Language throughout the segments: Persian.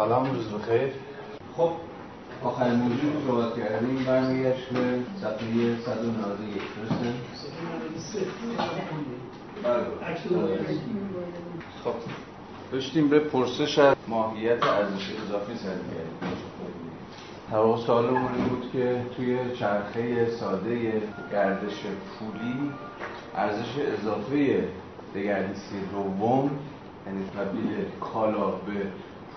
سلام روز بخیر. خب آخرین موضوع که صحبت کردیم. برمیگشت به صفحه 191 درسته؟ خب داشتیم به پرسش از ماهیت ارزش اضافی سر می‌کردیم این بود که توی چرخه ساده گردش پولی ارزش اضافه دگردیسی دوم یعنی تبدیل کالا به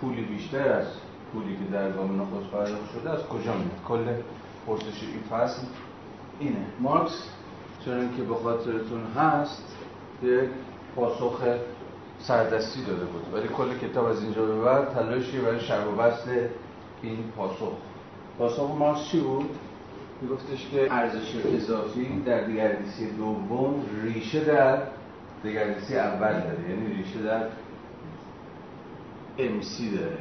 پولی بیشتر از پولی که در گام نخست پرداخت شده از کجا میاد؟ کل پرسش این فصل اینه. مارکس چون که به خاطرتون هست یک پاسخ سردستی داده بود. ولی کل کتاب از اینجا به بعد تلاشی برای شرب و بست این پاسخ؟ پاسخ مارکس چی بود؟ میگفتش که ارزش اضافی در دگردیسی دوم ریشه در دگردیسی اول داره. یعنی ریشه در امسی داره.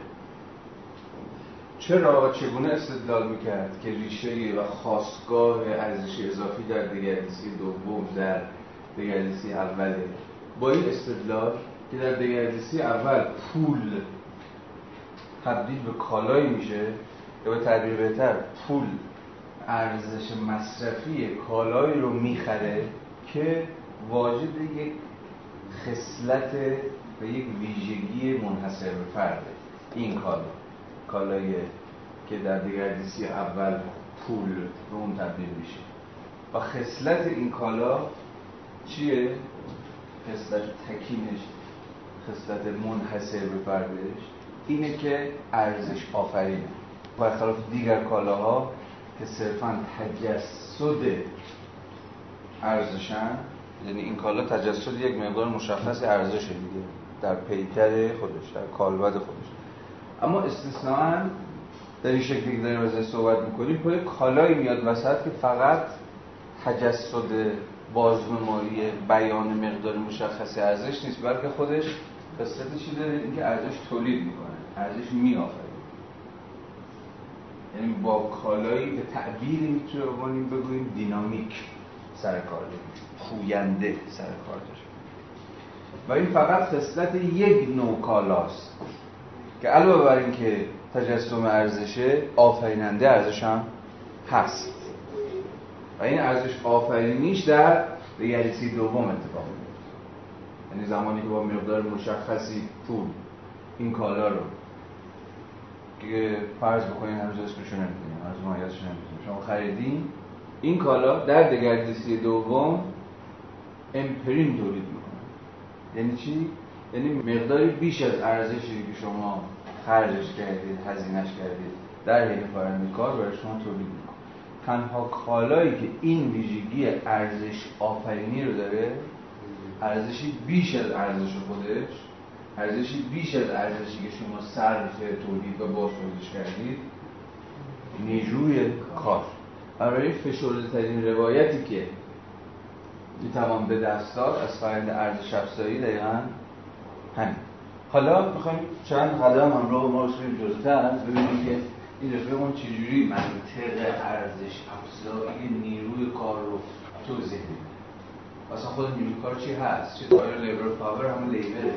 چرا چگونه استدلال می‌کرد که ریشه و خواستگاه ارزش اضافی در دگردیسی دوم در دگردیسی اوله با این استدلال که در دگردیسی اول پول تبدیل به کالایی میشه یا به تعبیر بهتر پول ارزش مصرفی کالایی رو می‌خره که واجد یک خصلت و یک ویژگی منحصر به فرده. این کالا. کالایی که در دگردیسی اول پول به اون تبدیل میشه. و خصلت این کالا چیه؟ خصلت تکینش خصلت منحصر به فردش اینه که ارزش آفرینه. برخلاف دیگر کالاها که صرفا تجسد ارزشن یعنی این کالا تجسد یک مقدار مشخص ارزش دیگه. در پیکر خودش در کالبد خودش. اما استثناء در این شکلی که داریم ازش صحبت می‌کنیم کل کالایی میاد وسط که فقط تجسد بازنمایی بیان مقدار مشخص ارزش نیست بلکه خودش قصت چی داره؟ اینکه ارزش تولید می‌کنه ارزش میآفرینه. یعنی با کالایی به تعبیری می‌تونیم بگوییم دینامیک سر کار پوینده سر کار داره. و این فقط خصلت یک نوع کالاست. که علاوه بر اینکه تجسم ارزشه آفریننده ارزش هم هست. و این ارزش آفرینیش در ریالیتی دوم اتفاق میفته یعنی زمانی که با مقدار مشخصی پول این کالا رو که فرض بکنین هنوز اسمشو نمی‌دونیم از ماهیتش نمی‌دونیم. شما خریدین این کالا در دگردیسی دوم امپرین تولید می‌کنه. یعنی چی؟ یعنی مقداری بیش از ارزشی که شما خرجش کردید هزینهش کردید در حین فرآیند کار برای شما تولید می‌کنه تنها کالایی که این ویژگی ارزش آفرینی رو داره ارزشی بیش از ارزش خودش ارزشی بیش از ارزشی که شما صرف تولید و بازتولیدش کردید نیروی کار برای فشرده ترین روایتی که می‌توان به دست داد. از فرآیند ارزش افزایی دقیقا همین. حالا می‌خوایم چند قدم همراه ما رو جلوتر ببینیم که این رفیقمون چجوری منطق ارزش افزایی نیروی کار رو توضیح میده اصلا خود نیروی کار چی هست؟ چه تایر لیبر پاور همون لیبره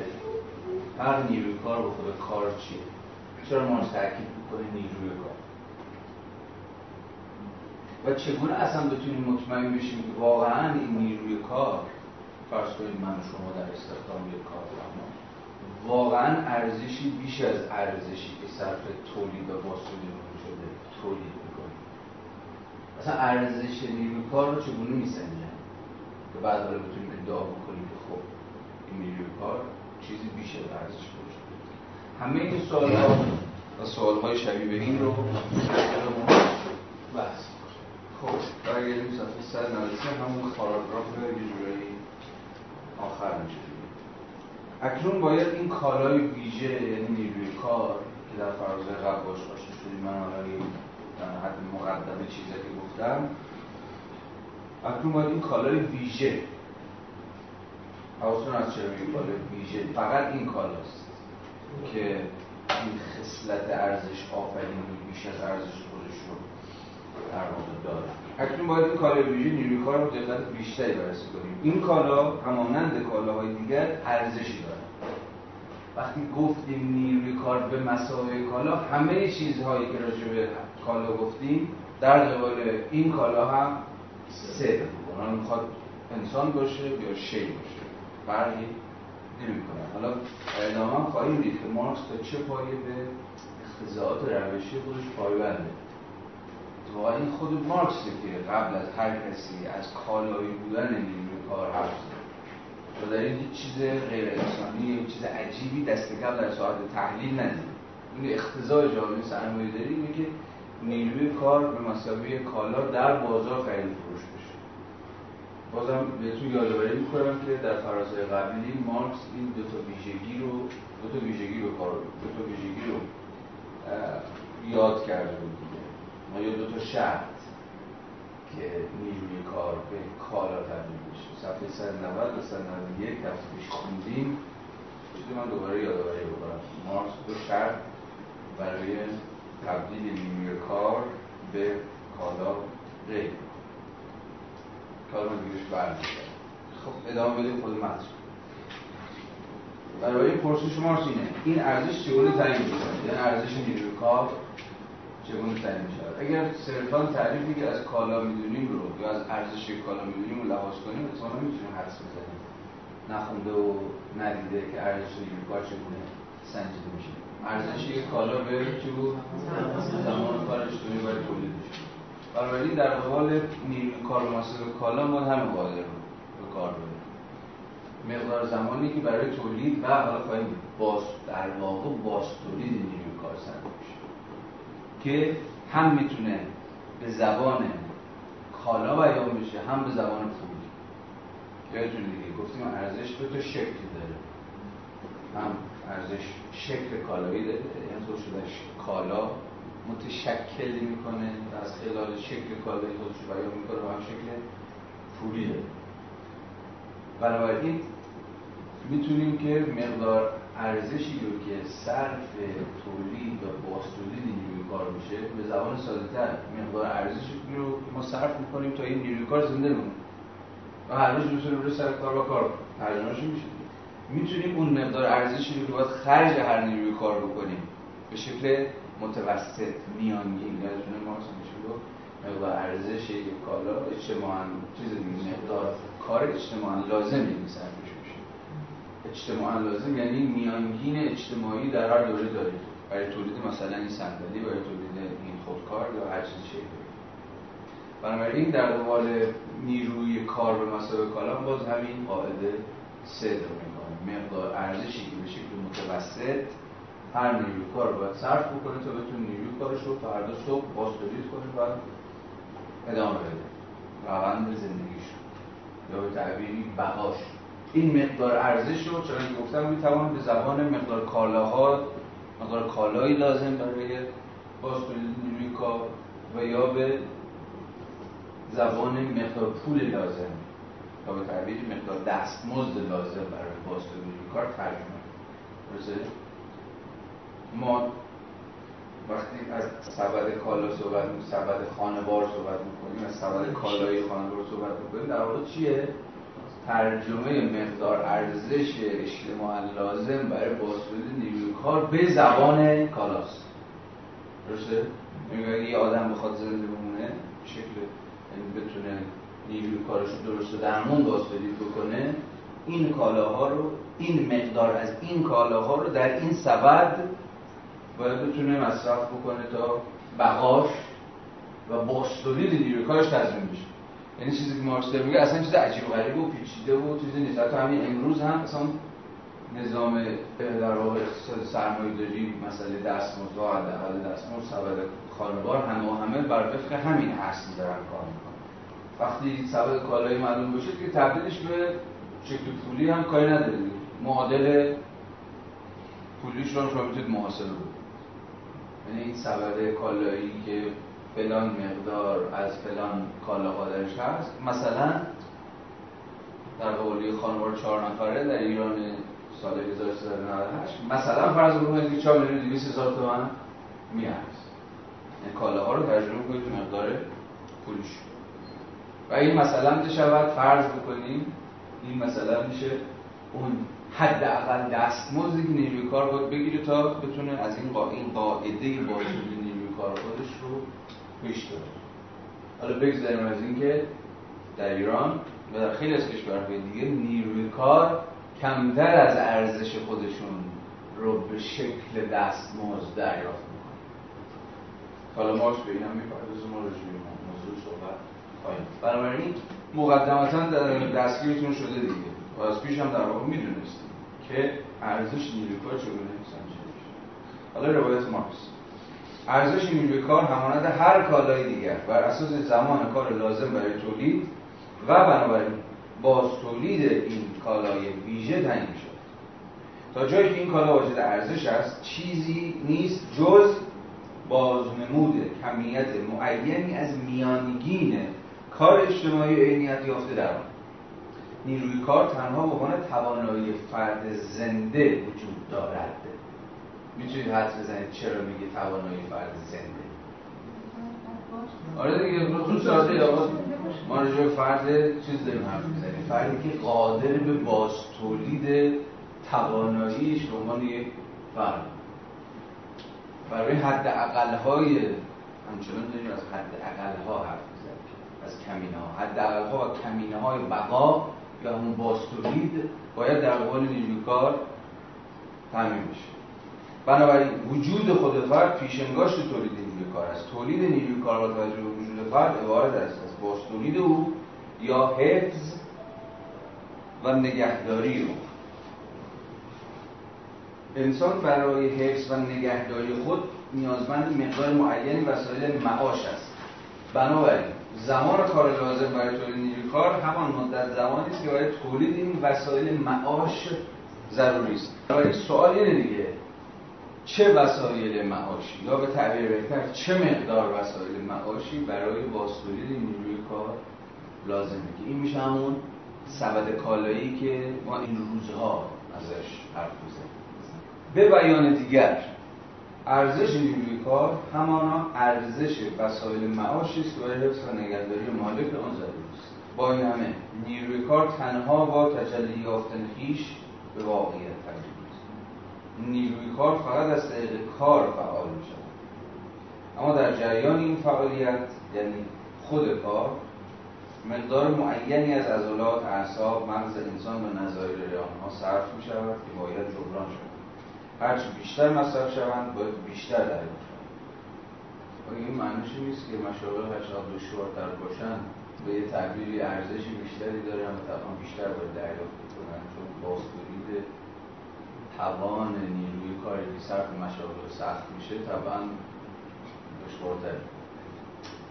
هر نیروی کار به خود کار چیه؟ چرا ما تاکید می‌کنه نیروی کار؟ و چگونه اصلا بتونیم مطمئن بشیم واقعا این نیروی کار فرض کنید من و شما در استخدام یک کار واقعا ارزشی بیش از ارزشی که صرف تولید و بازتولید شده تولید می‌کنیم اصلا ارزش نیروی کار رو چگونه میسنجن که بعد حالا بتونیم ادعا بکنیم که خب این نیروی کار چیزی بیش از ارزش باشه. همه این سوال ها و سوال های شبیه به این رو بحث خب برگردیم صفحه 193 همون پاراگراف یه جورایی آخر میشه اکنون باید این کالای ویژه یعنی نیروی کار که در فرازه قبل باش آشنا شدیم من حالا در حد مقدمه چیزی که گفتم اکنون باید این کالای ویژه حواستون از چرا این کالای ویژه فقط این کالاست که این خصلت ارزش آفرینی بیش از ارزش خودش رو در واقع داره. اکنون باید این کالای ویژه نیروی کار رو دقت بیشتری بررسی کنیم. این کالا همانند کالاهای دیگر ارزشی داره وقتی گفتیم نیروی کار به مسابقه کالا همه چیزهایی که راجع به کالا گفتیم در قبال این کالا هم سه اونها می‌خواد انسان باشه یا شی باشه. فرقی نمی‌کنه. حالا ادامه خواهیم دید که مارکس تا چه پایه به اختزاعات روشی خودش پایبنده. واقعا این خود مارکس که قبل از هر کسی از کالایی بودن نیروی کار حرف و در این چیز غیر انسانی یا چیز عجیبی دست کم در ساعت تحلیل ندید این اختزای جامعه سرمایه داری اینه که نیروی کار به مسابقه کالا در بازار خرید فروش بشه. بازم بهتون یادآوری می‌کنم که در فرازهای قبلی مارکس این دو تا ویژگی رو دو تا ویژگی رو کار دو تا ویژگی رو یاد کرده بود. یا دو تا شرط که نیروی کار به کالا تبدیل بشه. صفحه 190 و 191 هفته پیش خوندیم. چیزی من دوباره یادآوری بکنم. مارکس دو شرط برای تبدیل نیروی کار به کالا غیر کار من دیگهش برمیگرد خب ادامه بدیم خود متن برای پرسش مارکس اینه. این ارزش چگونه تعیین میشه یعنی ارزش نیروی کار چگونه تعیین میشه اگر صرفا تعریفی که از کالا می‌دونیم رو یا از ارزش کالا می‌دونیم رو لحاظ کنیم اصلا می‌تونیم حدس بزنیم. نخونده و ندیده که ارزش نیروی کار چگونه سنجیده میشه. ارزش یک کالا به چی بود؟ زمان کارش دونی برای تولید میشه بنابراین در قبال نیروی کار و کالا ما همه قادر به کار ببریم مقدار زمانی که برای تولید و حالا باز در واقع باز تولید نیروی کار سنجیده میشه که هم می‌تونه به زبان کالا بیان بشه هم به زبان پولی یادتون دیگه گفتیم ارزش دو تا شکل داره. هم ارزش شکل کالایی داره یعنی تو شدهش کالا متشکل می‌کنه و از خلال شکل کالایی خودش بیان می‌کنه و هم شکل پولی داره. بنابراین می‌تونیم که مقدار ارزشی رو که صرف تولید و باستولید نیروی کار میشه به زبان ساده تر مقدار ارزشی رو ما صرف می‌کنیم تا این نیروی کار زنده بمونه. و هر روز می‌تونیم روی سر کار و کار ترجمهش میشه می‌تونیم اون مقدار ارزشی رو که باید خرج هر نیروی کار بکنیم به شکل متوسط میانگین یادتونه ما مقدار ارزش یک کالا اجتماعا چیز دیگه مقدار کار اجتماعا لازم یک اجتماعا لازم یعنی میانگین اجتماعی در هر دوره دارید برای تولید مثلا این صندلی برای تولید این خودکار یا هر چیز شکلی. بنابراین در قبال نیروی کار به مسابقه کالا باز همین قاعده سه رو می‌کنه مقدار ارزشی که به شکل متوسط هر نیروی کار باید صرف بکنه تا بتونه نیروی کارش رو فردا صبح باز تولید کنه و ادامه بده. روند زندگیش. یا به تعبیری بقاش. این مقدار ارزش رو چون که گفتم می‌توان به زبان مقدار کالاها مقدار کالایی لازم برای باز نیروی و یا به زبان مقدار پول لازم یا به تعبیر مقدار دستمزد لازم برای باز کار ترجمه درسته؟ ما وقتی از سبد کالا صحبت می‌کنیم سبد خانوار صحبت می‌کنیم از سبد کالای خانوار صحبت می‌کنیم در واقع چیه؟ ترجمه مقدار ارزش اجتماعا لازم برای بازتولید نیروی کار به زبان کالاست درسته؟ میگه یه آدم بخواد زنده بمونه شکل یعنی بتونه نیروی کارش رو درست و درمون بازتولید بکنه این کالاها رو این مقدار از این کالاها رو در این سبد باید بتونه مصرف بکنه تا بقاش و باستولید نیروی کارش تضمین بشه یعنی چیزی که مارکس میگه اصلا چیز عجیب و غریب و پیچیده و چیزی نیست. حتی همین امروز هم اصلا نظام در واقع اقتصاد سرمایه داری مسئله دستمزد و حداقل دستمزد سبد خانوار همه و همه بر وفق همین اصل دارن کار می‌کنن. وقتی سبد کالایی معلوم بشه که تبدیلش به شکل پولی هم کاری نداره معادل پولیش رو شما می‌تونید محاسبه کنید یعنی این سبد کالایی که فلان مقدار از فلان کالا درش هست. مثلا در قولی خانوار چهار نفره در ایران سال 1398 مثلا فرض بکنید که 4 میلیون 200 هزار تومان میارزه یعنی کالاها رو ترجمه کنید به مقدار پولش. و این مثلا شود؟ فرض بکنیم این مثلا میشه اون حداقل دستمزدی که نیروی کار باید بگیره تا بتونه از این قا... این قاعده بازدهی نیروی کار خودش رو پیش بره حالا بگذاریم از اینکه در ایران و در خیلی از کشورهای دیگه نیروی کار کمتر از ارزش خودشون رو به شکل دستمزد دریافت می‌کنه. حالا ماش به این هم می‌پردازیم ما موضوع صحبت خواهیم بنابراین مقدمتا در دستگیرتون شده دیگه. و از پیش هم در واقع می‌دونستیم که ارزش نیروی کار چگونه سنجیده حالا روایت مارکس ارزش نیروی کار همانند هر کالای دیگر. بر اساس زمان کار لازم برای تولید و بنابراین باز تولید این کالای ویژه تعیین شد تا جایی که این کالا واجد ارزش است چیزی نیست جز بازنمود کمیت معینی از میانگین کار اجتماعی عینیت یافته در آن. نیروی کار تنها به عنوان توانایی فرد زنده وجود دارد. می‌تونید حد بزنید چرا میگه توانایی فرد زنده؟ آره دیگه تو ساده آقا ما رجوع فرد چیز داریم حرف می‌زنیم. فردی که قادر به باز تولید تواناییش به عنوان یک فرد. برای حد اقلهای همچنان داریم از حد اقلها حرف می‌زنیم. از کمینه ها حد اقلها و کمینه های بقا یا همون باز تولید باید در قبال نیروی کار تعمین بشه. بنابراین وجود خود فرد پیشنگاشت تولید نیروی کار است. تولید نیروی کار با توجه به وجود فرد عبارت است از باز تولید او یا حفظ و نگهداری او. انسان برای حفظ و نگهداری خود نیازمند مقدار معینی وسایل معاش است. بنابراین زمان کار لازم برای تولید نیروی کار همان مدت زمانی است که برای تولید این وسایل معاش ضروری است. برای سوال اینه دیگه چه وسایل معاشی؟ یا به تعبیر بهتر چه مقدار وسایل معاشی برای باستولید نیروی کار لازمه؟ که این میشه همون سبد کالایی که ما این روزها ازش حرف می‌زنیم. به بیان دیگر ارزش نیروی کار همانا ارزش وسایل معاشی است که حفظ و نگهداری مالک آن ضروری است. با این همه نیروی کار تنها با تجلی یافتن خویش به واقعیت نیروی کار فقط از طریق کار فعال می اما در جریان این فعالیت یعنی خود کار مقدار معینی از عضلات، اعصاب، مغز انسان و نظایر آنها صرف می شود که باید جبران شود. هرچی بیشتر مصرف شوند باید بیشتر دریافت شوند. این معنیش نیست که مشاغل هرچقدر دشوارتر باشند به یه تعبیری ارزشی بیشتری دارن و بیشتر باید دریافت کنن چون بازتولید توان نیروی کاری که صرف مشاغل سخت میشه طبعا دشوارتر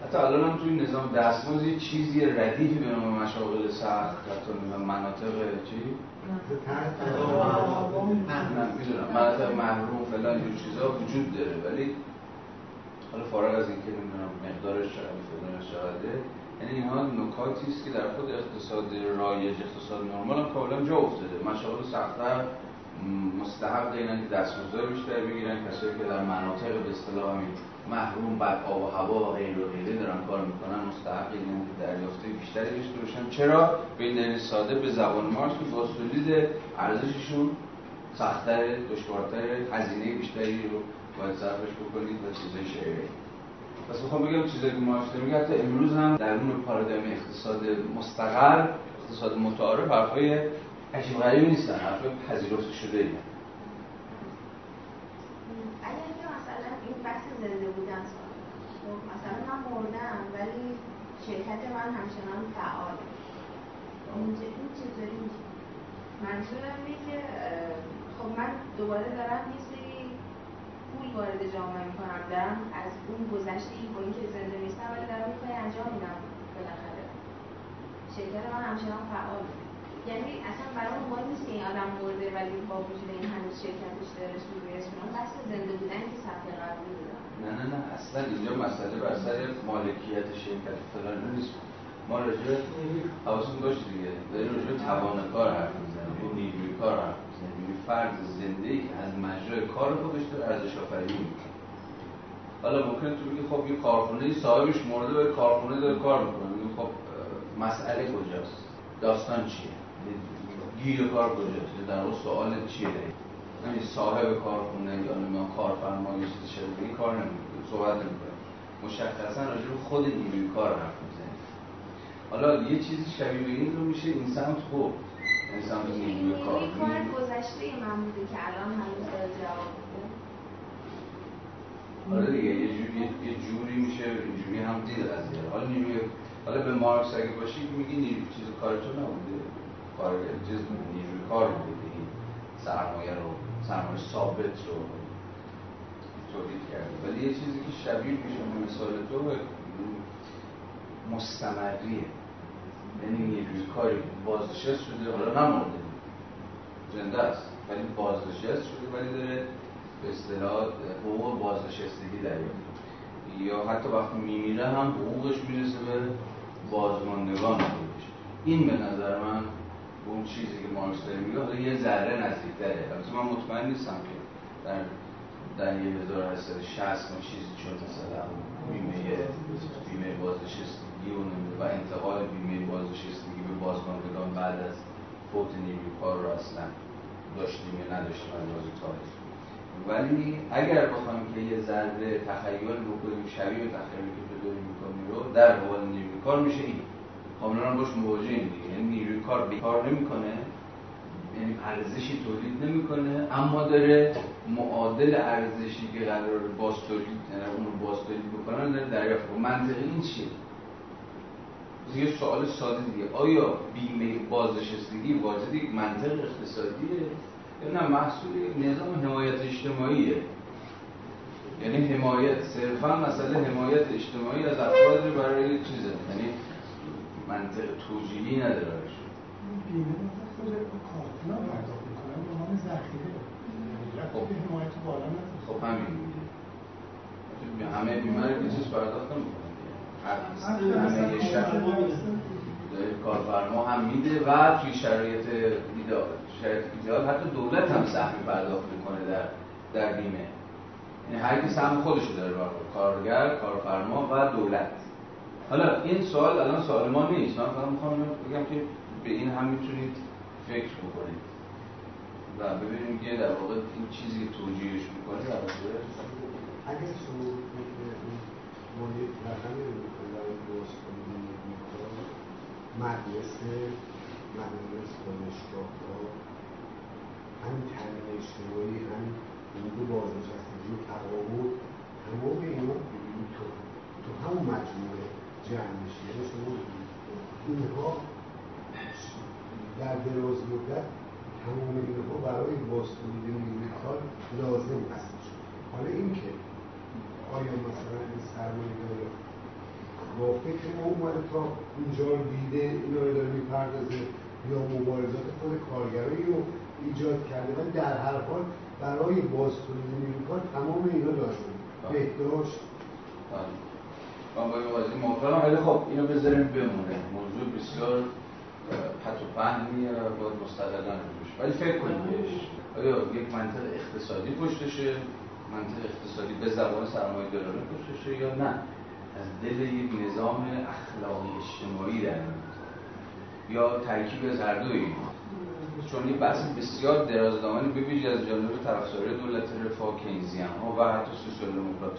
حتی الان هم توی نظام دستموز یه چیزی ردیفی به نام مشاغل سخت حتی مناطق چی؟ می‌دونم مناطق محروم فلان این چیزا وجود داره. ولی حالا فارغ از اینکه نمی‌دونم مقدارش چقدر فلانش چقدره یعنی اینها نکاتی است که در خود اقتصاد رایج اقتصاد نرمال هم کاملا جا افتاده. مشاغل سختتر مستحق اینن که دستمزد بیشتر بگیرن کسایی که در مناطق به اصطلاح محروم بر آب و هوا و غیر و غیره دارن کار می‌کنن مستحق اینن که دریافته بیشتری داشته باشن. چرا؟ به این ساده به زبان مارس که با تولید ارزششون سختتر دشوارتر هزینه بیشتری رو باید صرفش بکنید و چیزای شعری پس می‌خوام بگم چیزایی که ما میگه حتی امروز هم در اون پارادایم اقتصاد مستقر اقتصاد متعارف حرفای عجیب غریبی نیستن حرف پذیرفته شده ای اگر که مثلا این بحث زنده خب مثلا من مردم ولی شرکت من همچنان فعال. این چطوری میشه؟ منظورم اینه که خب من دوباره دارم یه سری پول وارد جامعه می‌کنم دارم از اون گذشته ای با اینکه زنده نیستم ولی دارم کاری انجام میدم بالاخره. شرکت من همچنان فعال یعنی اصلا برای مهم نیست که این آدم مرده ولی با وجود این هنوز شرکتش داره روی اسم بس زنده بودن که صفحه قبلی بودن نه نه نه اصلا اینجا مسئله بر سر مالکیت شرکت فلان نیست. ما راجع حواستون باشه دیگه. داریم راجع توان کار حرف می‌زنیم اون نیروی کار حرف می‌زنیم. یعنی فرد زنده که از مجرای کار خودش داره ارزش آفرینی حالا ممکن تو بگی خب یه کارخونه صاحبش مرده و کارخونه داره کار می‌کنه. خب مسئله کجاست؟ داستان چیه؟ گیر کار کجاست در اون سوال چیه؟ یعنی صاحب کارخونه یا نمی‌دونم کارفرما یا چیز شبیه کار نمی‌کنه صحبت نمی‌کنه. مشخصا راجع به خود نیروی کار حرف می‌زنه. حالا یه چیزی شبیه به این رو میشه این سمت خوب این سمت نیروی کار کار گذشته من بوده که الان هنوز داره جواب میده؟ آره دیگه یه جوری یه جوری میشه اینجوری هم دید قضیه. حالا نیروی حالا به مارکس اگه باشی میگی نیروی چیز کار تو نبوده. کار چیز نیروی کار بوده این سرمایه رو سرمایه ثابت رو تولید کرده ولی یه چیزی که شبیه میشه مثال تو مستمریه. یعنی نیروی کاری. بازنشست شده حالا نمورده زنده است. ولی بازنشست شده ولی داره به اصطلاح حقوق بازنشستگی دریافت یا حتی وقتی میمیره هم حقوقش می‌رسه به بازماندگان این به نظر من اون چیزی که مارکس داره میگه حالا یه ذره نزدیکتره. البته من مطمئن نیستم که در در 1860 ما چیزی چون مثلا بیمه بیمه بازنشستگی و و انتقال بیمه بازنشستگی به بازماندگان بعد از فوت نیروی کار رو اصلا داشتیم یا نداشتیم از لحاظ تاریخ ولی اگر بخوایم که یه ذره تخیل بکنیم شبیه به تخیلی که تو داری می‌کنی رو در قبال نیروی کار میشه این کاملا باش مواجهیم دیگه. یعنی نیروی کار بیکار نمی‌کنه. یعنی ارزشی تولید نمی‌کنه. اما داره معادل ارزشی که قرار باز تولید یعنی اون رو باز تولید بکنن داره دریافت منطقی این چیه؟ یه سوال ساده دیگه. آیا بیمه بازنشستگی واجد یک منطق اقتصادیه؟ یا نه محصول نظام حمایت اجتماعیه. یعنی حمایت صرفا مسئله حمایت اجتماعی از افراد برای چیزه. یعنی منطق توجیهی نداره بیمه خود کارکنان پرداخت می‌کنن به عنوان ذخیره خب. حمایت بالا نداره خب همین همه بیمه رو که چیز پرداخت نمی‌کنن همه شهر کارفرما هم میده و توی شرایط ایدئال شرایط ایدئال حتی دولت هم سهمی پرداخت می‌کنه در در بیمه. یعنی هر کی سهم خودش داره کارگر کارفرما و دولت. حالا این سوال الان سوال ما نیست. من فقط می‌خوام بگم که به این هم می‌تونید فکر بکنید. و ببینیم که در واقع این چیزی توجیهش می‌کنه در واقع رقمی رو درست کنید مدرسه مدارس دانشگاه ها هم تامین اجتماعی هم حقوق بازنشستگی و تقاعد تمام اینا تو همون مجموعه. جمع میشه یعنی شما اینها در دراز مدت تمام اینها برای بازتولید نیروی کار لازم هستش حالا اینکه آیا مثلا این سرمایه داره با فکر ما اومده تا اینجا رو دیده اینا رو داره می‌پردازه یا مبارزات خود کارگرایی رو ایجاد کرده و در هر حال برای باز تولید نیروی کار تمام اینا لازم. بهداشت. من با این قضیه موافقم ولی خب اینو بذاریم بمونه. موضوع بسیار پت و پهنیه و باید مستقلا ولی فکر کنیم بهش. آیا یک منطق اقتصادی پشتشه؟ منطق اقتصادی به زبان سرمایه دارانه پشتشه یا نه؟ از دل یک نظام اخلاقی اجتماعی در یا ترکیب از هر دو اینا چون این بحث بسیار درازدامانی ببینید از جانب طرفدارای دولت رفاه کینزیان ها و حتی سوسیال دموکرات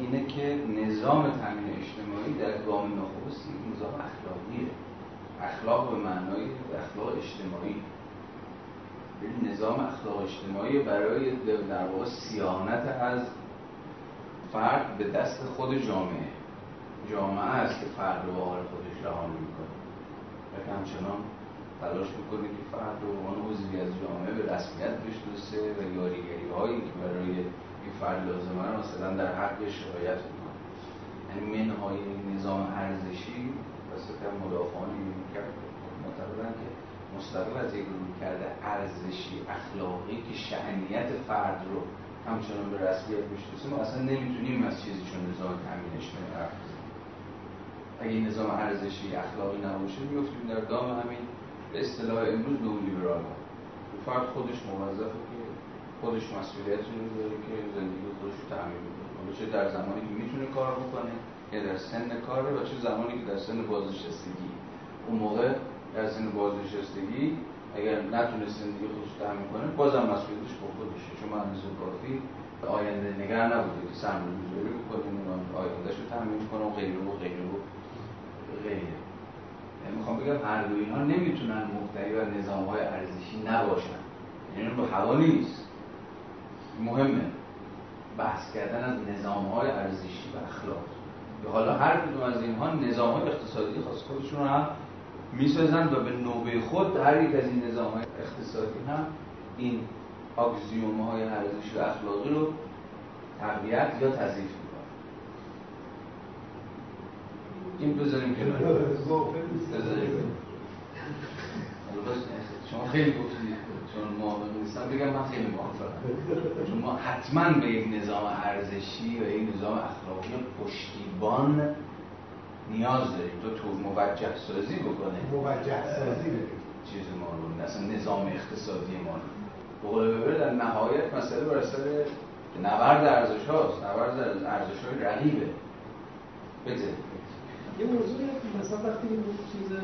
اینه که نظام تامین اجتماعی در گام نخست نظام اخلاقیه. اخلاق به معنای اخلاق اجتماعی. یعنی نظام اخلاق اجتماعی برای در واقع سیانت از فرد به دست خود جامعه. جامعه است که فرد رو حال خودش رها می‌کنه و همچنان تلاش می‌کنه که فرد رو عنوان از جامعه به رسمیت بشناسه و یاریگری هایی که برای این فرد لازمه مثلا در حقش رعایت می‌کنه. یعنی منهای نظام ارزشی وسط مدافعان این کرد معتقدن که مستقل از یک روی کرده ارزشی اخلاقی که شعنیت فرد رو همچنان به رسمیت بشناسه ما اصلا نمی‌تونیم از چیزی چون نظام تامین اجتماعی حرف اگه نظام ارزشی اخلاقی نباشه میفتیم در دام همین به اصطلاح امروز نئولیبرال ها فرد خودش موظفه که خودش مسئولیت رو داره که زندگی خودش رو تعمین کنه چه در زمانی که می‌تونه کار بکنه یا در سن کاره و چه زمانی که در سن بازنشستگی. اون موقع در سن بازنشستگی اگر نتونست زندگی خودش تامین کنه بازم مسئولیتش با خودشه. چون مهندس کافی آینده نگر نبوده که سرمایه گذاری بکنه آیندهش رو تامین کنه و غیره و غیره و غیره. یعنی می‌خوام بگم هر دو اینها نمی‌تونن مبتنی بر نظام های ارزشی نباشن. یعنی رو هوا نیست. مهمه. بحث کردن از نظام های ارزشی و اخلاق. حالا هر کدوم از اینها نظام های اقتصادی خاص خودشون رو هم می‌سازن و به نوبه خود هر یک از این نظام های اقتصادی هم این اکسیوم های ارزشی و اخلاقی رو تقویت یا می‌کنن. این بذاریم که بذاریم. شما خیلی گفتید. چون موافق نیستم بگم من خیلی موافقم. چون ما حتما به یک نظام ارزشی و یک نظام اخلاقی پشتیبان نیاز داریم. تو تو موجه سازی بکنه. موجه سازی چیز ما رو. اصلا نظام اقتصادی ما رو. بقول ببره در نهایت مسئله بر اثر نبرد ارزش هاست. نبرد ارزش های رقیبه. بده یه موضوع مثلا وقتی این چیز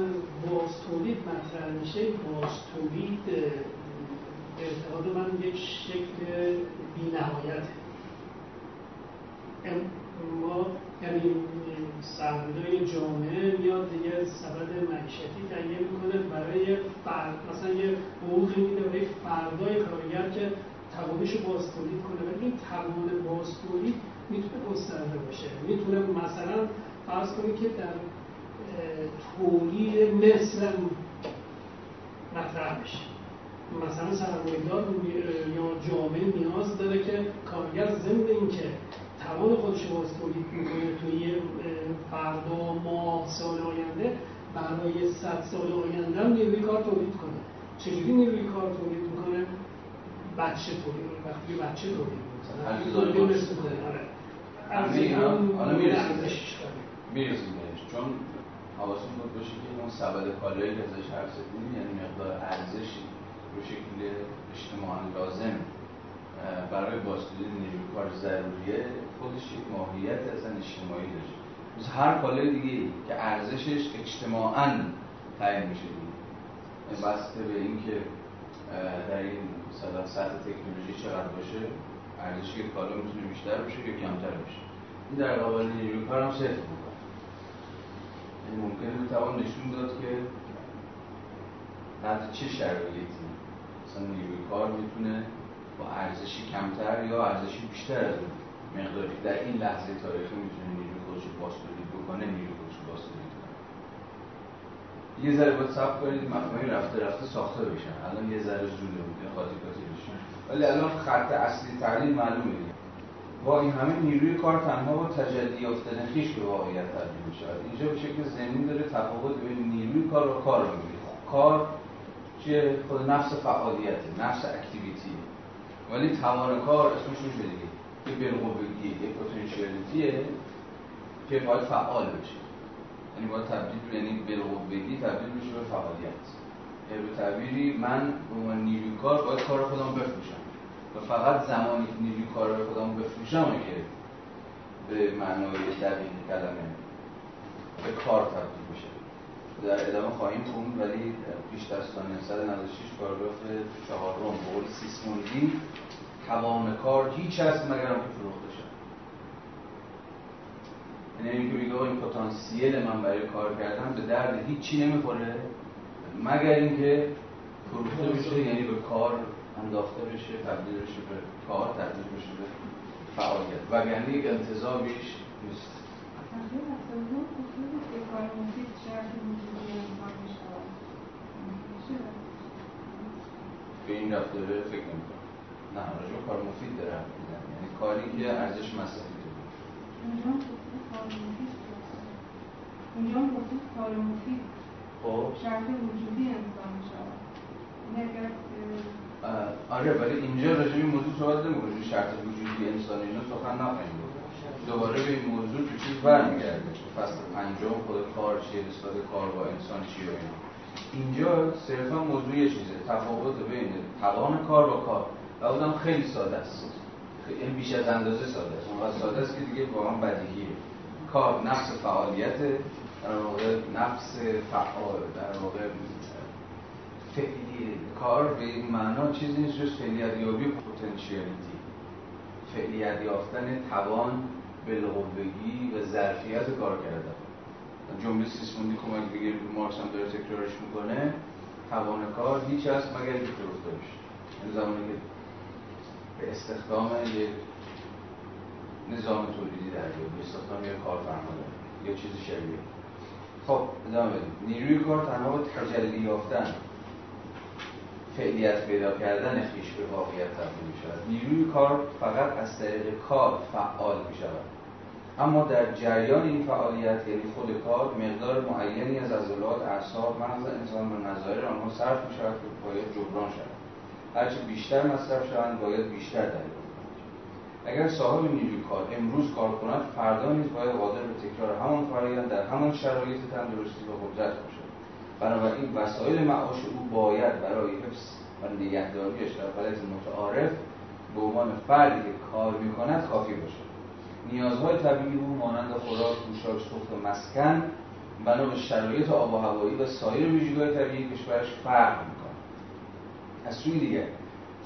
باز تولید مطرح میشه باز تولید اعتقاد من یک شکل بی نهایته ما یعنی سرمایه جامعه میاد دیگه سبد معیشتی تهیه می‌کنه برای فرد مثلا یه حقوقی میده برای فردای کارگر که توانش باز تولید کنه. ولی این توان باز تولید می‌تونه گسترده باشه. می‌تونه مثلا فرض کنید که در تولید مثل مطرح بشه. مثلا سرمایه‌دار یا جامعه نیاز داره که کارگر ضمن اینکه توان خودش رو باز تولید می‌کنه توی فردا ماه سال آینده برای صد سال آینده هم نیروی کار تولید کنه. چجوری نیروی کار تولید می‌کنه؟ بچه تولید وقتی بچه تولید. حالا می‌رسیم. بهش. چون حواستون باشه که اون سبد کالایی که ازش حرف یعنی مقدار ارزشی به شکل اجتماعا لازم. برای بازدید نیروی کار ضروریه خودش یک ماهیت اصلا اجتماعی داشت مثل هر کالای دیگه که ارزشش اجتماعا تعیین میشه دیگه. بسته به اینکه در این مثلا سطح تکنولوژی چقدر باشه ارزش یک کالا می‌تونه بیشتر بشه یا کمتر بشه این در قابل نیروی کار هم صفر می‌کنه یعنی ممکنه بتوان نشون داد که تحت چه شرایطی نیروی کار می‌تونه با ارزشی کمتر یا ارزشی بیشتر از اون مقداری. در این لحظه تاریخی می‌تونه نیروی خودش رو باز تولید بکنه نیروی خودش رو باز تولید کنه. یه ذره باید صبر کنید مفاهیم رفته رفته ساخته بشن. الان یه ذره زوده ممکنه خاطی خاطی بشن ولی الان خط اصلی تعلیم معلومه. با این همه نیروی کار تنها با تجلی یافتن خیش به واقعیت تبدیل می شود اینجا به شکل زمین داره تفاوت بین نیروی کار و کار رو می‌بینی کار چیه خود نفس فعالیت نفس اکتیویتی. ولی توان کار اسمش میشه دیگه یه بالقوگی یه پتانسیالیتیه که باید فعال بشه. یعنی باید تبدیل یعنی بالقوگی تبدیل بشه به فعالیت. یعنی به تعبیری من به عنوان نیروی کار باید کار خودم بفروشم. و فقط زمانی که نیروی کار خودم بفروشم که به معنای دقیق کلمه به کار تبدیل میشه در ادامه خواهیم خوند ولی پیش دستانه 196 پاراگراف چهارم به قول سیسموندی توان کار هیچ هست مگر که فروخته شد. یعنی اینکه میگه این پتانسیل من برای کار کردن به درد هیچی نمی‌خوره مگر اینکه فروخته بشه یعنی به کار انداخته بشه تبدیل بشه به کار تبدیل بشه به فعالیت. وگرنه یک انتظابیش نیست. به این رفته به فکر نمی نه راجع کار مفید داره یعنی کاری که ارزش مصرفی داره. اونجا گفتید کار مفید خب. شرط وجودی انسان شود آره ولی اینجا راجع به این موضوع صحبت نمی‌کنیم شرط وجودی انسان اینا سخن نخواهیم دوباره به این موضوع تو چیز برمیگرده فصل پنجم خود کار چیه نسبت کار با انسان چیه و اینجا صرفا موضوع یه چیزه. تفاوت بین توان کار با کار. و اونم خیلی ساده است. این بیش از اندازه ساده است. اونقدر ساده است که دیگه واقعا بدیهیه. کار نفس فعالیت در واقع نفس فعال در واقع فعلی. کار به این معنا چیزی نیست جز فعلیت یابی پتانسیالیتی. فعلیت یافتن توان بالقوگی و ظرفیت کار کردن. جمله سیسموندی کمک بگیر مارکس هم داره تکرارش می‌کنه؟ توان کار هیچ هست مگر اینکه فروخته بشه این زمانی که به استخدام یک نظام تولیدی در بیاد استخدام یک کارفرما یا چیزی شبیه. خب ادامه بدیم. نیروی کار تنها با تجلی یافتن فعلیت پیدا کردن خیش به واقعیت تبدیل می نیروی کار فقط از طریق کار فعال می شود اما در جریان این فعالیت یعنی خود کار مقدار معینی از عضلات اعصاب مغز انسان و نظایر آنها صرف می شود که باید جبران شود. هرچه بیشتر مصرف شوند باید بیشتر دریافت اگر صاحب نیروی کار امروز کار کند فردا نیز باید قادر به تکرار همان فرایند در همان شرایط تندرستی و قدرت باشد. بنابراین وسایل معاش او باید برای حفظ و نگهداریش در حالت متعارف به عنوان فردی که کار می‌کند کافی باشد. نیازهای طبیعی او مانند خوراک پوشاک سوخت و مسکن بنا به شرایط آب و هوایی و سایر ویژگی‌های طبیعی کشورش فرق می‌کنه. از سوی دیگر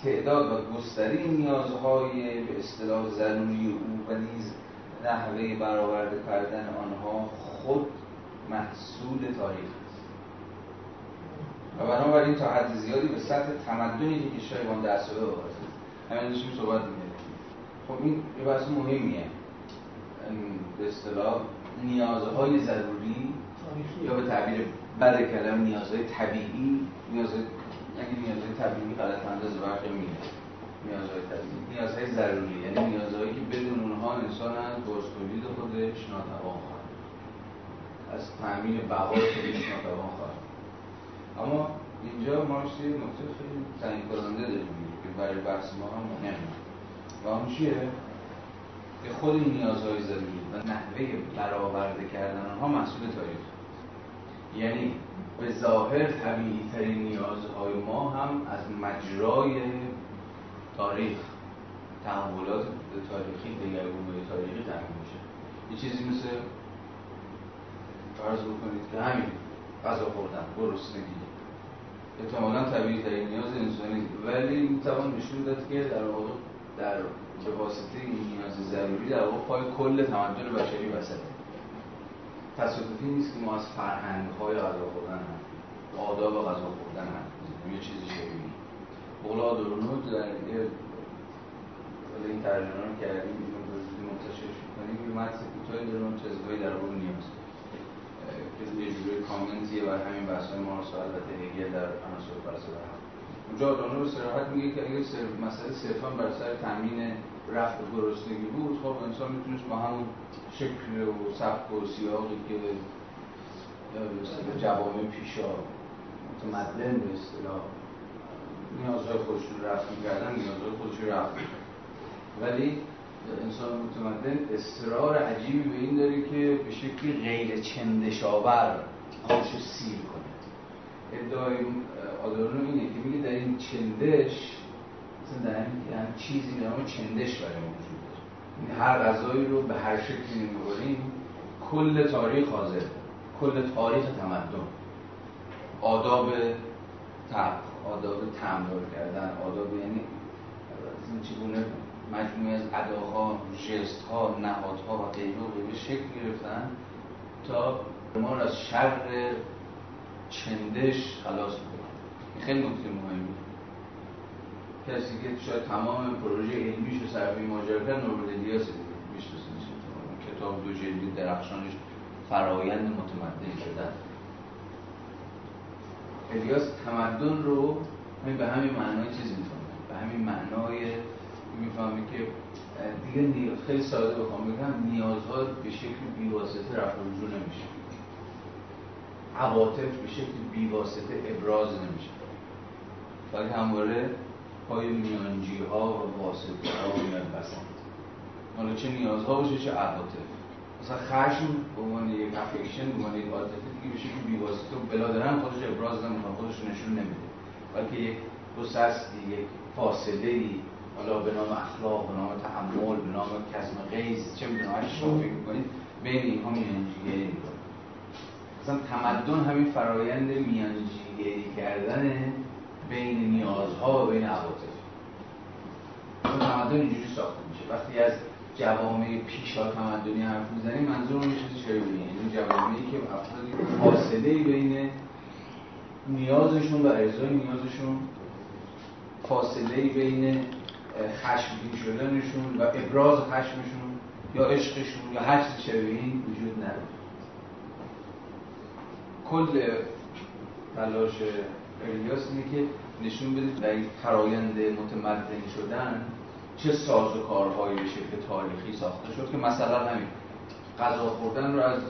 تعداد و گستری نیازهای به اصطلاح ضروری او و نیز نحوه برآورده کردن آنها خود محصول تاریخ است. و بنابراین تا حد زیادی به سطح تمدنی که کشورمان دست به وابسته همین صحبت می‌کردیم خب این یه بحث مهمیه. به اصطلاح نیازهای ضروری یا به تعبیر بد کلم نیازهای طبیعی نیازهای اگه نیازهای طبیعی غلط انداز برخی میگه. نیازهای طبیعی. نیازهای ضروری. یعنی نیازهایی که بدون اونها انسان از بازتولید خودش ناتوان خواهد. از تأمین بقای خودش ناتوان خواهد. اما اینجا ما یه نکته خیلی تعیین کننده داریم که برای بحث ما هم مهمه. و اون چیه؟ که خود این نیازهای ضروری و نحوه برآورده کردن آنها محصول تاریخ یعنی به ظاهر طبیعی ترین نیازهای ما هم از مجرای تاریخ تحولات تاریخی دگرگونی تاریخی تحمیل میشه. یه چیزی مثل فرض بکنید که همین غذا خوردن گرسنگی. احتمالا طبیعی ترین نیاز انسانی ولی می‌توان نشون داد که در واقع در به واسطه این نیاز ضروری در واقع پای کل تمدن بشری وسطه. تصادفی نیست که ما از فرهنگ های غذا خوردن هم آداب غذا خوردن هم یه چیزی شبیه بقول آدورونو در یه این ترجمه رو کردیم این رو منتشرش کنیم یه متن کوتاهی داره اون چیزهایی در واقع نیاز. که یه جوری کامنتیه بر همین بحث‌های مارس و البته هگل در عناصر فلسفه اونجا آدورنو به صراحت میگه که اگه مسئله صرفا بر سر تامین رفت و گرسنگی بود. خب انسان می‌تونست با همون شکل و سبک و سیاقی که جوامع پیشا متمدن به اصطلاح نیازهای خودشون رفت می‌کردن نیازهای خودشون رفت ولی انسان متمدن اصرار عجیبی به این داره که به شکلی غیر چندشاور خودشو سیر کنه. ادعای آدورنو اینه که میگه در این چندش مثلا در این چیزی به نام چندش برای موجود داره. هر غذایی رو به هر شکلی می‌بریم کل تاریخ حاضر کل تاریخ تمدن. آداب تب آداب تمدار کردن آداب یعنی چگونه مجموعه از اداها جست ها نهادها و غیره به شکل گرفتن تا ما از شر چندش خلاص کنیم خیلی نکته مهمی. کسی که شاید تمام پروژه علمیش رو سربی ماجرا کرد نوربرت الیاس کتاب دو جلدی درخشانش فرایند متمدن شدن. الیاس تمدن رو همین به همین معنای چیز می‌فهمه. به همین معنای می‌فهمه که دیگه خیلی ساده بخوام بگم نیازها به شکل بیواسطه رفع رجوع نمیشه. عواطف به شکل بیواسطه ابراز نمیشه. بلکه همواره پای میانجی ها و واسطه ها میاد بسند حالا چه نیازها باشه چه عواطف. مثلا خشم به عنوان یک افکشن به عنوان یک عاطفه دیگه به شکل بیواسطه و بلا درن خودش ابراز نمی‌کنه خودش نشون نمیده. بلکه یک دو سستی یک فاصله ای حالا به نام اخلاق به نام تحمل به نام کسم غیز چه می‌دونم هر شما فکر می‌کنید بین اینها میانجیگری می‌کنه. مثلا تمدن همین فرایند میانجیگری کردن بین نیازها و بین عواطف. تمدن اینجوری ساخته میشه. وقتی از جوامع پیشا تمدنی حرف می‌زنیم منظور اون چه یعنی جوامعی که افرادی فاصله بین نیازشون و ارزای نیازشون فاصله بین خشمگین شدنشون و ابراز خشمشون یا عشقشون یا هر چیز این وجود نداره. کل تلاش الیاس اینه که نشون بده در این فرایند متمدن شدن چه ساز و کارهایی به شکل تاریخی ساخته شد که مثلا همین غذا خوردن رو از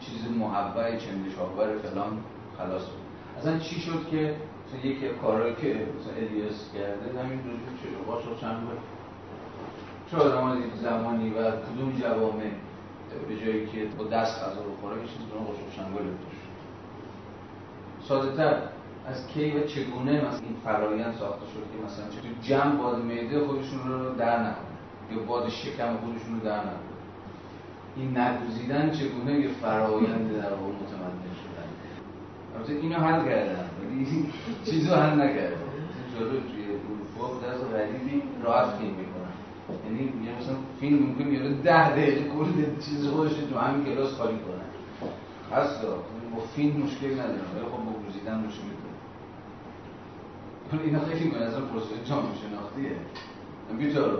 چیز محبع چندشاور فلان خلاص. بود اصلا چی شد که مثلا یکی کارهایی که مثلا الیاس کرده همین روز چه رو چند بود؟ چه آدم زمانی و کدوم جوامع به جایی که با دست غذا رو خوره چیز رو قشق شنگل ساده تر. از کی و چگونه مثلا این فرایند ساخته شد که مثلا چطور جمع باد معده خودشون رو در نکنه یا باد شکم خودشون رو در نکنه. این نگوزیدن چگونه یه فرایند در واقع متمدن شدن؟ البته اینو حل کردن ولی چیزو حل نکردن. جلو توی اروپا دست غریبی راحت فیلم می‌کنن. یعنی مثلا فیلم ممکن یه ده دقیقه کل چیز خودش تو همین کلاس خالی کنن. هست با فیلم مشکل ندارم ولی خب با گوزیدن مشکل داره اینا خیلی من اصلا پروسه جامعه شناختیه بیتارو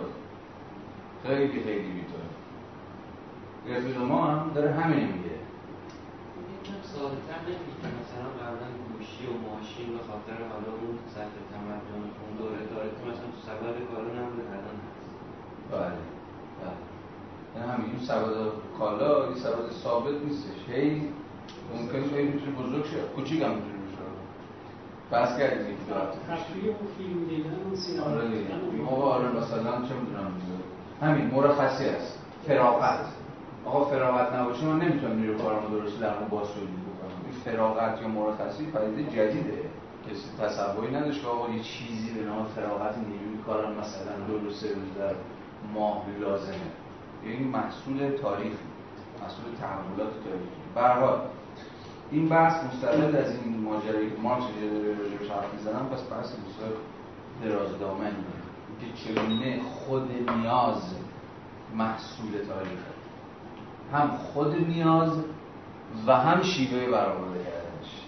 خیلی خیلی بیتارو رفیق ما هم داره همین میگه ساده تر نمیشه مثلا قبلا گوشی و ماشین به خاطر حالا اون سطح تمدن اون دوره داره که مثلا تو سبد کارا نبوده الان هست بله بله یعنی همین این سبد کالا این سبد ثابت نیستش هی ممکن خیلی می‌تونه بزرگ شه کوچیک هم می‌تونه بحث کردیم هفته تفریح و فیلم دیدن و سینما آره دیدن آره مثلا چه می‌دونم همین مرخصی است. فراغت. آقا فراغت نباشه من نمی‌تونم نیرو کارمو درست در اون باز تولید بکنم. این فراغت یا مرخصی پدیده جدیده. کسی تصوری نداشت که آقا یه چیزی به نام فراغت نیروی کارم مثلا دو روز سه روز در ماه لازمه. یعنی محصول تاریخ محصول تحولات تاریخی. به این بحث مستقل از این ماجرایی که مارکس اینجا داره راجعش حرف می‌زنم پس بحث بسیار دراز دامن که چگونه خود نیاز محصول تاریخه. هم خود نیاز و هم شیوه برآورده کردنش.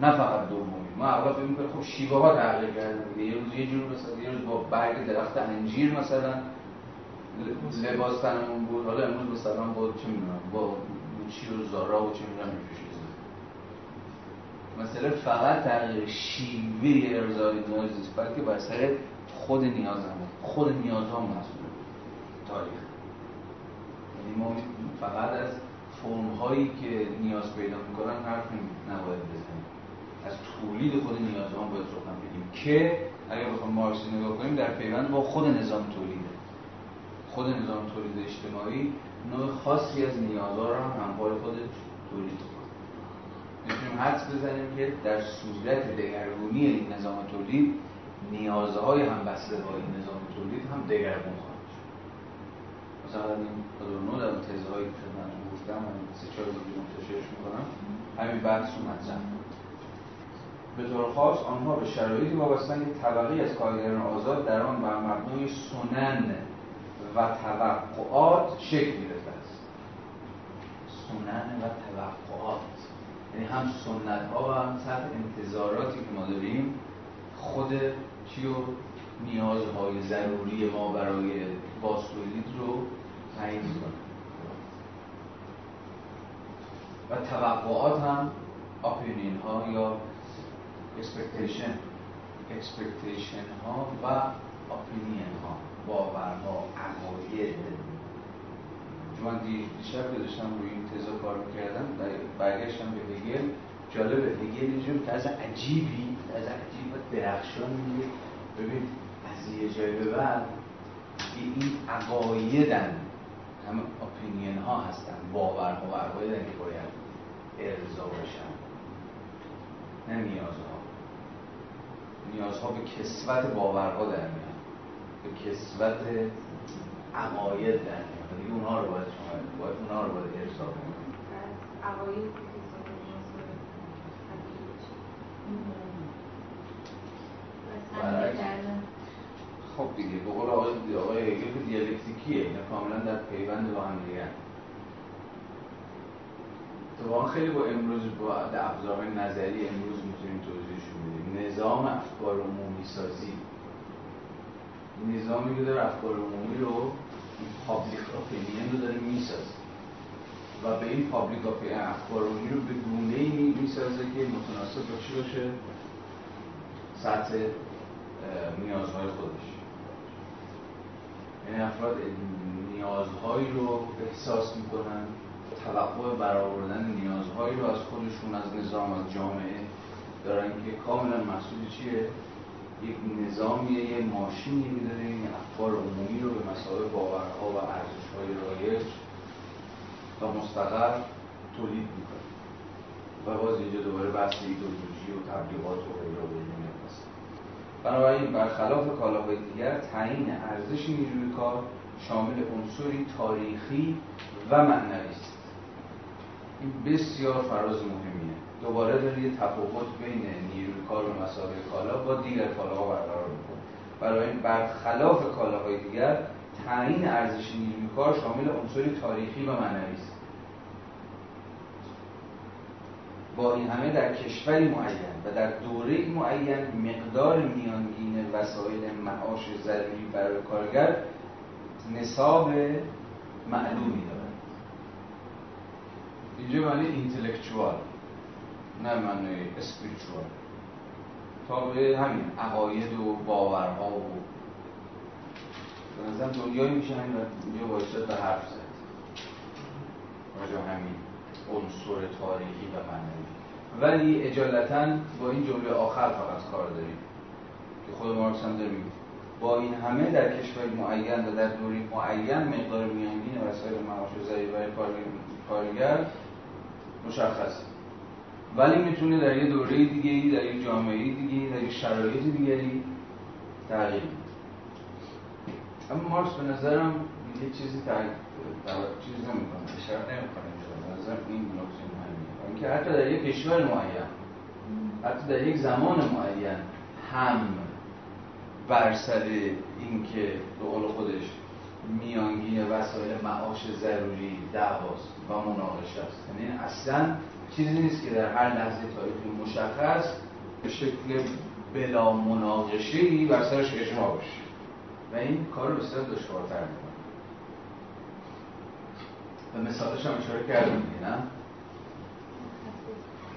نه فقط دومی. ما اول فکر می‌کنیم خب شیوه ها تغییر کرده یه روز یه جور مثلا یه روز با برگ درخت انجیر مثلا لباس تنمون بود. حالا امروز مثلا با چه می‌دونم با چی و زارا و چه می‌دونم مسئله فقط تغییر شیوه ارزای نیاز نیست بلکه بر سر خود نیاز هم خود نیاز هم مسئول تاریخ. یعنی ما فقط از فرم هایی که نیاز پیدا می‌کنن حرف نباید بزنیم. از تولید خود نیاز هم باید سخن بگیم که اگر بخوام مارکسی نگاه کنیم در پیوند با خود نظام تولیده خود نظام تولید اجتماعی نوع خاصی از نیازها را هم هموار خود تولید می‌تونیم حدس بزنیم که در صورت دگرگونی این نظام تولید نیازهای هم بسته با این نظام تولید هم دگرگون خواهد شد. مثلا این آدورنو در تزهایی که خدمتتون گفتم من سه چهار روزی منتشرش می‌کنم همین بحث رو مطرح به طور خاص آنها به شرایطی وابستن که طبقی از کارگران آزاد در آن بر مبنای سنن و توقعات شکل گرفته است. سنن و توقعات. یعنی هم سنت ها و هم سطح انتظاراتی که ما داریم خود چی و نیازهای ضروری ما برای بازتولید رو تعیین کنه و توقعات هم اپینین ها یا expectation expectation ها و اپینین ها باورها عقاید. من دیشب که داشتم روی این تزا کار می‌کردم. برگشتم به هگل جالب هگل اینجور طرز عجیبی از عجیب درخشان میگه. ببین از یه جای به بعد این عقایدن همه اپینین ها هستن باورها و عقایدن که باید ارضا باشن. نه نیازها. نیازها به کسوت باورها در میان به کسوت عقاید در میان اونها رو باید شما باید اونها رو باید ارضا کنید. خب دیگه به قول آقای آقای هگل دیالکتیکیه اینا کاملا در پیوند با هم دیگه اتفاقا خیلی با امروز با ابزارهای نظری امروز می‌تونیم توضیحشون بدیم. نظام افکار عمومی سازی. نظامی که داره افکار عمومی رو public opinion رو داره می‌سازه. و به این public opinion افکار عمومی رو به گونه ای می‌سازه که متناسب با چی باشه سطح نیازهای خودش. یعنی افراد نیازهایی رو احساس می‌کنن توقع برآوردن نیازهایی رو از خودشون از نظام از جامعه دارن که کاملا مسئول چیه؟ یک نظامیه یه ماشینی که داره این افکار عمومی رو به مسابقه باورها و ارزش‌های رایج و مستقر تولید می‌کنه. و باز اینجا دوباره بحث ایدئولوژی و تبلیغات و غیره و. بنابراین برخلاف کالاهای دیگر تعیین ارزش نیروی کار شامل عنصری تاریخی و معنوی است. این بسیار فراز مهمیه. دوباره داره یه تفاوت بین نیروی کار و مسابقه کالا با دیگر کالاها برقرار می‌کنه. برای این برخلاف کالاهای دیگر تعیین ارزش نیروی کار شامل عنصری تاریخی و معنوی است. با این همه در کشوری معین و در دوره معین مقدار میانگین وسایل معاش ضروری برای کارگر نصاب معلومی دارد اینجا معنی اینتלקچوال نه معنی اسپریچوال. تا همین عقاید و باورها و به نظرم دنیایی میشه همین اینجا باید به حرف زد. راجع همین عنصر تاریخی و معنوی. ولی اجالتا با این جمله آخر فقط کار داریم که خود مارکس هم داره با این همه در کشور معین و در دوری معین مقدار میانگین وسایل معاش و ضریب برای کارگر مشخص. ولی می‌تونه در یه دوره دیگه در یک جامعه دیگه در یک شرایط دیگری تغییر اما مارکس به نظرم یه چیزی تغییر چیز نمی‌کنه اشاره نمی‌کنه. به نظرم این نکته مهمیه. اینکه حتی در یک کشور معین حتی در یک زمان معین هم بر سر اینکه به قول خودش میانگین وسایل معاش ضروری دعواست و مناقشه است. یعنی اصلا چیزی نیست که در هر لحظه تاریخی مشخص به شکل بلا مناقشه ای بر سرش اجماع بشه و این کار رو بسیار دشوارتر می‌کنه. و مثالش هم اشاره دیگه نه؟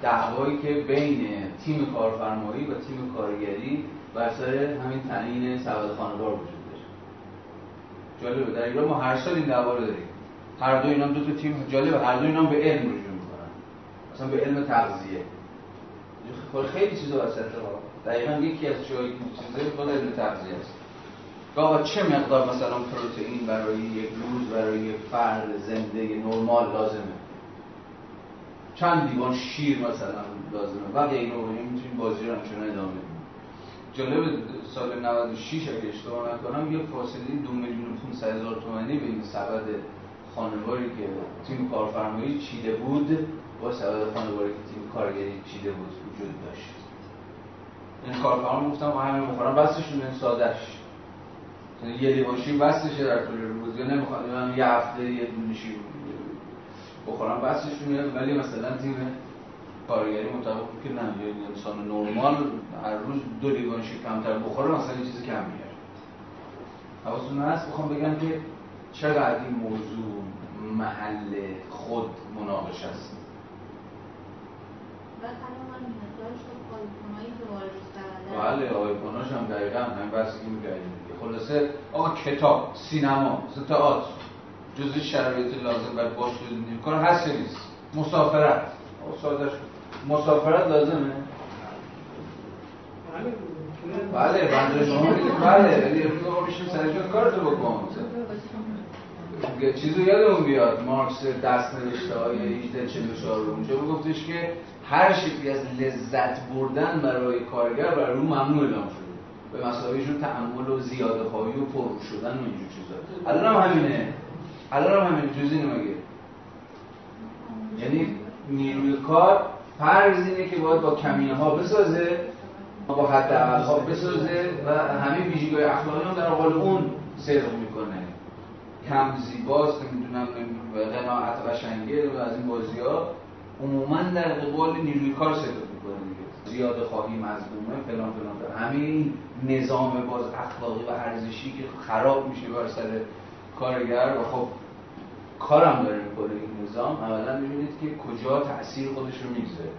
دعوایی که بین تیم کارفرمایی و تیم کارگری بر سر همین تعیین سواد خانوار وجود داره. جالبه در ایران ما هر سال این دعوا رو داریم. هر دو اینا دو تا تیم جالبه هر دو اینا به علم رجوع مثلا به علم تغذیه. خب خیلی چیزا وسط دقیقا یکی از جایی چیزای خود علم تغذیه است. آقا چه مقدار مثلا پروتئین برای یک روز برای یک فرد زنده نرمال لازمه؟ چند دیوان شیر مثلا لازمه؟ و غیره و می‌تونیم بازی رو همچنان ادامه بدیم. جالب سال 96 اگه اشتباه نکنم یه فاصله دو میلیون و 500 هزار تومانی بین سبد خانواری که تیم کارفرمایی چیده بود. با سبد خانواری که تیم کارگری چیده بود وجود داشت. این کارفرما گفتم ما همین بخورم بستشون این سادش. یه لیوان بستشه در طول روز. یا نمی‌خواد من یه هفته یه دونه شیر بخورم بستشونه ولی مثلا تیم کارگری مطابق که نه. یه انسان نرمال هر روز دو لیوان شیر کمتر بخوره مثلا یه چیزی کم میاره حواستون هست؟ بخوام بگم که چقدر این موضوع محل خود مناقشه است. بله آقای پناش هم دقیقا هم که میگردیم خلاصه آقا کتاب سینما تئاتر جزء شرایط لازم برای باش کار هست نیست. مسافرت. ساده مسافرت لازمه؟ بله. بنده شما بله ولی امروز میشیم سرشون کارتو بکن. چیزو یادمون بیاد مارکس دست نوشته های 1844 رو اونجا گفتش که هر شکلی از لذت بردن برای کارگر برای اون ممنوع اعلام شده. به جور تعمل و زیاده خواهی و پر شدن و اینجور چیزا. الان هم همینه. الان هم همین جزی نمگه یعنی نیروی کار فرض اینه که باید با کمینه ها بسازه با حد ها بسازه و همه ویژگی اخلاقی هم در قبال اون صدق می‌کنه. کم زیباست نمی‌دونم قناعت قشنگه و از این بازی ها عموما در قبال نیروی کار صدق می‌کنه زیاد خواهی مظلومه فلان فلان فلان. همه این نظام باز اخلاقی و ارزشی که خراب میشه بر سر کارگر. و خب کارم داره می‌کنه این نظام. اولا می‌بینید که کجا تاثیر خودش رو می‌گذاره.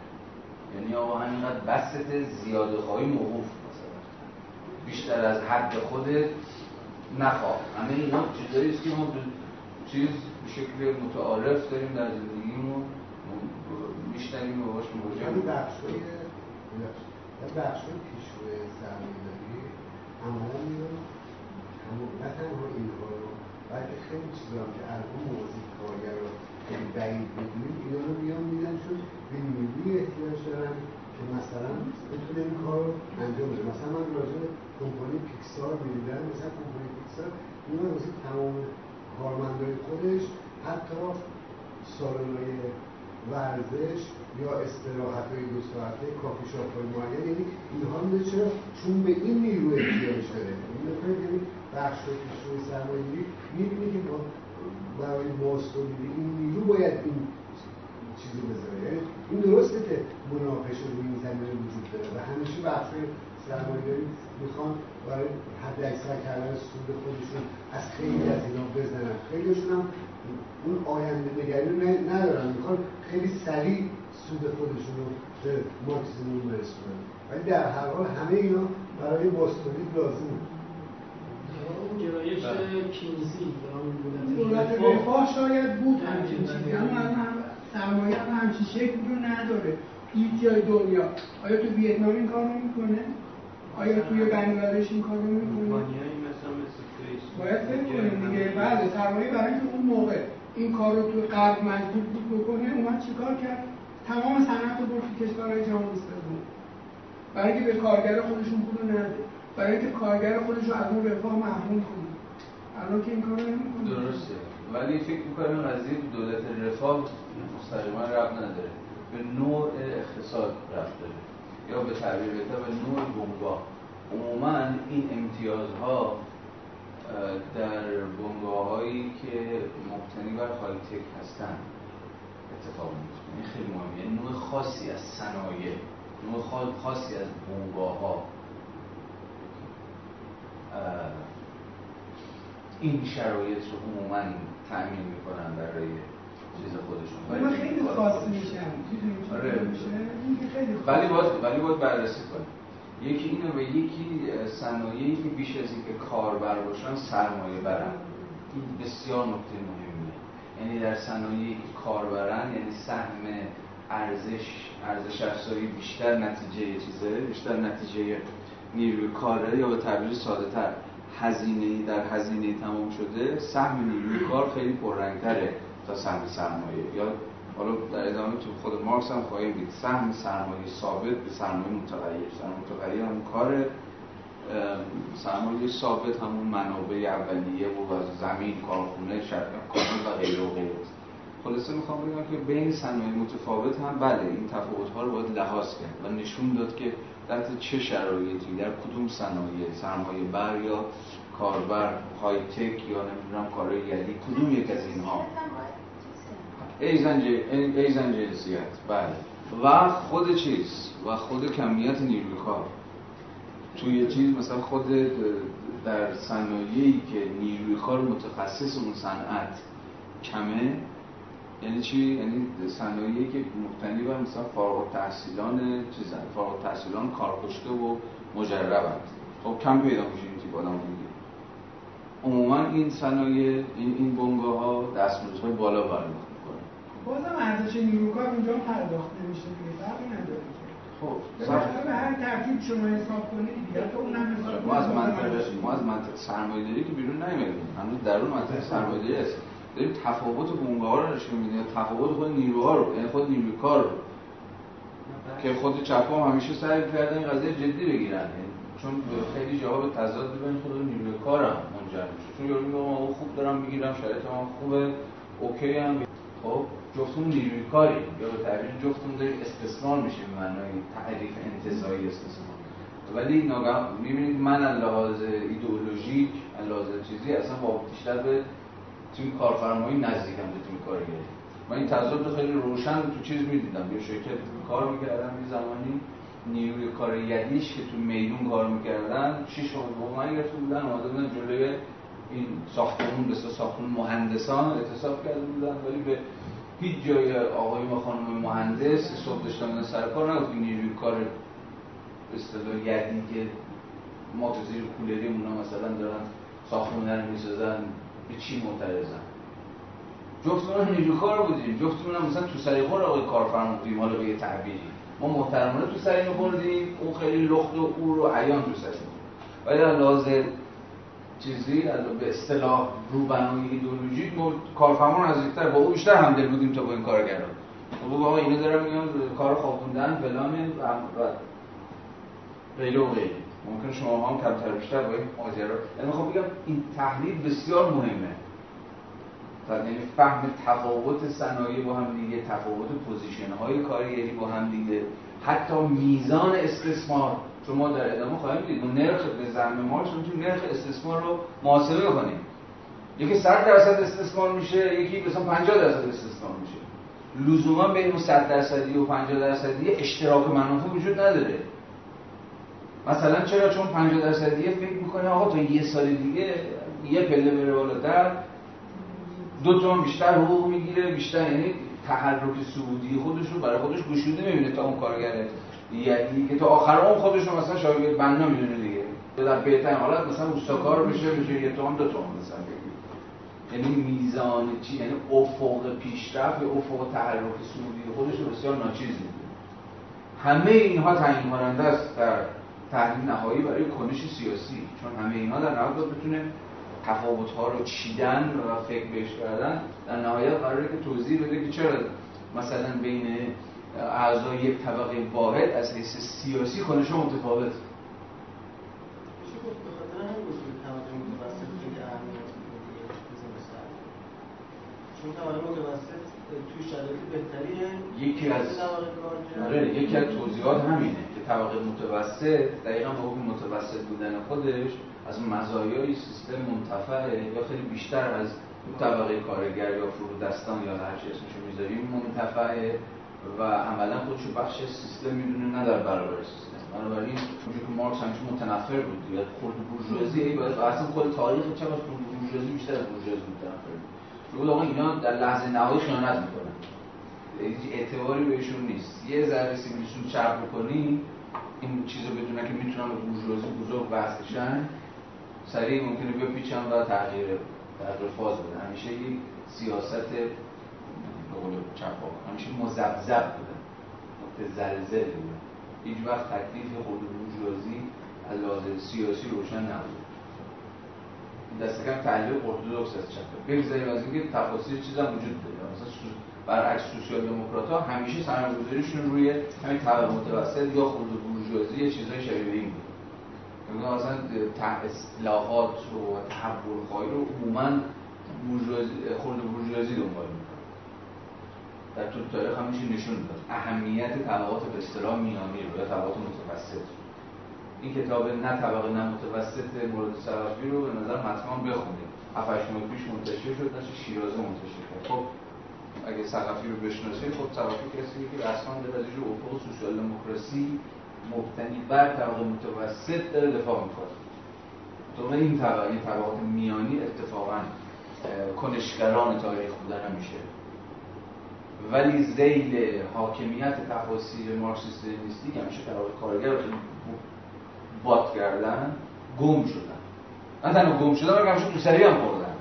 یعنی آقا همینقدر بست زیاده خواهی موقوف مثلا. بیشتر از حد خودت نخواه. همه اینا چیزایی است که ما چیز به شکل متعارف داریم در زندگیمون. میشنویم و باش مواجه همین بخشای بخشای پیشرو سرمایه‌داری عملا همون نه تنها اینها رو بلکه خیلی چیزا که الان موضوع کارگر رو خیلی بعید بدونیم اینا رو میان میدن چون به نیروی احتیاج دارن. که مثلا بتونه این کار رو انجام بده. مثلا من راجع کمپانی پیکسار می‌دیدم مثلا کمپانی پیکسار اینا واسه تمام کارمندای خودش حتی سالن‌های ورزش یا استراحت های دو ساعته کافی شاپ های معین. یعنی اینها میده چرا چون به این نیرو احتیاج داره. این نکنید یعنی بخش پیشروی سرمایه‌گیری می‌بینی که با برای بازتولید این نیرو باید این چیزی بذاره. یعنی این درسته که مناقشه روی این زمینه وجود داره و همیشه بخش سرمایه‌داری می‌خوان برای حد اکثر کردن سود خودشون از خیلی از اینا بزنن. خیلیشون هم اون آینده نگری رو ندارن. می‌خوان خیلی سریع سود خودشون رو به ماکسیموم برسونن. ولی در هر حال همه اینا برای باستولید لازمه گرایش کینزی دولت رفاه شاید بود. همچین چیزی. اما هم سرمایه هم همچین شکل رو نداره. هیچ جای دنیا. آیا تو ویتنام این کار نمی‌کنه آیا توی بنگلادش این کار نمی‌کنه باید فکر کنیم دیگه. بله سرمایه برای اینکه اون موقع. این کار رو تو غرب مجبور بود بکنه اومد چیکار کرد؟ تمام صنعت رو برد تو کشورهای جهان سوم. برای اینکه به کارگر خودشون پول نده. برای اینکه کارگر خودش رو از اون رفاه محروم کنه. الان که این کارو نمی‌کنه. درسته. ولی فکر می‌کنم قضیه دولت رفاه مستقیما رب نداره. به نوع اقتصاد رفت داره. یا به تعبیر بهتر به نوع بنگاه. عموما این امتیازها در بنگاه هایی که مبتنی بر های تک هستن. اتفاق میفته این خیلی مهمه. یعنی نوع خاصی از صنایع نوع خاصی از بنگاه ها این شرایط رو عموما تأمین می‌کنن برای چیز خودشون. ولی خیلی خاص میشن. آره. ولی باید ولی باید بررسی کنیم یکی اینو به یکی صنایعی که بیش از اینکه کاربر باشن سرمایه برن. این بسیار نکته مهمیه. یعنی در صنایعی که کاربرن یعنی سهم ارزش ارزش افزایی بیشتر نتیجه چیزه بیشتر نتیجه نیروی کاره یا به تعبیر ساده تر هزینه در هزینه تمام شده سهم نیروی کار خیلی پررنگتره. تا سهم سرمایه. یا حالا در ادامه تو خود مارکس هم خواهیم دید. سهم سرمایه ثابت به سرمایه متغیر. سرمایه متغیر هم کار سرمایه ثابت همون منابع اولیه و از زمین کارخونه کارخونه و غیره و غیره خلاصه می‌خوام بگم که بین صنایع متفاوت هم بله این تفاوت ها رو باید لحاظ کرد و نشون داد که در چه شرایطی در کدوم صنایع سرمایه بر یا کاربر های تک یا نمی‌دونم کارهای یدی کدوم یک از اینها ایزن جنسیت بله. و خود چیز؟ و خود کمیت نیروی کار توی چیز مثلا خود در صنایعی که نیروی کار متخصص اون صنعت کمه یعنی چی؟ یعنی صنایعی که مبتنی بر مثلا فارغ التحصیلان چیزن فارغ التحصیلان کارکشته و مجربند. خب کم پیدا میشه این تیپ آدم عموما این صنایع این این بنگاه ها دستمزدهای بالا می‌کنه بازم ارزش نیروکار اونجا پرداخت نمیشه دیگه فرقی نداره خب به هر ترتیب شما حساب کنید دیگه تو اونم حساب ما از منطقه ما از منطقه سرمایه‌داری که بیرون نمیاریم هنوز درون منطقه سرمایه‌داری هست. داریم تفاوت بنگاه ها رو نشون میدیم تفاوت خود نیروها رو یعنی خود نیروی کار رو. که خود چپ هم همیشه سعی کردن این قضیه جدی بگیرن. چون خیلی جاها به تضاد بین خود نیروی کارم منجر میشه. چون یارو میگه ما خوب دارم می‌گیرم شرایط ما خوبه اوکی هم. خب جفتمون نیروی کاری. یا به تعبیر جفتمون داریم استثمار میشیم معنای تعریف انتظایی استثمار. ولی ناگهان می‌بینید من از لحاظ ایدئولوژیک از لحاظ چیزی اصلا با بیشتر به تیم کارفرمایی نزدیکم به تیم کارگری من این تضاد خیلی روشن تو چیز می‌دیدم. یه شرکت کار می‌کردم یه زمانی. نیروی کار یدیش که تو میدون کار می‌کردن شیش ماه من گرفته بودن بودن جلوی این ساختمون به ساختمون مهندسان اعتصاب کرده بودن ولی به هیچ جای آقای و خانم مهندس صبح داشتن سر کار نگفت نیروی کار اصطلاح یدی که ما تو زیر کولری اونا مثلا دارن ساختمون رو می‌سازن به چی معترضن؟ جفتمون نیروی کار بودیم. جفتمون هم مثلا تو سری خور آقای کارفرما بودیم حالا به یه تعبیری. ما محترمانه تو سری میخوردیم اون خیلی لخت و اور و عیان تو سری ولی در چیزی به اصطلاح روبنای ایدئولوژیک ما کارفرما نزدیکتر با او بیشتر همدل بودیم تا با این کارگران بگو آقا اینا دارن میان کار خوابوندن فلان و غیره و غیره. ممکن شما هم کمتر بیشتر با این ماجرا. یعنی خب بگم این تحلیل بسیار مهمه. یعنی فهم تفاوت صنایع با هم دیگه تفاوت position های کارگری با هم دیگه. حتی میزان استثمار چون ما در ادامه خواهیم دید نرخ به زعم ما تو نرخ استثمار رو محاسبه کنیم یکی 100 درصد استثمار میشه یکی مثلا 50 درصد استثمار میشه. لزوما بین اون 100 درصدی و 50 درصدی اشتراک منافع وجود نداره. مثلا چرا؟ چون 50 درصدی فکر می‌کنه آقا تا یه سال دیگه یه پله بره بالاتر دو تومن بیشتر حقوق می‌گیره بیشتر یعنی تحرک سعودی خودش رو برای خودش گشوده می‌بینه تا اون کارگر یعنی که تا آخر اون خودش مثلا شاید بنا می‌دونه دیگه. در بهترین حالت مثلا اوستاکار بشه بشه یه تومن دو تومن مثلا یعنی میزان چی؟ یعنی افق پیشرفت افق تحرک سعودی خودش رو بسیار ناچیز می‌دونه. همه اینها تعیین کننده است در تحلیل نهایی برای کنش سیاسی. چون همه اینها در نهایت بتونه تفاوت ها رو چیدن و فکر بهش کردن در نهایت قراره که توضیح بده که چرا مثلا بین اعضای یک طبقه واحد از حیث سیاسی ها متفاوت. چون طبقه متوسط توی شرایط بهتری یکی از آره یکی از توضیحات همینه که طبقه متوسط دقیقا با اون متوسط بودن خودش از مزایای سیستم منتفعه یا خیلی بیشتر از طبقه کارگر یا فرودستان یا هر چی اسمشو می‌ذاریم منتفعه. و عملا خودشو بخش سیستم می‌دونه نه در برابر سیستم. بنابراین اونجور که مارکس همیشه متنفر بود یا خرد بورژوازی باید اصلا خود تاریخ چقدر خرد بورژوازی بیشتر از بورژوازی متنفر بود. آقا اینا در لحظه نهایی خیانت می‌کنن. هیچ اعتباری بهشون نیست. یه ذره سیبیلشون چرب بکنی این چیزو بدونن که می‌تونن به بورژوازی بزرگ بحثشن سریع ممکنه بپیچن و تغییر تغییر فاز بده همیشه سیاست به قول چپا همیشه مزبزب بوده متزلزل بوده هیچ وقت تکلیف خود بورژوازی از لحاظ سیاسی روشن نبود. دست کم تحلیل ارتودکس از چپه بگذاریم از اینکه تفاصیل چیز هم وجود داره. مثلا برعکس سوسیال دموکرات ها همیشه سرمایه‌گذاریشون روی همین طبقه متوسط یا خود بورژوازی چیزای شبیه این بود. مثلا اصلاحات و تحول خواهی رو عموما خورد بورژوازی دنبال می‌کنه. در طول تاریخ هم میشه نشون داد. اهمیت طبقات به اصطلاح میانی رو یا طبقات متوسط این کتاب نه طبقه نه متوسط مورد سرافی رو به نظر حتما بخونید 7 ماه پیش منتشر شد نشه شیرازه منتشر کرد. خب اگه سقفی رو بشناسید خب سقفی کسی که رسما داره از افق سوسیال دموکراسی مبتنی بر طبقه متوسط داره دفاع می‌کنه. تو این طبقه این طبقات میانی اتفاقا کنشگران تاریخ بودن میشه. ولی زیل حاکمیت تفاصیل مارکسیست لنینیستی که همیشه طبقه کارگر بات کردن گم شدن. نه تنها گم شدن بلکه همیشه تو سری هم خوردن.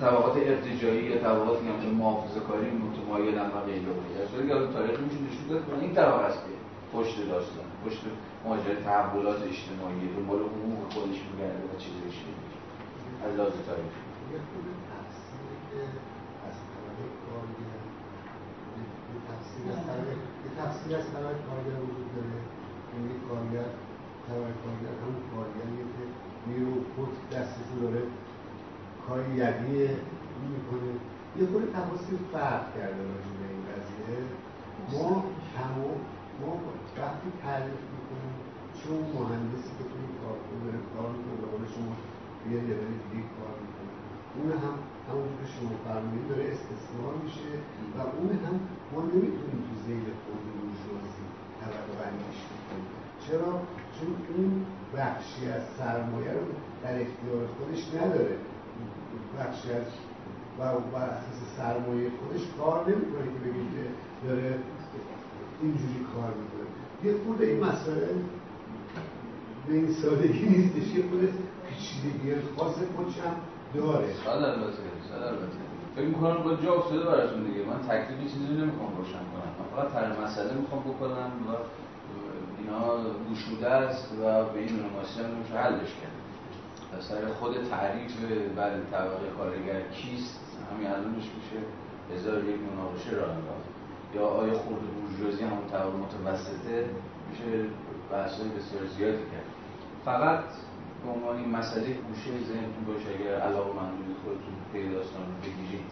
طبقات ارتجایی یا طبقاتی که محافظه کاری متمایلن و غیره و غیره که تاریخ میشه نشون داد این طبقه است پشت داستان پشت ماجرای تحولات اجتماعی دنبال حقوق خودش میگرده و چیزش از لحاظ تاریخی تفسیر از طبق کارگر وجود داره. یعنی کارگر طبق کارگر همون کارگریه که نیرو خود دستش داره. کار یدی می‌کنه. یه خود تفاصیل فرق کرده راجع به این قضیه. ما تمام ما وقتی تعریف می‌کنیم چون مهندسی که توی کارخونه داره کار می‌کنه به قول شما یه لول دیگه کار می‌کنه. اون هم همونجور که شما فرمودید داره استثمار میشه و اون هم ما نمی‌تونیم تو زیل خود بورژوازی طبقه بندیش کنیم چرا؟ چون اون بخشی از سرمایه رو در اختیار خودش نداره. بخشی از و بر اساس سرمایه خودش کار نمی‌کنه که بگیم که داره اینجوری کار می‌کنه. یه خود این مسئله به این سادگی نیستش. یه خود پیچیدگی خاص خودش هم داره. فکر می‌کنم با جا افتاده براتون دیگه. من تکلیفی چیزی نمی‌خوام روشن کنم. من فقط طرح مسئله می‌خوام بکنم و اینا گشوده است و به این مناسبت هم نمیشه حلش کرد. سر خود تعریف بعد طبقه کارگر کیست؟ همین الانش میشه هزار یک مناقشه را انداخت. یا آیا خورد بورژوازی همون طبقه متوسطه میشه بحثای بسیار زیادی کرد. فقط به عنوان این مسئله گوشه ذهنتون باشه اگر علاقه مندونید خودتون پی داستان رو بگیرید.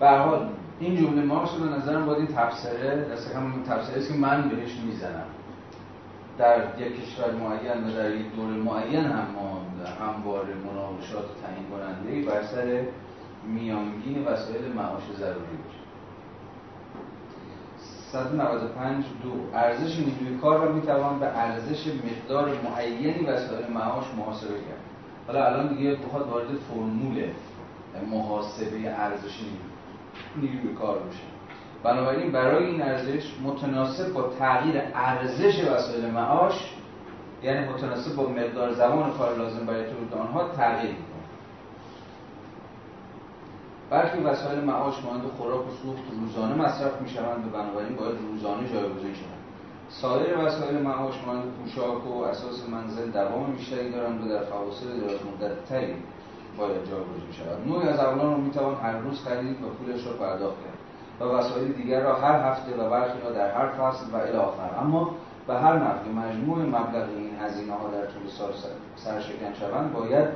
به حال این جمله مارکس رو به نظرم باید این تفسره دست همون تفسره است که من بهش می‌زنم. در یک کشور معین و در یک دوره معین هم ما هموار مناقشات تعیین کننده بر سر میانگین وسایل معاش ضروری باشه 195 دو. ارزش نیروی کار را می‌توان به ارزش مقدار معینی وسایل معاش محاسبه کرد. حالا الان دیگه بخواد وارد فرمول محاسبه ارزش نیروی کار بشه. بنابراین برای این ارزش متناسب با تغییر ارزش وسایل معاش یعنی متناسب با مقدار زمان کار لازم برای تولید آنها تغییر برخی وسایل معاش مانند خوراک و سوخت روزانه مصرف می‌شوند و بنابراین باید روزانه جایگزین شوند. سایر وسایل معاش مانند پوشاک و اساس منزل دوام بیشتری دارند و در فواصل دراز مدتتری باید جایگزین شود. نوعی از اولان رو می‌توان هر روز خرید و پولش را پرداخت کرد و وسایل دیگر را هر هفته و برخی را در هر فصل و الی آخر. اما به هر نحو مجموع مبلغ این هزینه ها در طول سال سرشکن شوند باید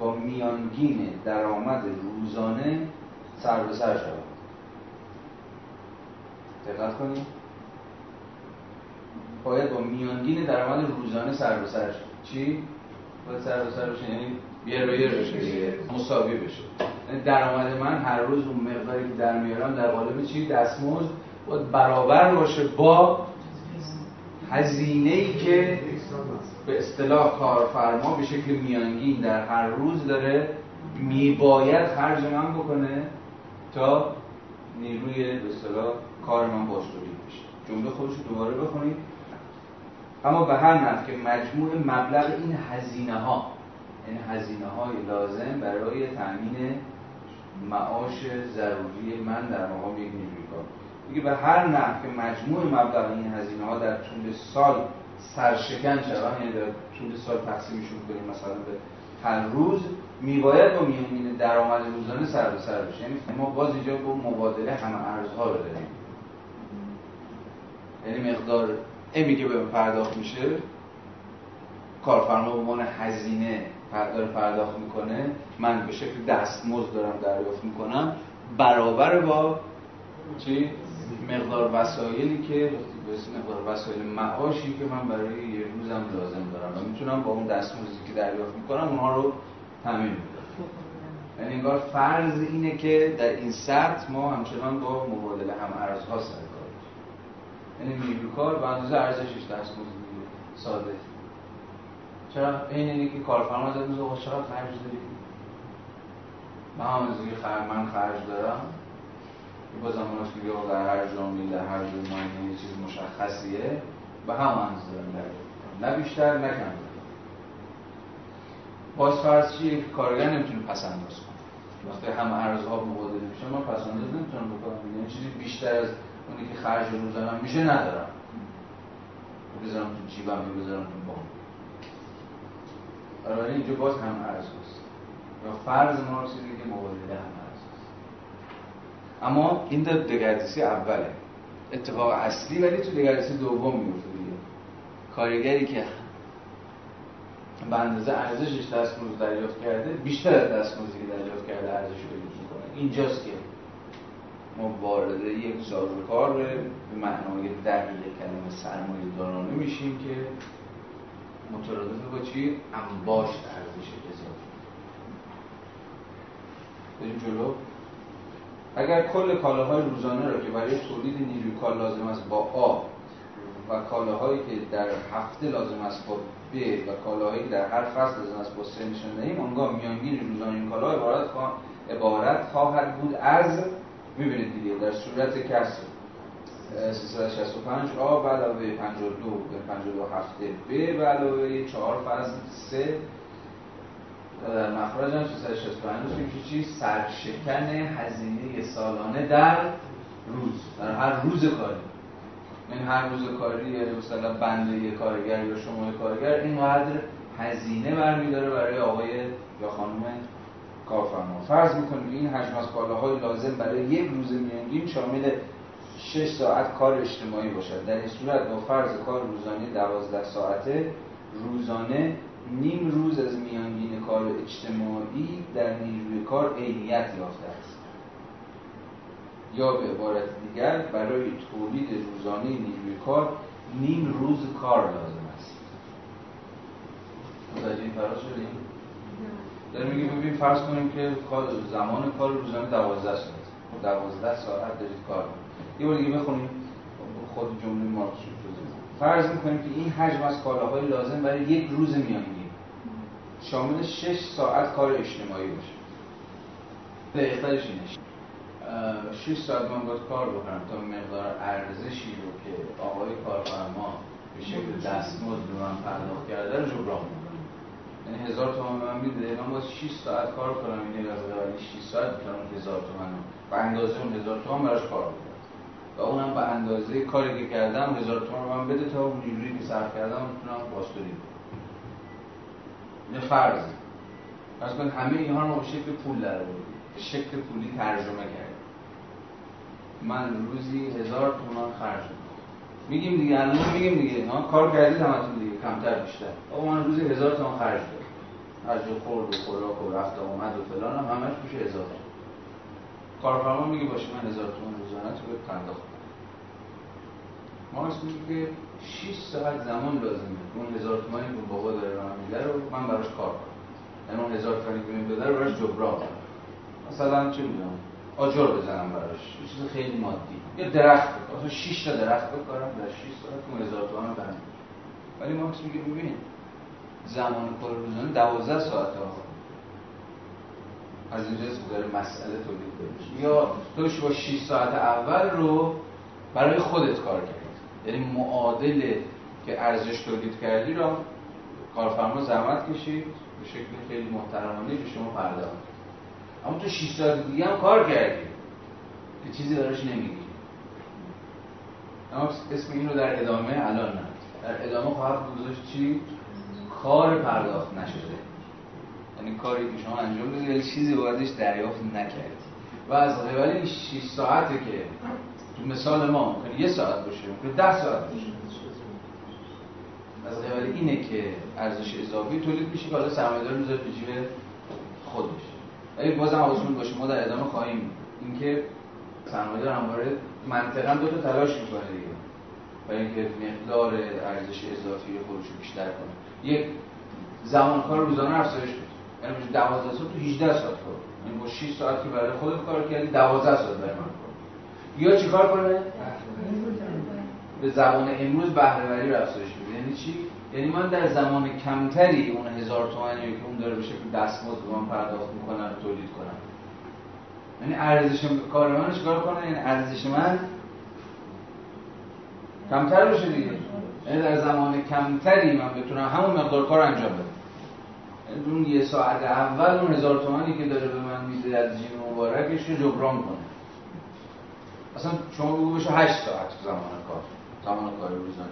با میانگین درآمد روزانه سر به سر شود دقت کنید باید با میانگین درآمد روزانه سر به سر شد. چی؟ باید سر به سر بشه یعنی یه یه بشه مساوی بشه. یعنی درآمد من هر روز اون مقداری که در میارم در قالب چی؟ دستمزد. باید برابر باشه با هزینه ای که به اصطلاح کارفرما به شکل میانگین در هر روز داره میباید خرج من بکنه. تا نیروی به کار من باش تولید بشه. جمله خودش دوباره بخونید. اما به هر نحو که مجموع مبلغ این هزینه ها این هزینه های لازم برای تامین معاش ضروری من در مقام یک نیروی کار به هر نحو که مجموع مبلغ این هزینه ها در طول سال سرشکن شود یعنی در طول سال تقسیمشون کنیم مثلا به هر روز میباید با میانگین درآمد روزانه سر به سر بشه. یعنی ما باز اینجا با مبادله همه ارزها رو داریم. یعنی مقدار امی که به پرداخت میشه کارفرما به عنوان هزینه داره پرداخت می‌کنه. من به شکل دستمزد دارم دریافت می‌کنم. برابر با چی؟ مقدار وسایلی که به مقدار وسایل معاشی که من برای یه روزم لازم دارم و می‌تونم با اون دستمزدی که دریافت می‌کنم اونها رو تامین بدم یعنی انگار فرض اینه که در این سطح ما همچنان با مبادله هم ارزها سر کار یعنی نیروی کار به اندازه ارزشش دستمزد ساده. چرا؟ این اینه که کارفرما زد میگه چقدر خرج داری من هم خرج من خرج دارم. با زمانش که در هر جامعه در هر جامعه یه چیز مشخصیه. به هم اندازه دارم نه بیشتر نه کم باز فرض چیه که کارگر نمی‌تونه پس انداز کنه؟ وقتی هم ارزها مبادله میشه من پس انداز نمی‌تونم بکنم یعنی چیزی بیشتر از اونی که خرج روزانم میشه ندارم بذارم تو جیبم یا بذارم تو بام. برای اینجا باز هم ارز هست. یا فرض ما رو که مبادله هم اما این در دگردیسی اوله. اتفاق اصلی ولی تو دگردیسی دوم میفته دیگه. کارگری که به اندازه ارزشش دستمزد دریافت کرده بیشتر از دستمزدی که دریافت کرده ارزش رو می‌کنه. اینجاست که ما وارد یک سازوکار به معنای دقیق کلمه سرمایه دارانه میشیم که مترادف با چی؟ انباش ارزش اضافی. بریم جلو. اگر کل کالاهای روزانه را که برای تولید نیروی کار لازم است با آ و کالاهایی که در هفته لازم است با ب و کالاهایی که در هر فصل لازم است با سه نشان دهیم آنگاه میانگین روزانه این کالاها عبارت, عبارت خواهد بود از می‌بینید دیگه در صورت کسر 365 آ به علاوه 52 به 52 هفته ب به علاوه 4 فصل 3 در مخرج هم 365 میشه چی؟ سرشکن هزینه سالانه در روز در هر روز کاری این هر روز کاری یعنی مثلا بنده کارگر یا شما کارگر اینقدر هزینه برمیداره برای آقای یا خانم کارفرما فرض می‌کنیم این حجم از کالاهای لازم برای یک روز میانگین شامل 6 ساعت کار اجتماعی باشد در این صورت با فرض کار روزانه 12 ساعته روزانه نیم روز از میانگین کار اجتماعی در نیروی کار عینیت یافته است. یا به عبارت دیگر برای تولید روزانه نیروی کار نیم روز کار لازم است. متوجه این فراز شدیم؟ داره میگه ببین فرض کنیم که زمان کار روزانه 12 ساعت 12 ساعت دارید کار یه بار دیگه بخونیم. خود جمله مارکس فرض می‌کنیم که این حجم از کالاهای لازم برای یک روز میانگین. شامل 6 ساعت کار اجتماعی باشه. دقیقترش اینه. 6 ساعت من باید کار بکنم تا مقدار ارزشی رو که آقای کارفرما به شکل دستمزد به من پرداخت کرده رو جبران می‌کنم. یعنی هزار تومان به من میده من باید 6 ساعت کار کنم این از ولی 6 ساعت می‌تونم هزار تومان به اندازه اون هزار تومان براش کار بکنم. و اونم به اندازه کاری که کردم هزار تومان من بده تا اون نیرویی که صرف کردم می‌تونم باستوری کنم این فرض. فرض کن همه اینها رو به شکل پول در شکل پولی ترجمه کرد من روزی هزار تومان خرج میگیم دیگه الان میگیم دیگه. ها کار کردید همتون دیگه. کمتر بیشتر. آقا من روزی هزار تومان خرج دارم از خورد و خوراک و رفت آمد و فلان هم همش میشه هزار کارفرما میگه باشه من هزار تومان روزانه تو به پرداخت. مارکس میگه که 6 ساعت زمان لازمه. اون هزار تومانی که بابا داره راه میده رو من براش کار کنم. یعنی اون هزار تومانی که میده رو براش جبران کنم. مثلا چه می‌دونم آجر بزنم براش. یه چیز خیلی مادی. یه درخت. مثلا 6 تا درخت بکارم در 6 ساعت اون هزار تومان بند ولی مارکس میگه ببین زمان کار روزانه 12 ساعت ها از اینجا داره مسئله تولید بشه. یا توش با 6 ساعت اول رو برای خودت کار کرد یعنی معادل که ارزش تولید کردی را کارفرما زحمت کشید به شکل خیلی محترمانه به شما پرداخت. اما تو 6 ساعت دیگه هم کار کردی. که چیزی براش نمیگی اما اسم این رو در ادامه الان نه در ادامه خواهد گذاشت چی؟ کار پرداخت نشده. یعنی کاری که شما انجام بدید چیزی بایدش دریافت نکردی. و از قبل این 6 ساعته که مثال ما ممکنه. یه ساعت باشه ممکنه ده ساعت باشه. از قبل اینه که ارزش اضافی تولید میشه که حالا سرمایه‌دار می‌ذاره تو جیب خودش ولی بازم حواسمون باشه ما در ادامه خواهیم اینکه سرمایه‌دار همواره منطقا دو تا تلاش می‌کنه دیگه. برای اینکه مقدار ارزش اضافی خودش رو بیشتر کنه. یک زمان کار روزانه افزایش بده. یعنی 12 ساعت تو 18 ساعت کار. یعنی با 6 ساعت که برای خودت کار کردی 12 ساعت برای من. یا چیکار کنه؟ به زبان امروز بهرهوری رو افزایش بده. یعنی چی؟ یعنی من در زمان کمتری اون هزار تومانی که اون داره به شکل دستمزد به من پرداخت می‌کنن تولید کنم. یعنی ارزش کار من چیکار کنه؟ یعنی ارزش من کمتر بشه دیگه. یعنی در زمان کمتری من بتونم همون مقدار کار انجام بدم. یعنی اون یه ساعت اول اون هزار تومانی که داره به من میده از جیب مبارکش رو جبران کنه. اصلا شما بگو بشه 8 ساعت زمان کار. زمان کار روزانه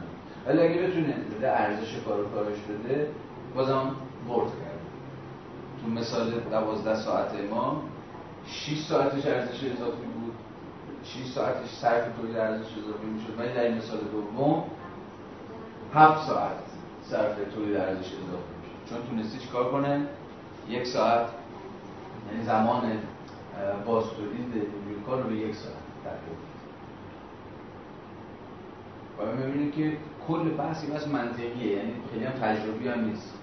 ولی اگه بتونه بده ارزش کار کارش بده بازم برد کرد تو مثال 12 ساعت ما 6 ساعتش ارزش اضافی بود. 6 ساعتش صرف تولید ارزش اضافی می‌شد. ولی در این مثال دوم 7 ساعت صرف تولید ارزش اضافی می‌شد. چون تونستی چیکار کنه یک ساعت یعنی زمان باز تولید نیروی کار رو به یک ساعت. و می‌بینید که کل بحثی بس منطقیه یعنی خیلی هم تجربی هم نیست.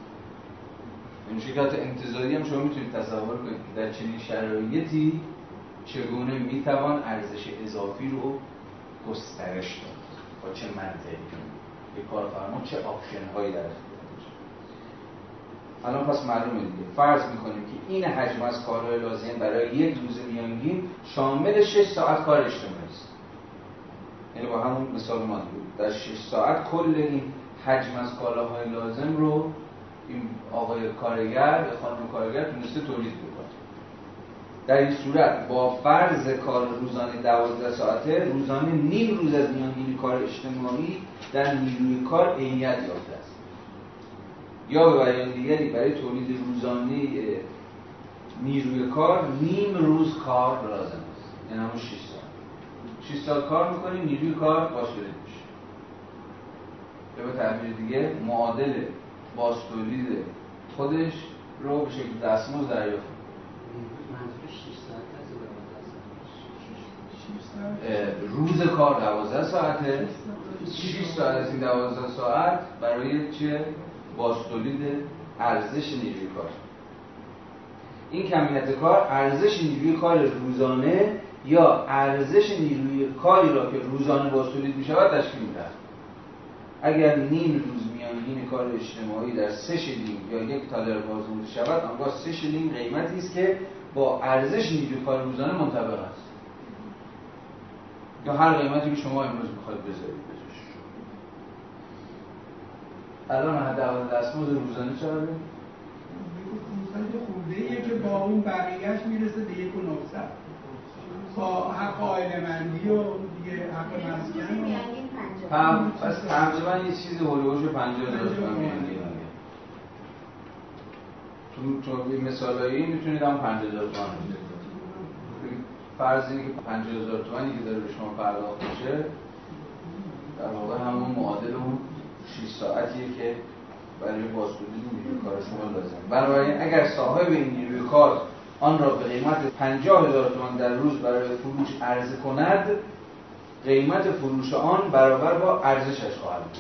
این شکلات انتظاری هم شما می‌تونید تصور کنید که در چنین شرایطی چگونه می‌توان ارزش اضافی رو گسترش داد. با چه منطقی؟ یه کارفرما چه آپشن هایی در الان پس معلومه دیگه. فرض می‌کنیم که این حجم از کارهای لازم برای یک روز میانگین شامل 6 ساعت کار اجتماعی است. یعنی با همون مثال ما در 6 ساعت کل این حجم از کالاهای لازم رو این آقای کارگر یا خانم کارگر تونسته تولید بکنه. در این صورت با فرض کار روزانه 12 ساعته روزانه نیم روز از میانگین کار اجتماعی در نیروی کار عینیت یافته یا به بیان دیگری برای تولید روزانه نیروی کار نیم روز کار لازم است. یعنی همون 6 ساعت. 6 ساعت کار می‌کنیم نیروی کار باز میشه. یا به تعبیر دیگه معادل باز تولید خودش رو به شکل دستمزد دریافت روز کار 12 ساعته. 6 ساعت. از این 12 ساعت برای چه؟ باز تولید ارزش نیروی کار. این کمیت کار ارزش نیروی کار روزانه یا ارزش نیروی کاری را که روزانه تولید می شود تشکیل می‌دهد. اگر نیم روز میانگین کار اجتماعی در سه شلینگ یا یک تالر بازمونده شود آنگاه سه شلینگ قیمتی است که با ارزش نیروی کار روزانه منطبق است. یا هر قیمتی که شما امروز می‌خواید بذارید. الان حد اول دستمزد روزانه چقدره؟ خورده که با اون بقیهش می‌رسه به یک و نفصد با حق آیل مندی و دیگه حق مسکن. پس تقریبا یه چیزی هلوش 50 هزار تومان میانگین تو تو مثالایی می‌تونید هم 50 هزار تومان فرض اینه که 50 هزار تومانی که داره به شما پرداخت میشه در واقع همون معادل اون 6 ساعتیه که برای بازتولید نیروی کار شما لازم. بنابراین اگر صاحب این نیروی کار آن را به قیمت 50 هزار تومان در روز برای فروش عرضه کند قیمت فروش آن برابر با ارزشش خواهد بود.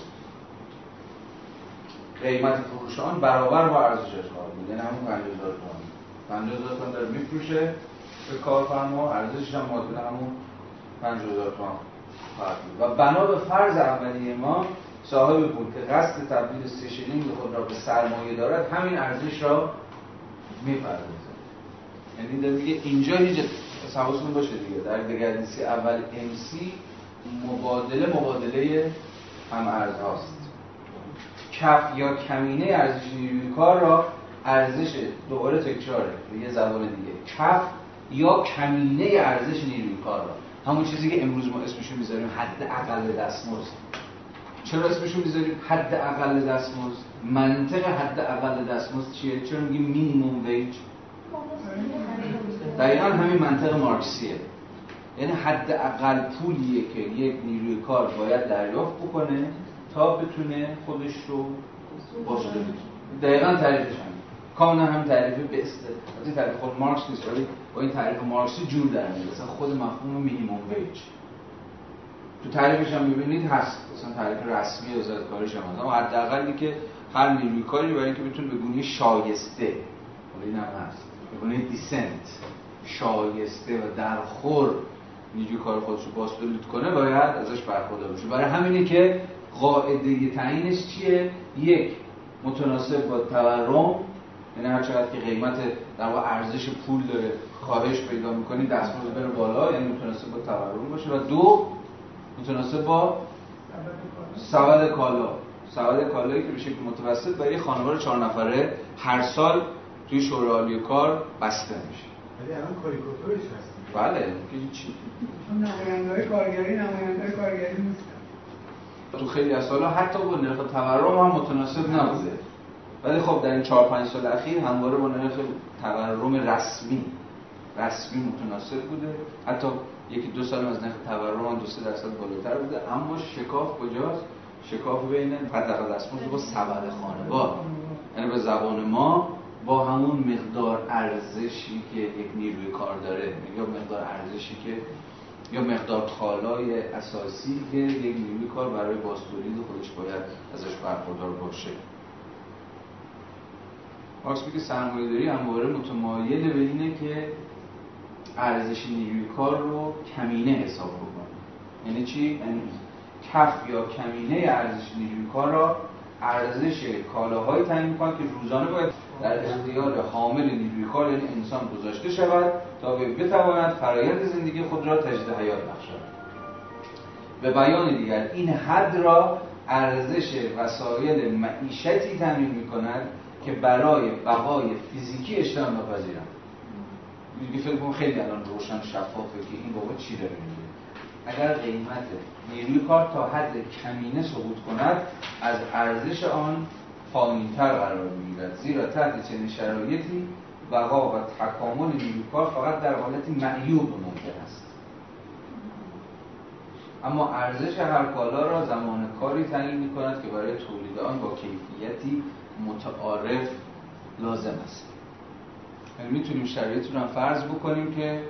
قیمت فروش آن برابر با ارزشش خواهد بود. یعنی همون 50 هزار تومان. 50 هزار تومان داره میفروشه به کارفرما ارزشش هم معادل همون 50 هزار تومان خواهد بود. و بنا به فرض اولیه ما صاحب پول که قصد تبدیل سه شلینگ خود را به سرمایه دارد همین ارزش را می‌پردازه یعنی در میگه اینجا هیچ حواستون باشه دیگه. در دگردیسی اول سی مبادله مبادله هم ارز هاست. کف یا کمینه ارزش نیروی کار را ارزش دوباره تکراره. به یه زبان دیگه. کف یا کمینه ارزش نیروی کار را. همون چیزی که امروز ما اسمشو می‌ذاریم حد اقل دستمزد. چرا اسمشو می‌ذاریم حد اقل دستمزد؟ منطق حد اقل دستمزد چیه؟ چرا میگیم مینیمم ویج دقیقا همین منطق مارکسیه. یعنی حد اقل پولیه که یک نیروی کار باید دریافت بکنه تا بتونه خودش رو باشه دقیقا تعریفش هم کاملا هم تعریفی به است تعریف خود مارکس نیست ولی با این تعریف مارکسی جور در میاد. خود مفهوم مینیمم ویج تو تعریفش هم می‌بینید هست. مثلا تعریف رسمی کارش هم هست. اما حداقلی که هر نیروی کاری برای اینکه بتونه به گونه شایسته این هم هست به گونه دیسنت شایسته و درخور نیروی کار خودش رو باز تولید کنه باید ازش برخوردار بشه. برای همینه که قاعده تعیینش چیه؟ یک متناسب با تورم یعنی هر چقدر که قیمت در واقع ارزش پول داره کاهش پیدا می‌کنی دستمزد بره بالا یعنی متناسب با تورم باشه. و دو متناسب با سبد کالا. سبد کالایی که به شکل متوسط برای خانواده چهار نفره هر سال توی شورای کار بسته میشه. ولی الان کاریکاتورش هست. بله که چی. نماینده کارگری نماینده کارگری نیستن. تو خیلی از سالها حتی با نرخ تورم هم متناسب نبوده. ولی خب در این چهار پنج سال اخیر همواره با نرخ تورم رسمی. رسمی متناسب بوده. حتی یکی دو سال از نرخ تورم دو سه درصد بالاتر بوده. اما شکاف کجاست؟ شکاف بین حداقل دستمزد با سبد خانوار. یعنی به زبان ما با همون مقدار ارزشی که یک نیروی کار داره. یا مقدار ارزشی که یا مقدار کالای اساسی که یک نیروی کار برای بازتولید خودش باید ازش برخوردار باشه. مارکس میگه سرمایه داری همواره متمایل به اینه که ارزش نیروی کار رو کمینه حساب بکنه. یعنی چی؟ یعنی کف یا کمینه ارزش نیروی کار را ارزش کالاهایی تعیین می‌کنه که روزانه باید در اختیار حامل نیروی کار یعنی انسان گذاشته شود تا بتواند فرایند زندگی خود را تجدید حیات بخشد. به بیان دیگر این حد را ارزش وسایل معیشتی تعیین می‌کند که برای بقای فیزیکی اجتماع ناپذیرند میگه فکر کنم خیلی الان روشن شفافه که این بابا چی داره میگه. اگر قیمت نیروی کار تا حد کمینه سقوط کند از ارزش آن پایینتر قرار می‌گیرد. زیرا تحت چنین شرایطی بقا و تکامل نیروی کار فقط در حالتی معیوب ممکن است. اما ارزش هر کالا را زمان کاری تعیین می کند که برای تولید آن با کیفیتی متعارف لازم است. می‌تونیم شرایطی رو هم فرض بکنیم که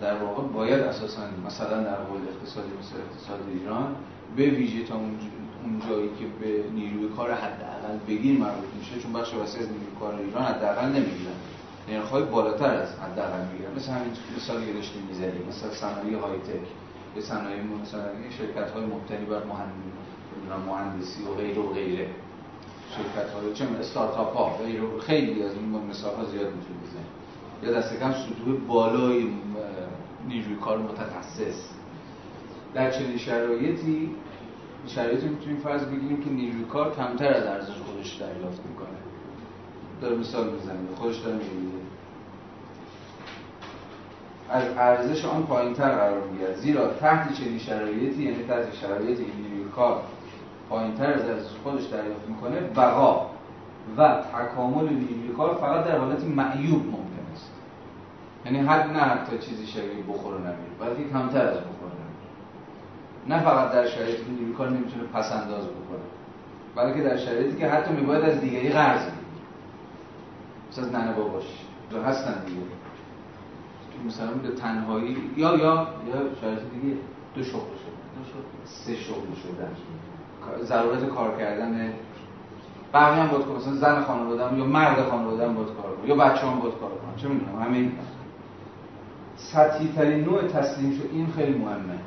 در واقع باید اساسا مثلا در حول اقتصادی مثل اقتصاد ایران به ویژه تا اون جایی که به نیروی کار حداقل بگیر مربوط میشه چون بخش وسیع از نیروی کار ایران حداقل نمی‌گیرن. نرخ‌های بالاتر از حداقل می‌گیرن. مثل همین مثالی که داشتیم می‌زنیم. مثل صنایع های تک به صنایع مثلا شرکت های مبتنی بر مهندسی و غیره و غیره. شرکت های چه استارتاپ ها. خیلی از این مثال ها زیاد می‌تونید بزنید یا دست کم سطوح بالای نیروی کار متخصص. در چنین شرایطی شرایطی می‌تونیم فرض بگیریم که نیروی کار کمتر از ارزش خودش دریافت می‌کنه. داره مثال می‌زنه. خودش داره میگه از ارزش آن پایینتر قرار می‌گیرد. زیرا تحت چنین شرایطی یعنی تحت شرایطی نیروی کار پایینتر از ارزش خودش دریافت می‌کنه بقا و تکامل نیروی کار فقط در حالت معیوب ممکن است. یعنی حد نه حتی چیزی شبیه بخور نمیر بلکه کمتر از بخور نه فقط در شرایطی که نیروی کار نمی‌تونه پس انداز بکنه بلکه در شرایطی که حتی میباید از دیگری قرض بگیره. مثل از ننه باباش هستن دیگه. مثلا به تنهایی یا یا یا شرایط دیگه دو شغل شده. سه شغل شدن ضرورت کار کردن بقیه هم باید کار مثلا زن خانواده یا مرد خانواده هم باید کار کنه یا بچه هم باید کار کنه چه می‌دونم. همین سطحی ترین نوع تسلیم شد این خیلی مهمه.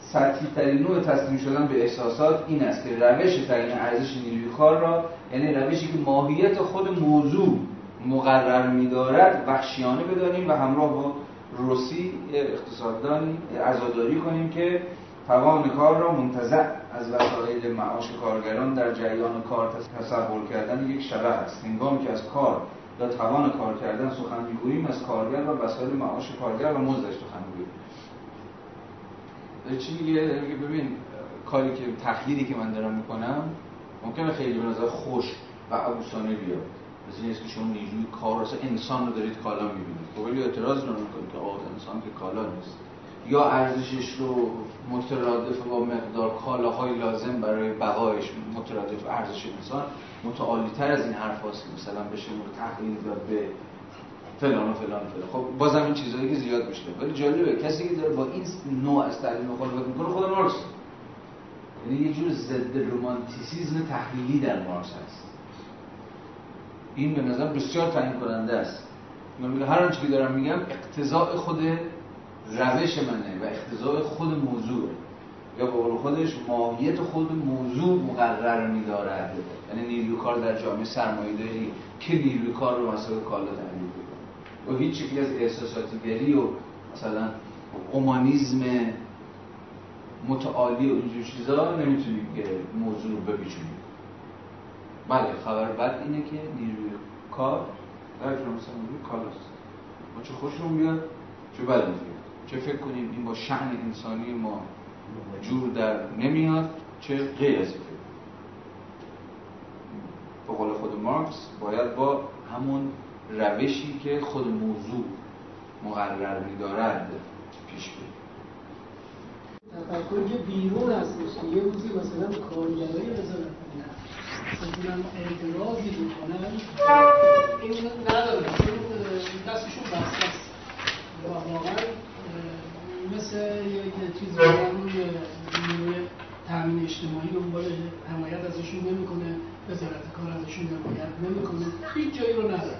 سطحی ترین نوع تسلیم شدن به احساسات این است که روش تعیین ارزش نیروی کار را یعنی روشی که ماهیت خود موضوع مقرر می‌دارد وحشیانه بدانیم و همراه با روسی اقتصاددانی عزاداری کنیم که توان کار را منتزع از وسایل معاش کارگران در جریان کار تصور کردن یک شبه است. هنگامی که از کار یا توان کار کردن سخن می‌گوییم از کارگر و وسایل معاش کارگر و مزدش سخن می‌گوییم. چی میگه ببین کاری که تحلیلی که من دارم می‌کنم ممکنه خیلی به نظر خوش و عبوسانه بیاد. مثل این که شما نیروی کار انسان رو دارید کالا می‌بینید. خب ولی اعتراض رو می‌کنید که آقا انسان که کالا نیست. یا ارزشش رو مترادف با مقدار کالاهای لازم برای بقایش مترادف ارزش انسان متعالی تر از این حرف هاست. که مثلا بشه مورد تحلیل داد به فلان و فلان و فلان. خب بازم این چیزهایی که زیاد میشه ولی جالبه کسی که داره با این نوع از تعلیم مخالفت می‌کنه خود مارکس. یعنی یه جور ضد رومانتیسیزم تحلیلی در مارکس هست. این به نظر بسیار تعیین کننده است. من هر آنچه که دارم میگم اقتضاء خود روش منه و اقتضاء خود موضوع. یا به قول خودش ماهیت خود موضوع مقرر میدارد. یعنی نیروی کار در جامعه سرمایه داری که نیروی کار رو مسئله کالا تعیین و هیچ شکلی از احساساتیگری و مثلا اومانیزم متعالی و اینجور چیزا نمی‌تونیم که موضوع رو بپیچونیم بله خبر بعد اینه که نیروی کار در مثلا نیروی کالاست. ما چه خوشمون بیاد چه بد میاد. چه فکر کنیم این با شعن انسانی ما جور در نمیاد چه غیر از به قول خود مارکس باید با همون روشی که خود موضوع مقرر میدارد پیش بریم. تفکر که بیرون هستش یه روزی مثلا کارگرای وزارت بتونن اعتراضی بکنن این نداره دستشون بسته است و واقعا مثل یک چیز روی تامین اجتماعی دنبال حمایت ازشون نمی‌کنه وزارت کار ازشون حمایت نمی‌کنه. هیچ جایی رو نداره.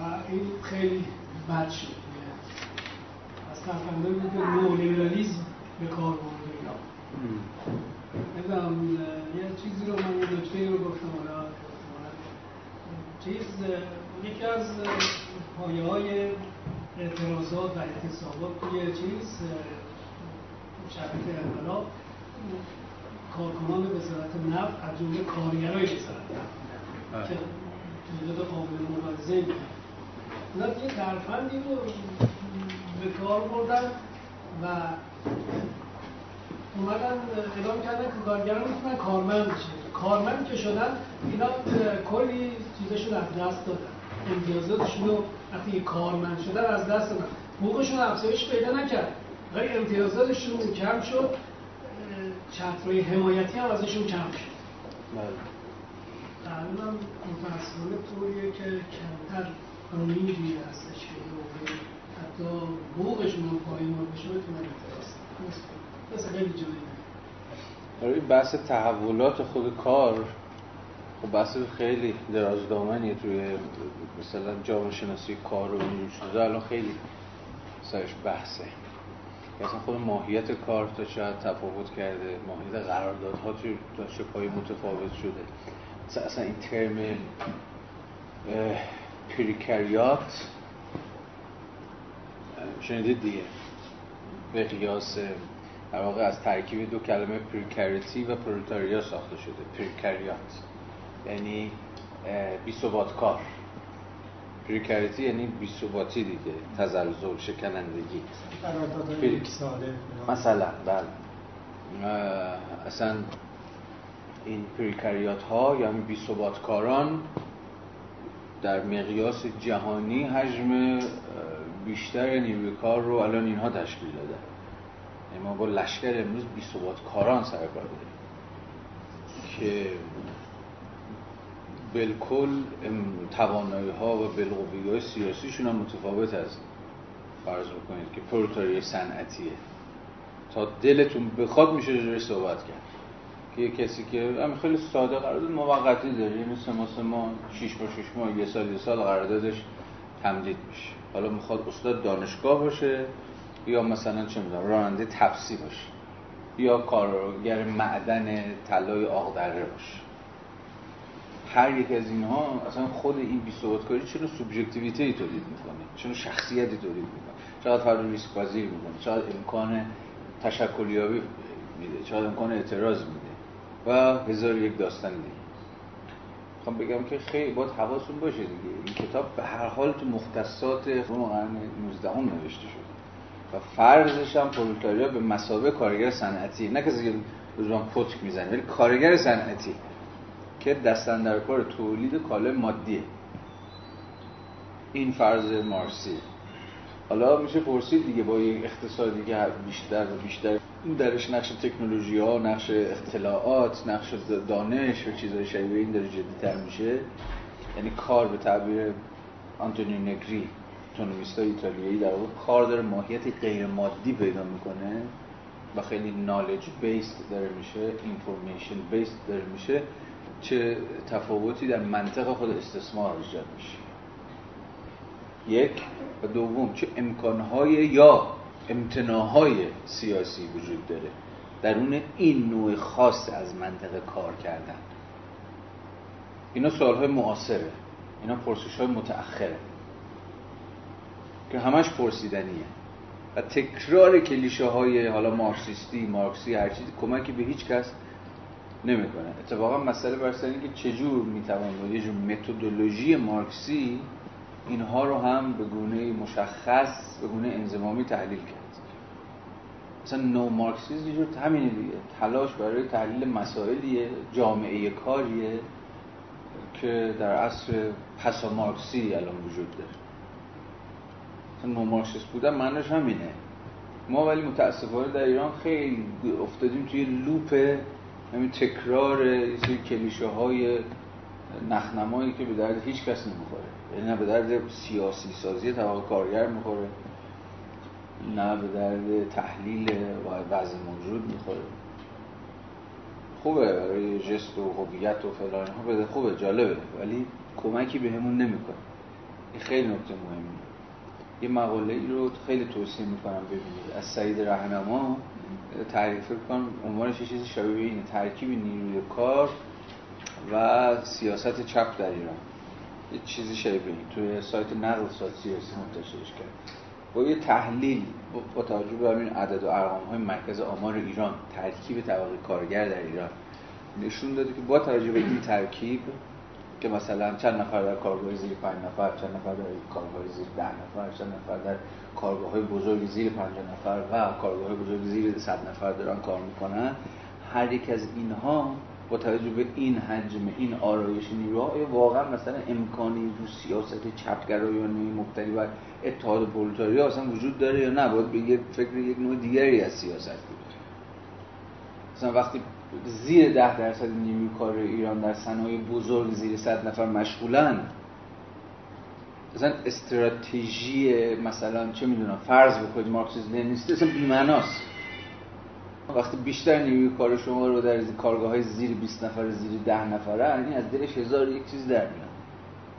و این خیلی بد شد. از طرفندان که نولیبرالیزم به کار برده نمی‌دونم یه چیزی رو من یه نکته رو گفتم. حالا چیز یکی از پایه های اعتراضات و اعتصابات توی چیز شبکه انقلاب. کارکنان وزارت نفت از جمله کارگرای وزارت نفت که تعداد قابل ملاحظه اونا یه ترفندی رو به کار بردن و اومدن اعلام کردن که کارگران می‌تونن کارمند بشه کارمند که شدن اینا کلی چیزشون از دست دادن. امتیازاتشون رو وقتی کارمند شدن از دست دادن حقوقشون افزایش پیدا نکرد. ولی امتیازاتشون کم شد. چترهای حمایتی هم ازشون کم شد. الان هم متاسفانه طوریه که کمتر قانونی هستش که حتی حقوقشون هم پایین بشه بتونن اعتراض مثل خیلی برای بحث تحولات خود کار خب بحث خیلی درازدامنیه توی مثلا جامعه شناسی کار و شده الان خیلی سرش بحثه. اصلا خود ماهیت کار تا شاید تفاوت کرده ماهیت قراردادها تا چه پای متفاوت شده. اصلا این ترم پریکریات شنیدید دیگه؟ به قیاس در واقع از ترکیب دو کلمه precarity و پرولتاریا ساخته شده. precariat. یعنی بی کار. precarity یعنی بیثباتی دیگه تزلزل شکنندگی. مثلا بله. اصلا این precariat ها یعنی بی کاران در مقیاس جهانی حجم بیشتر نیروی کار رو الان اینها تشکیل دادن یعنی ما با لشکر امروز بی کاران سر کار داریم. که بالکل توانایی ها و بالقوی های سیاسیشون هم متفاوت از فرض بکنید که پروتاری صنعتیه. تا دلتون بخواد میشه جوری صحبت کرد. که یه کسی که هم خیلی ساده قرارداد موقتی داره یعنی سه ماه سه ماه شیش ماه شیش ماه یه سال یه سال قراردادش تمدید میشه. حالا می‌خواد استاد دانشگاه باشه یا مثلا چه می‌دونم راننده تپسی باشه یا کارگر معدن طلای آغدره باشه. هر یک از اینها اصلا خود این بی کاری چرا سوبژکتیویته تولید می‌کنه؟ چرا شخصیتی تولید می‌کنه؟ چقدر فرد ریسک پذیر می‌کنه؟ چقدر امکان تشکلیابی میده؟ چقدر امکان اعتراض میده؟ و هزار یک داستان دیگه. می‌خوام بگم که خیلی باید حواستون باشه دیگه. این کتاب به هر حال تو مختصات قرن 19 هم نوشته شده. و فرضش هم پرولتاریا به مسابقه کارگر صنعتی. نه کسی که روزان پتک می‌زنه ولی کارگر صنعتی. که دستن در کار تولید کالای مادیه. این فرض مارسی. حالا میشه پرسید دیگه با یک اقتصادی که بیشتر و بیشتر. درش نقش تکنولوژی ها نقش اطلاعات نقش دانش و چیزهای شبیه این داره جدیتر میشه. یعنی کار به تعبیر آنتونیو نگری اکونومیست ایتالیایی در واقع کار داره ماهیت غیر مادی پیدا می‌کنه و خیلی نالج بیسد داره میشه اینفورمیشن بیسد داره میشه. چه تفاوتی در منطق خود استثمار ایجاد میشه. یک و دوم چه امکانهای یا امتناهای سیاسی وجود داره درون این نوع خاص از منطق کار کردن. اینا سوالهای معاصره. اینا پرسش های متأخره. که همش پرسیدنیه. و تکرار کلیشه های حالا مارکسیستی مارکسی هر چیزی کمکی به هیچ کس نمی‌کنه. اتفاقا مسئله بر که چجور می‌توان با یه جور متدولوژی مارکسی اینها رو هم به گونه مشخص به گونه انزمامی تحلیل کرد. مثلا نو مارکسیسم یه جور همینه دیگه. تلاش برای تحلیل مسائلیه جامعه کاریه که در عصر پسا مارکسی الان وجود داره. مثلا نو مارکسیست بودن معنیش همینه. ما ولی متاسفانه در ایران خیلی افتادیم توی لوپ همین تکرار سری کلیشه های نخنمایی که به درد هیچ کس نمی‌خوره. یعنی نه به درد سیاسی سازی طبقه کارگر می‌خوره نه به درد تحلیل وضع موجود می‌خوره. خوبه برای جست و هویت و فلان بده خوبه جالبه ولی کمکی بهمون نمی‌کنه. این خیلی نکته مهمیه. یه مقاله ای رو خیلی توصیه می‌کنم ببینید. از سعید رهنما تعریف کنم عنوانش چیزی شبیه اینه. ترکیب نیروی کار و سیاست چپ در ایران. یه چیزی شبیه این. توی سایت نقل سایت سیاسی منتشرش کرد. با یه تحلیل با توجه به همین عدد و ارقام های مرکز آمار ایران ترکیب طبقه کارگر در ایران نشون داده که با توجه به این ترکیب که مثلا چند نفر در کارگاه زیر 5 نفر چند نفر در کارگاه زیر 10 نفر چند نفر در کارگاه های بزرگ زیر 50 نفر و کارگاه های بزرگ زیر 100 نفر دارن کار می‌کنن. هر یک از اینها با توجه به این حجم این آرایش نیروها واقعا مثلا امکانی رو سیاست چپگرایانه مبتنی بر اتحاد پرولتاریا اصلا وجود داره یا نه؟ باید به فکر یک نوع دیگری از سیاست بود مثلا وقتی زیر ده درصد نیروی کار ایران در صنایع بزرگ زیر صد نفر مشغولن. مثلا استراتژی مثلا چه می‌دونم فرض بکنید مارکسیسم لنینیستی اصلا بی‌معناست. وقتی بیشتر نیروی کار شما رو در کارگاه های زیر 20 نفر زیر 10 نفره این از دلش هزار یک چیز در میاد.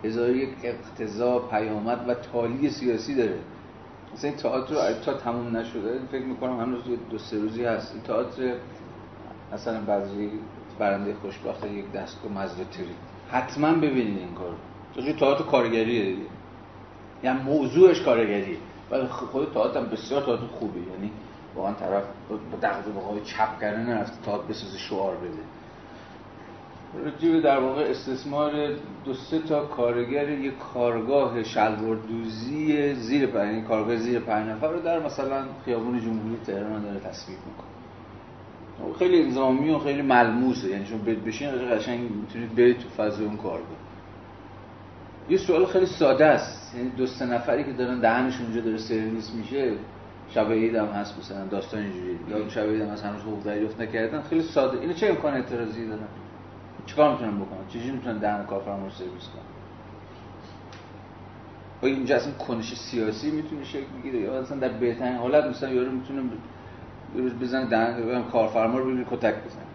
هزار یک اقتضا پیامد و تالی سیاسی داره. مثلا این تئاتر رو تا تموم نشده فکر می‌کنم هنوز دو سه روزی هست. این تئاتر مثلا بعضی برنده خوشبخت یک دستگاه مزرتری حتما ببینید این کار چون تئاتر کارگریه دیگه. یعنی موضوعش کارگریه. ولی خود تئاتر هم بسیار تئاتر خوبه. یعنی واقعا طرف با دغدغه های چپ کردن نرفته تئاتر بسازه شعار بده. رجوع در واقع استثمار دو سه تا کارگر یک کارگاه شلوار دوزی زیر پنج کارگاه زیر نفر رو در مثلا خیابون جمهوری تهران داره تصویر می‌کنه. خیلی انظامی و خیلی ملموسه. یعنی شما بشین قشنگ می‌تونید برید تو فضای اون کارگاه یه سوال خیلی ساده است. یعنی دو سه نفری که دارن دهنش اونجا داره سرویس میشه شب عید هم هست مثلا داستان اینجوری. یا شب عید هم هست هنوز حقوق دریافت نکردن. خیلی ساده. اینو چه امکان اعتراضی دارن؟ چیکار می‌تونن بکنن؟ چجوری می‌تونن دهن کارفرما رو سرویس کنن؟ و اینجا اصلا کنش سیاسی می‌تونه شکل بگیره یا اصلا در بهترین حالت مثلا یارو می‌تونه یه روز بزن دهن کارفرما رو ببینه کتک بزنه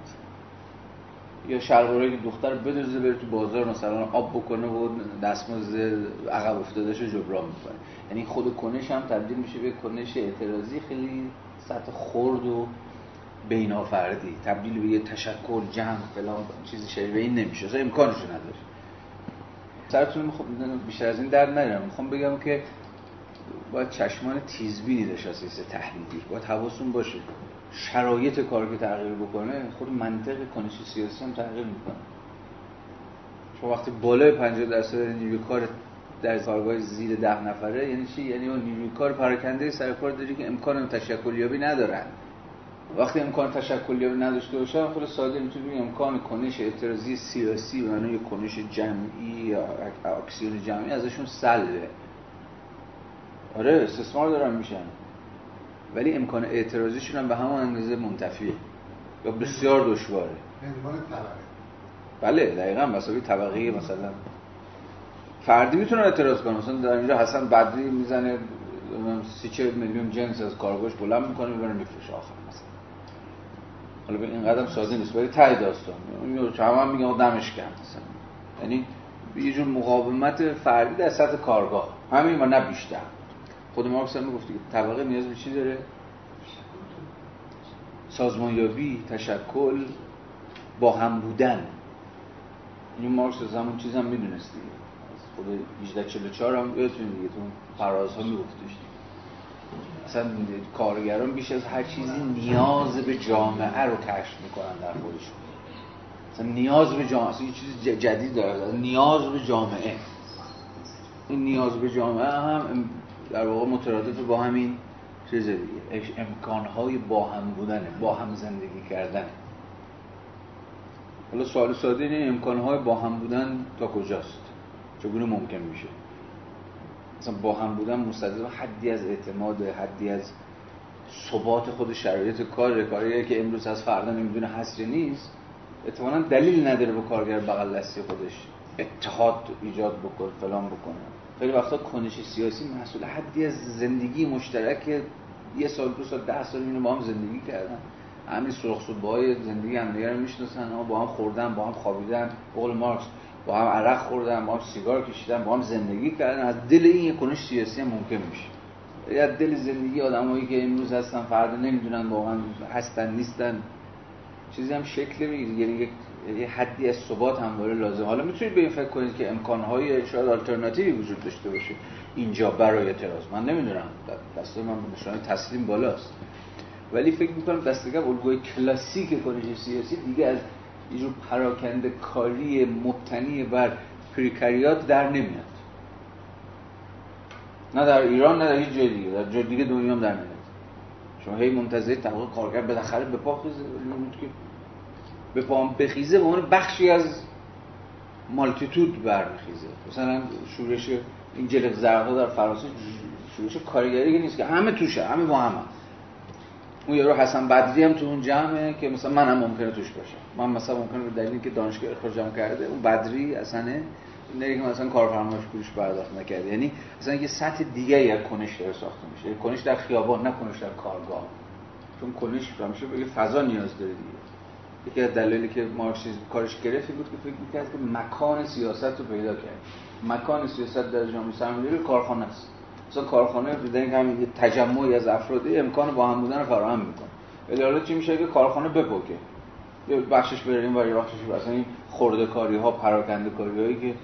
یا شلوارایی که دختر بدوزه بره تو بازار مثلا آب بکنه و دستمزد عقب افتادهش رو جبران می‌کنه. یعنی خود کنش هم تبدیل میشه به کنش اعتراضی خیلی سطح خرد و بینافردی تبدیل به یه تشکل جمع فلان چیزی شبیه این نمیشه. اصلا امکانش نداره. سرتون می‌خوام بیشتر از این در نرم می‌خوام بگم که باید چشمان تیزبینی داشت اساس تحلیلی. باید حواستون باشه. شرایط کار که تغییر بکنه خود منطق کنشی سیاسی هم تغییر می‌کنه. چون وقتی بالای 50 درصد نیروی کار در کارگاه زیر ده نفره یعنی چی؟ یعنی اون نیروی کار پراکنده سر کار داری که امکان تشکل یابی ندارن. وقتی امکان تشکل یابی نداشته باشن خود ساده می‌تونی امکان کنش اعتراضی سیاسی و یعنی کنش جمعی یا اکسیون جمعی ازشون سلبه آره استثمار دارن میشن. ولی امکان اعتراضیشون هم به همون اندازه منتفیه. یا بسیار دشواره. بله دقیقا. مساوی طبقه مثلا. فردی می‌تونن اعتراض کنن. مثلا در اینجا حسن بدری می‌زنه سی چه میلیون جنس از کارگوش بلند می‌کنه می‌بره میفروشه. آخر مثلا. حالا به این قدم ساده نیست ولی ته داستان. همه هم میگن دمش کرد مثلا. یعنی یه جور مقاومت فردی در سطح کارگاه. همین و نه بیشتر. خود مارکس هم که طبقه نیاز به چی داره؟ سازمانیابی تشکل با هم بودن. این مارکس از همون چیز هم می‌دونست دیگه. خود 1844 هم یادتون دیگه تو فرازها میگفتش اصلا کارگران بیش از هر چیزی نیاز به جامعه رو کشف می‌کنن در خودشون. اصلا نیاز به جامعه اصلا یه چیز جدید داره نیاز به جامعه. این نیاز به جامعه هم در واقع مترادف با همین چیز دیگه. امکانهای با هم بودنه با هم زندگی کردن. حالا سوال ساده اینه امکانهای با هم بودن تا کجاست؟ چگونه ممکن میشه؟ مثلا با هم بودن مستلزم حدی از اعتماد حدی از ثبات خود شرایط کار کاری که امروز از فردا نمی‌دونه هست یا نیست. اتفاقا دلیل نداره با کارگر بغل دستی خودش اتحاد ایجاد بکن فلان بکنه خیلی وقتا کنش سیاسی محصول حدی از زندگی مشترک یه سال دو سال ده سال اینو با هم زندگی کردن. همین سرخ های زندگی هم دیگر می‌شناسن اما با هم خوردن با هم خوابیدن. قول مارکس با هم عرق خوردن با هم سیگار کشیدن با هم زندگی کردن. از دل این کنش سیاسی هم ممکن میشه. یا دل زندگی آدمایی که امروز هستن فردا نمی‌دونن واقعا هستن نیستن. چیزی هم شکل می‌گیره. یعنی یه حدی از ثبات همواره لازم. حالا می‌تونید به این فکر کنید که امکانهای شاید آلترناتیوی وجود داشته باشه اینجا برای اعتراض. من نمی‌دونم. دسته من نشانه تسلیم بالاست. ولی فکر می‌کنم دستگاه الگوی کلاسیک کنش سیاسی دیگه از اینجور پراکنده کاری مبتنی بر پریکریات در نمیاد. نه در ایران نه در هیچ جای دیگه. در جای دیگه دنیا هم در نمیاد. شما هی منتظر تحقیق کارگر بالاخره به پا خیزه. که به پا بخیزه به عنوان بخشی از مالتیتود برمیخیزه. مثلا شورش این جلق زرقا در فرانسه شورش کارگری نیست که همه توشه همه با همه. اون یارو حسن بدری هم تو اون جمعه که مثلا منم ممکنه توش باشم. من مثلا ممکنه به دلیلی که دانشگاه اخراجم کرده اون بدری اصلا نه که مثلا کارفرماش پولش پرداخت نکرده. یعنی مثلا یه سطح دیگه از کنش داره ساخته میشه. کنش در خیابان نه کنش در کارگاه. چون کنش همیشه به فضا نیاز داره دیگه. یکی از دلایلی که مارکسیسم کارش گرفت بود که فکر می‌کرد که مکان سیاست رو پیدا کرد. مکان سیاست در جامعه سرمایه‌داری کارخانه است. مثلا کارخانه دیدن که همین تجمعی از افرادی امکان با هم بودن رو فراهم می‌کنه. ولی حالا چی میشه؟ که کارخانه بپکه یه بخشش بره این و یه بخشش مثلا این خورده کاری ها پراکنده کاری هایی که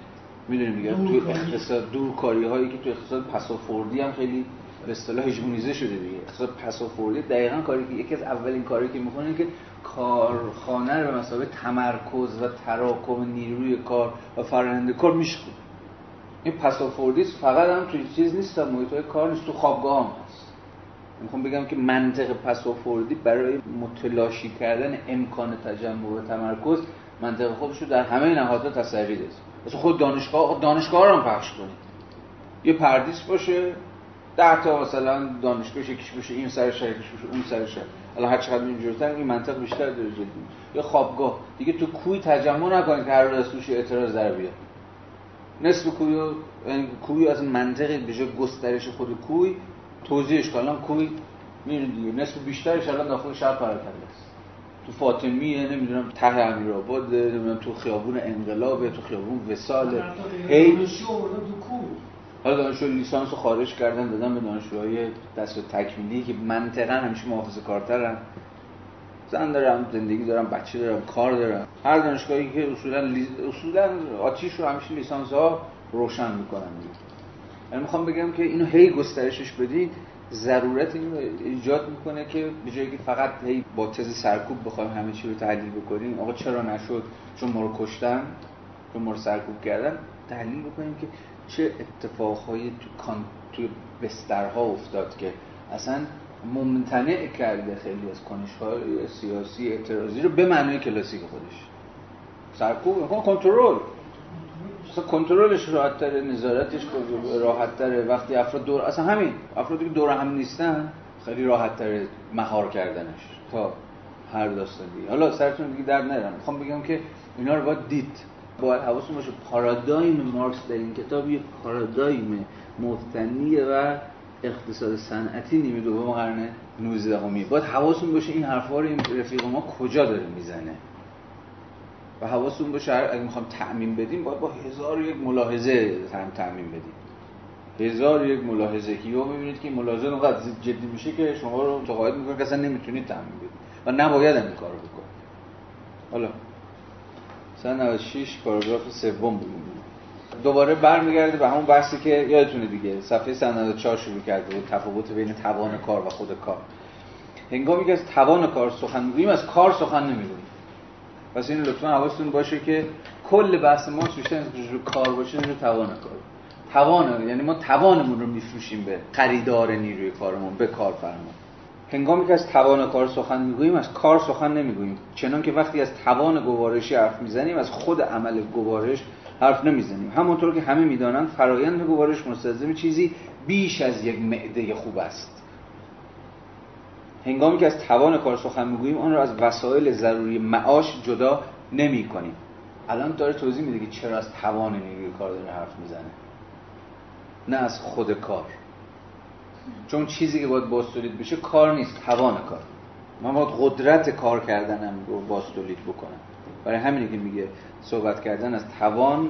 می‌دونیم میگن توی اقتصاد دور کاری هایی که توی اقتصاد پسافوردی هم خیلی به اصطلاح هژمونیزه شده دیگه. اقتصاد پسافوردی دقیقا کاری که یکی از اولین کاری که می‌کنه که کارخانه رو به مسابقه تمرکز و تراکم نیروی کار و فرآیند کار میشکنه. این پسافوردیسم فقط هم توی چیز نیست محیط کار نیست تو خوابگاه هم هست. می‌خوام بگم که منطق پسافوردی برای متلاشی کردن امکان تجمع و تمرکز منطق خودش رو در همه نهادها تسری داد خود دانشگاه دانشگاه رو هم پخش کنید. یه پردیس باشه. ده تا مثلا دانشگاه یکیش باشه این سر شهر یکیش اون سر شهر. الان هر چقدر اینجورتر این منطق بیشتر داره جدی یا خوابگاه. دیگه تو کوی تجمع نکنید که هر روز توش اعتراض در بیاد. نصف کوی یعنی کوی از منطق به جای گسترش خود کوی توضیحش کردن کوی میرین دیگه. نصف بیشترش الان داخل شهر پراکنده است تو فاطمیه نمی‌دونم ته امیرآباد نمی‌دونم تو خیابون انقلاب تو خیابون وسال هی حالا دانشجو لیسانس رو خارج کردن دادن به دانشجوهای دست تکمیلی که منطقا همیشه محافظه کارترن. زن دارم زندگی دارم بچه دارم کار دارم. هر دانشگاهی که اصولا لیز... اصولا آتیش رو همیشه لیسانس ها روشن می‌کنن. یعنی می‌خوام بگم که اینو هی گسترشش بدید ضرورت اینو ایجاد می‌کنه که به جایی که فقط هی با تز سرکوب بخوایم همه چی رو تحلیل بکنیم آقا چرا نشد؟ چون ما رو کشتن چون ما رو سرکوب کردن تحلیل بکنیم که چه اتفاقهایی تو کان... توی بسترها افتاد که اصلا ممتنع کرده خیلی از کنش‌های سیاسی اعتراضی رو به معنای کلاسیک خودش. سرکوب کنترل. اصلا کنترلش راحت تره نظارتش راحت تره وقتی افراد دور اصلا همین. افرادی که دور هم نیستن خیلی راحت تره مهار کردنش تا هر داستان دیگه حالا سرتون دیگه در نرم می‌خوام بگم که اینا رو باید دید. باید حواستون باشه پارادایم مارکس در این کتاب یه پارادایم مفتنی و اقتصاد صنعتی نیمه دوم قرن 19 همی باید حواستون باشه این حرفا رو این رفیق ما کجا داره می‌زنه. و حواستون باشه اگه می‌خوام تعمین بدیم باید با هزار یک ملاحظه هم تعمین بدیم. هزار یک ملاحظه. که یا می‌بینید که ملاحظه اونقدر جدی میشه که شما رو متقاعد می‌کنه که اصلا نمی‌تونید تعمین بدید. و نباید این کارو بکنید. حالا سن 96 پاراگراف سوم بودیم دوباره برمیگرده به همون بحثی که یادتونه دیگه. صفحه 194 شروع کرده بود تفاوت بین توان کار و خود کار. هنگامی که از توان کار سخن می‌گوییم از کار سخن نمی‌گوییم. پس این لطفا حواستون باشه که کل بحث ما بیشتر رو کار باشه رو توان کار. توان یعنی ما توانمون رو میفروشیم به خریدار نیروی کارمون به کارفرما. هنگامی که از توان کار سخن می‌گوییم از کار سخن نمی‌گوییم. چنان که وقتی از توان گوارشی حرف می‌زنیم از خود عمل گوارش حرف نمی‌زنیم. همونطور که همه می‌دانند فرایند گوارش مستلزم چیزی بیش از یک معده خوب است. هنگامی که از توان کار سخن می‌گوییم آن را از وسایل ضروری معاش جدا نمی کنیم الان داره توضیح میده که چرا از توان نیروی کار داره حرف می‌زنه. نه از خود کار. چون چیزی که باید باز تولید بشه کار نیست توان کار. من باید قدرت کار کردنم رو باز تولید بکنم. برای همینه که میگه صحبت کردن از توان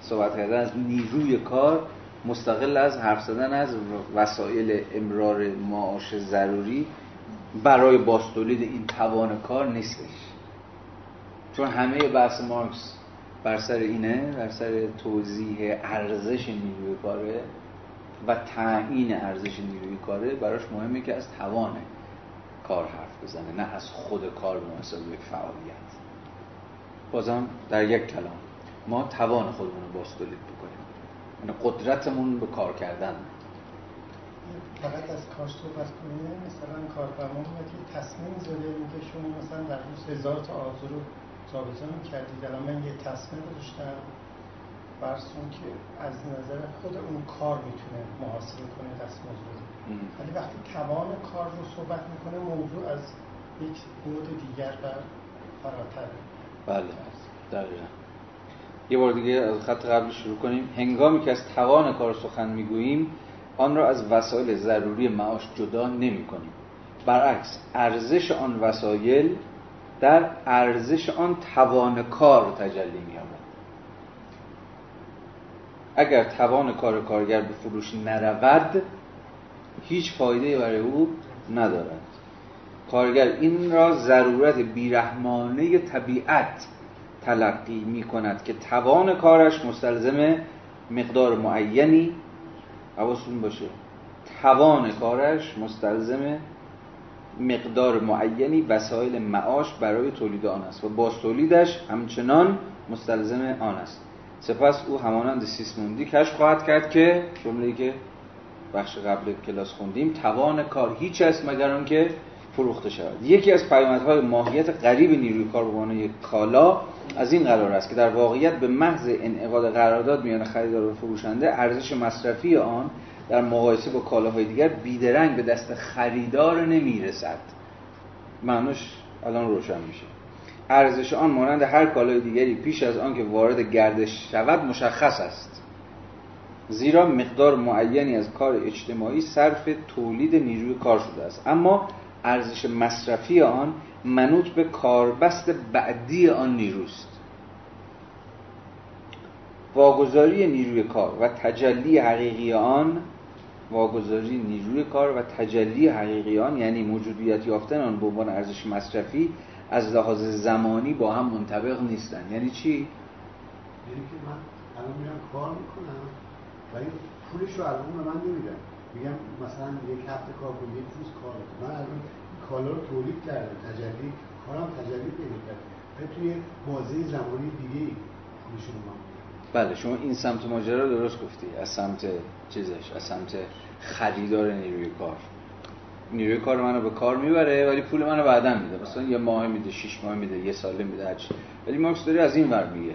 صحبت کردن از نیروی کار مستقل از حرف زدن از وسایل امرار معاش ضروری برای باستولید این توان کار نیستش. چون همه بحث مارکس بر سر اینه بر سر توضیح ارزش نیروی کاره. و تعیین ارزش نیروی کاره براش مهمه که از توان کار حرف بزنه نه از خود کار به یک فعالیت. بازم در یک کلام ما توان خودمون رو باستولید بکنیم. یعنی قدرتمون به کار کردن. فقط از کار صحبت کنیم مثلا کارفرما میاد یه تصمیم زده میگه شما مثلا در روز هزار تا آزو رو جابجا می‌کردید الان من یه تصمیم داشتم. برسون که از نظر خود اون کار می‌تونه محاسبه کنه دست موضوع ولی وقتی توان کار رو صحبت می‌کنه موضوع از یک بود دیگر بر فراتره بله. دقیقا. یه بار دیگه از خط قبل شروع کنیم. هنگامی که از توان کار سخن می‌گوییم آن را از وسایل ضروری معاش جدا نمی کنیم برعکس ارزش آن وسایل در ارزش آن توان کار تجلی می آمد اگر توان کار کارگر به فروش نرود هیچ فایده برای او ندارد. کارگر این را ضرورت بیرحمانه طبیعت تلقی می کند که توان کارش مستلزم مقدار معینی. حواستون باشه. توان کارش مستلزم مقدار معینی وسایل معاش برای تولید آن است و باز تولیدش همچنان مستلزم آن است. سپس او همانند سیسموندی کشف خواهد کرد که جمله‌ای که بخش قبل کلاس خوندیم توان کار هیچ است مگر آنکه فروخته شود. یکی از پیامدهای ماهیت غریب نیروی کار به عنوان کالا از این قرار است که در واقعیت به محض انعقاد قرارداد میان خریدار و فروشنده ارزش مصرفی آن در مقایسه با کالاهای دیگر بیدرنگ به دست خریدار نمی‌رسد. معنوش الان روشن میشه. ارزش آن مانند هر کالای دیگری پیش از آن که وارد گردش شود مشخص است. زیرا مقدار معینی از کار اجتماعی صرف تولید نیروی کار شده است. اما ارزش مصرفی آن منوط به کاربست بعدی آن نیروست. واگذاری نیروی کار و تجلی حقیقی آن واگذاری نیروی کار و تجلی حقیقی آن یعنی موجودیت یافتن آن به عنوان ارزش مصرفی از لحاظ زمانی با هم منطبق نیستن. یعنی چی؟ یعنی که من الان میرم کار می‌کنم ولی پولش رو الان به من نمیدن. میگم مثلا یک هفته کار کنم یک روز کار من الان کالا رو تولید کردم. تجلی کارم تجلی پیدا کرد. توی بازه زمانی دیگه پولش رو من بله شما این سمت ماجرا رو درست گفتی. از سمت چیزش از سمت خریدار نیروی کار. نیروی کار منو به کار می‌بره ولی پول منو بعدا میده. مثلا یه ماه میده شش ماه میده یه ساله میده هرچی ولی مارکس داره از این ور میگه.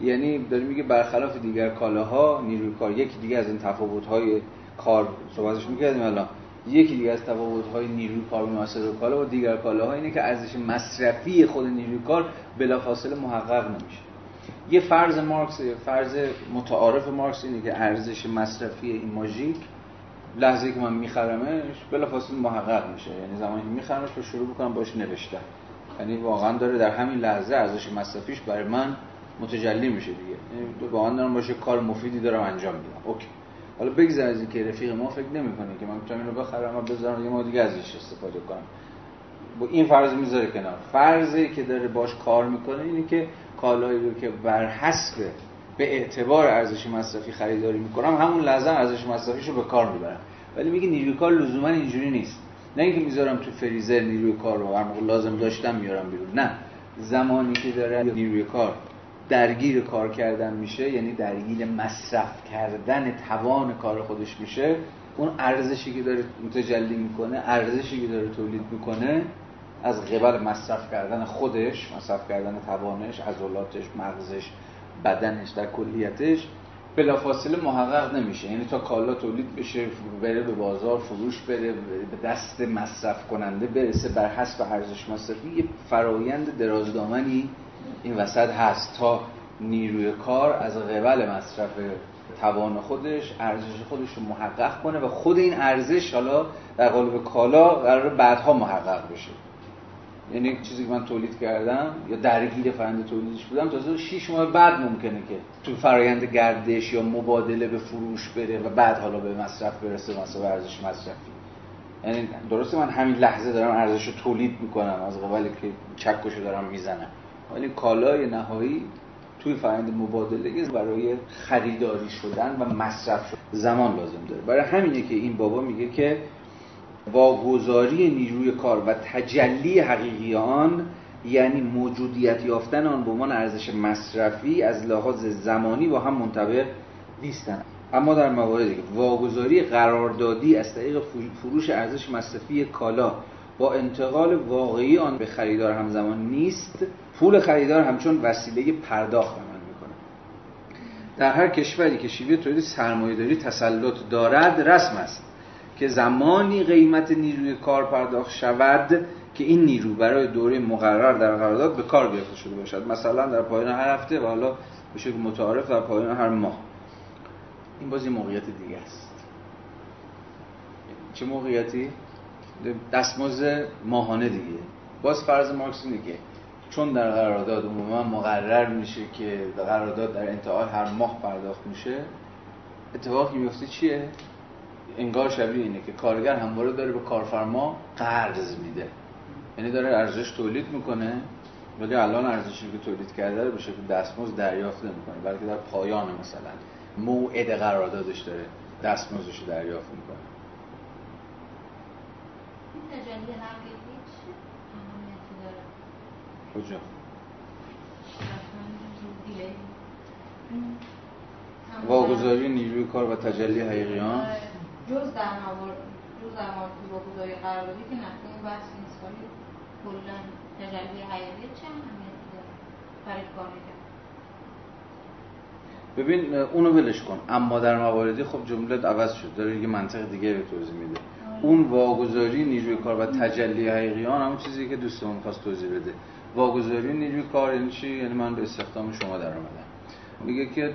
یعنی داره میگه برخلاف دیگر کالاها نیروی کار یکی دیگه از این تفاوت های کار صحبتش می‌کردیم الان. یکی دیگه از تفاوت های نیروی کار مناسب کالا و دیگر کالاها اینه که ارزش مصرفی خود نیروی کار بلافاصله محقق نمیشه. یه فرض مارکس فرض متعارف مارکس اینه که ارزش مصرفی این ماژیک لحظه که من میخرمش بلافاصله محقق میشه. یعنی زمانی که میخرمش رو شروع بکنم باش نوشتن. یعنی واقعا داره در همین لحظه ارزش مصرفیش برای من متجلی میشه دیگه. یعنی واقعا دارم باشه کار مفیدی دارم انجام میدم. اوکی. حالا بگذار از اینکه رفیق ما فکر نمی‌کنه که من می‌تونم اینو بخرم و بذارم یه ما دیگه ازش استفاده کنم. با این فرض می‌ذاره کنار. فرضی که داره باش کار می‌کنه اینه که کالایی رو که بر حسب به اعتبار ارزش مصرفی خریداری می‌کنم همون لحظه ارزش مصرفیش رو به کار می‌برم. ولی میگه نیروی کار لزوما اینجوری نیست. نه اینکه می‌ذارم تو فریزر نیروی کار رو هر لازم داشتم میارم بیرون. نه. زمانی که داره نیروی کار درگیر کار کردن میشه یعنی درگیر مصرف کردن توان کار خودش میشه اون ارزشی که داره متجلی می‌کنه ارزشی که داره تولید می‌کنه از قبل مصرف کردن خودش مصرف کردن توانش عضلاتش مغزش بدنش در کلیتش بلافاصله محقق نمیشه. یعنی تا کالا تولید بشه بره به بازار فروش بره, به دست مصرف کننده برسه بر حسب ارزش مصرفی یه فرایند درازدامنی این وسط هست. تا نیروی کار از قبل مصرف توان خودش ارزش خودش رو محقق کنه و خود این ارزش حالا در قالب کالا قرار بعدها محقق بشه. یعنی چیزی که من تولید کردم یا درگیر فرند تولیدش بودم تازه 6 ماه بعد ممکنه که تو فرایند گردش یا مبادله به فروش بره و بعد حالا به مصرف برسه مثلا ارزش مصرفی. یعنی درسته من همین لحظه دارم ارزش رو تولید می‌کنم از قبل که چکشو دارم می‌زنم. ولی کالای نهایی توی فرآیند مبادله برای خریداری شدن و مصرف شدن زمان لازم داره. برای همینه که این بابا میگه که واگذاری نیروی کار و تجلی حقیقی آن یعنی موجودیت یافتن آن به عنوان ارزش مصرفی از لحاظ زمانی با هم منطبق نیستند اما در مواردی که واگذاری قراردادی از طریق فروش ارزش مصرفی کالا با انتقال واقعی آن به خریدار همزمان نیست پول خریدار همچون وسیله پرداخت عمل می‌کنه. در هر کشوری که شیوه تولید سرمایه‌داری تسلط دارد رسم است. که زمانی قیمت نیروی کار پرداخت شود که این نیرو برای دوره مقرر در قرارداد به کار گرفته شده باشد. مثلا در پایان هر هفته و حالا به شکل متعارف در پایان هر ماه. این بازی موقعیت دیگه است. چه موقعیتی؟ دستمزد ماهانه دیگه. باز فرض مارکس اینه که چون در قرارداد عموما مقرر میشه که قرارداد در انتهای هر ماه پرداخت میشه اتفاقی میفته چیه؟ انگار شبیه اینه که کارگر همواره داره به کارفرما قرض میده. یعنی داره ارزش تولید می‌کنه ولی الان ارزشی که تولید کرده رو به شکل دستمزد دریافت نمی‌کنه بلکه در پایان مثلا موعد قراردادش داره دستمزدش رو دریافت می‌کنه. کجا؟ واگذاری نیروی کار و تجلی حقیقیان. جز در موارد جز در مورد واگذاری قراردادی که نقطه این بحث نیست ولی کلا تجلی حقیقی چه اهمیتی داره برای کارگر ببین اونو ولش کن. اما در مواردی خب جمله عوض شد. داره یه منطق دیگه به توضیح میده. آره. اون واگذاری نیروی کار و تجلی حقیقیان همون چیزی که دوستمون خواست توضیح بده. واگذاری نیروی کار یعنی چی؟ یعنی من به استخدام شما در اومدم. میگه که